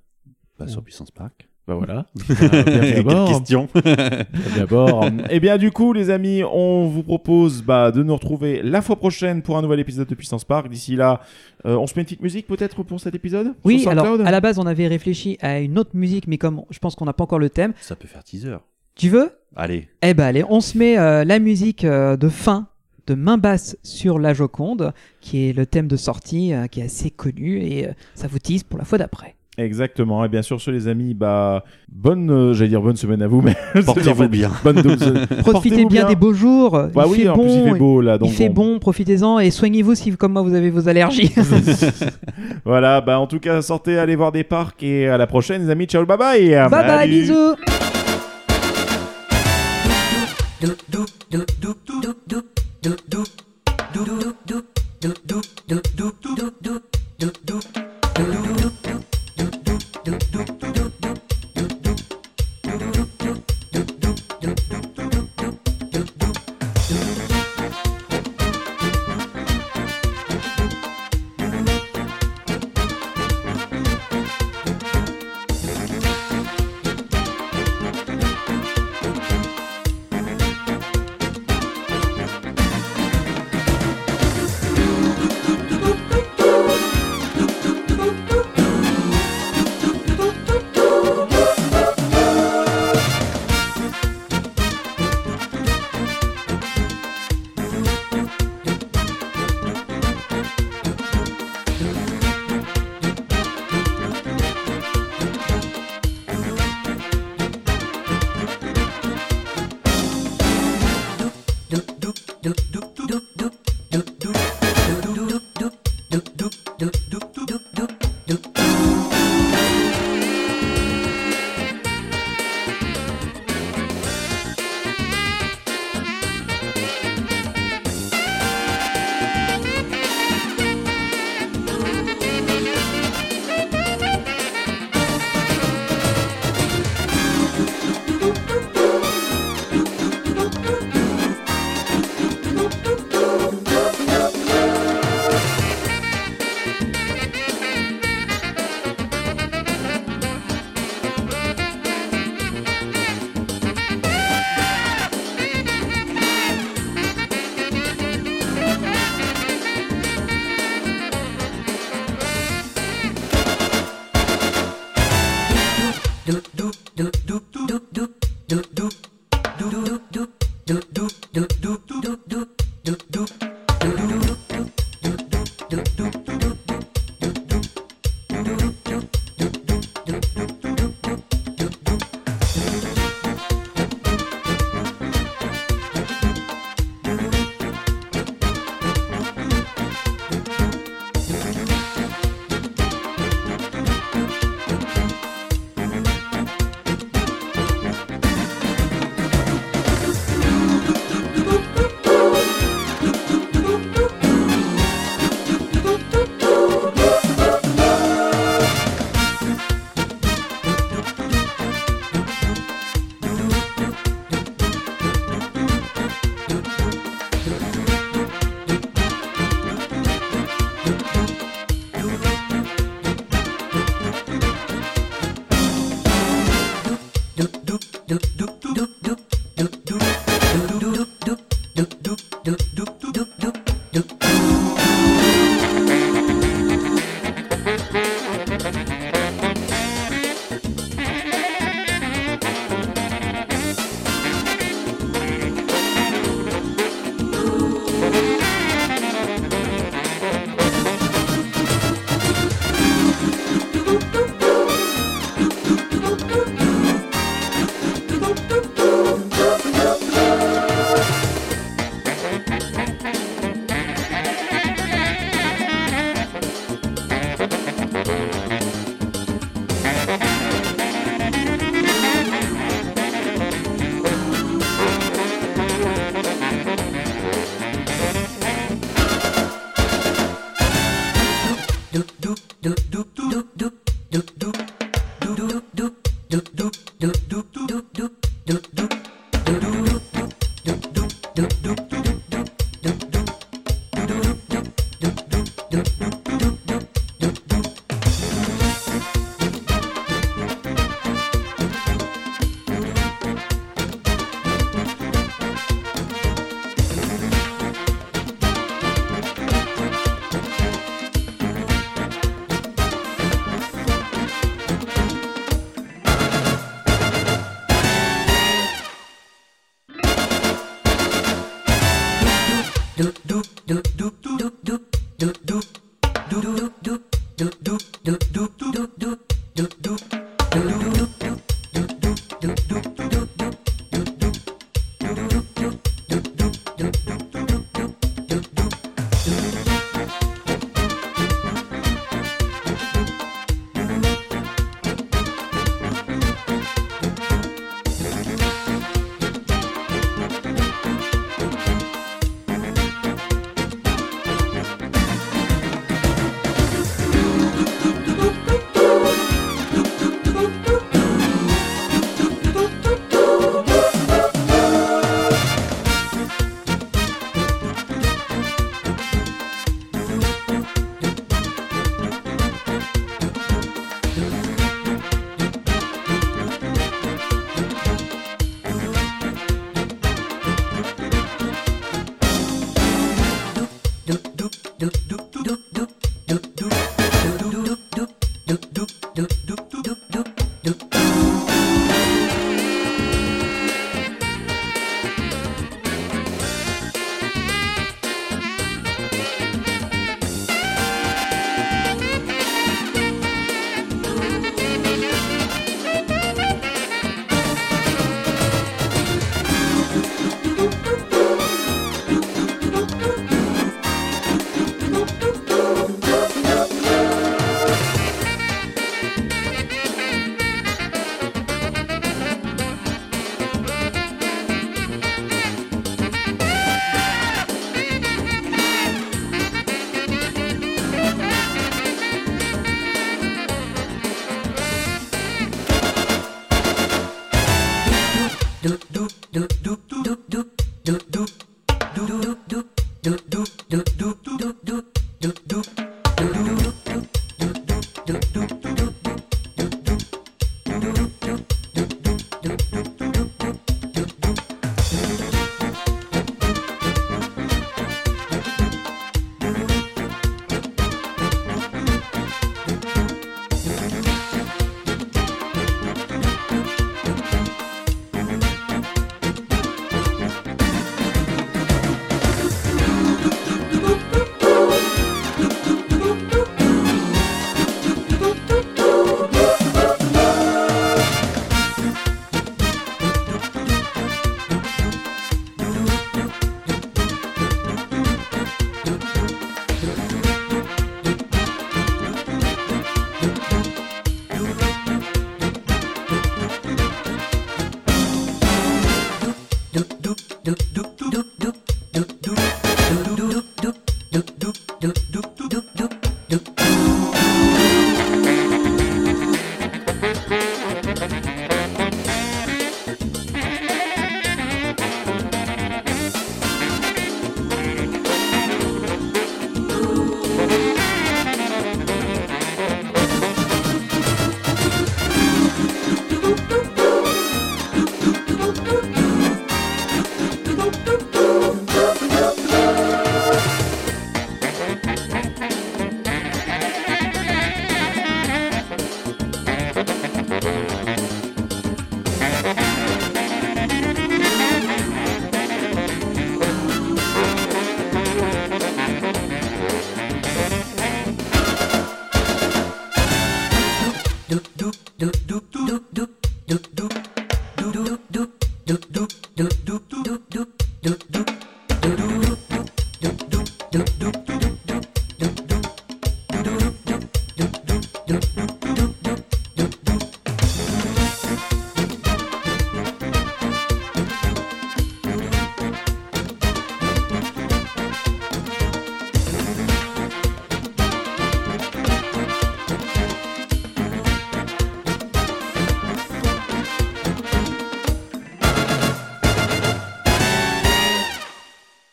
Pas sur Puissance Park. Bah voilà. <laughs> D'abord. question <laughs> D'abord. Eh bien, du coup, les amis, on vous propose bah, de nous retrouver la fois prochaine pour un nouvel épisode de Puissance Park. D'ici là, euh, on se met une petite musique peut-être pour cet épisode Oui, alors à la base on avait réfléchi à une autre musique, mais comme je pense qu'on n'a pas encore le thème, Ça peut faire teaser. tu veux? Allez. Eh ben allez, on se met euh, la musique euh, de fin de main basse sur la Joconde, qui est le thème de sortie, euh, qui est assez connu, et euh, ça vous tease pour la fois d'après. Exactement. Et bien sûr, sur les amis, bah, bonne, j'allais dire bonne semaine à vous, mais portez-vous bien. Profitez bien, des beaux jours. Il fait en bon, plus il fait beau là. Donc il fait bon, profitez-en et soignez-vous si, comme moi, vous avez vos allergies. voilà. Bah, en tout cas, sortez, allez voir des parcs et à la prochaine, les amis. Ciao, bye bye. Bye Salut. bye, bisous.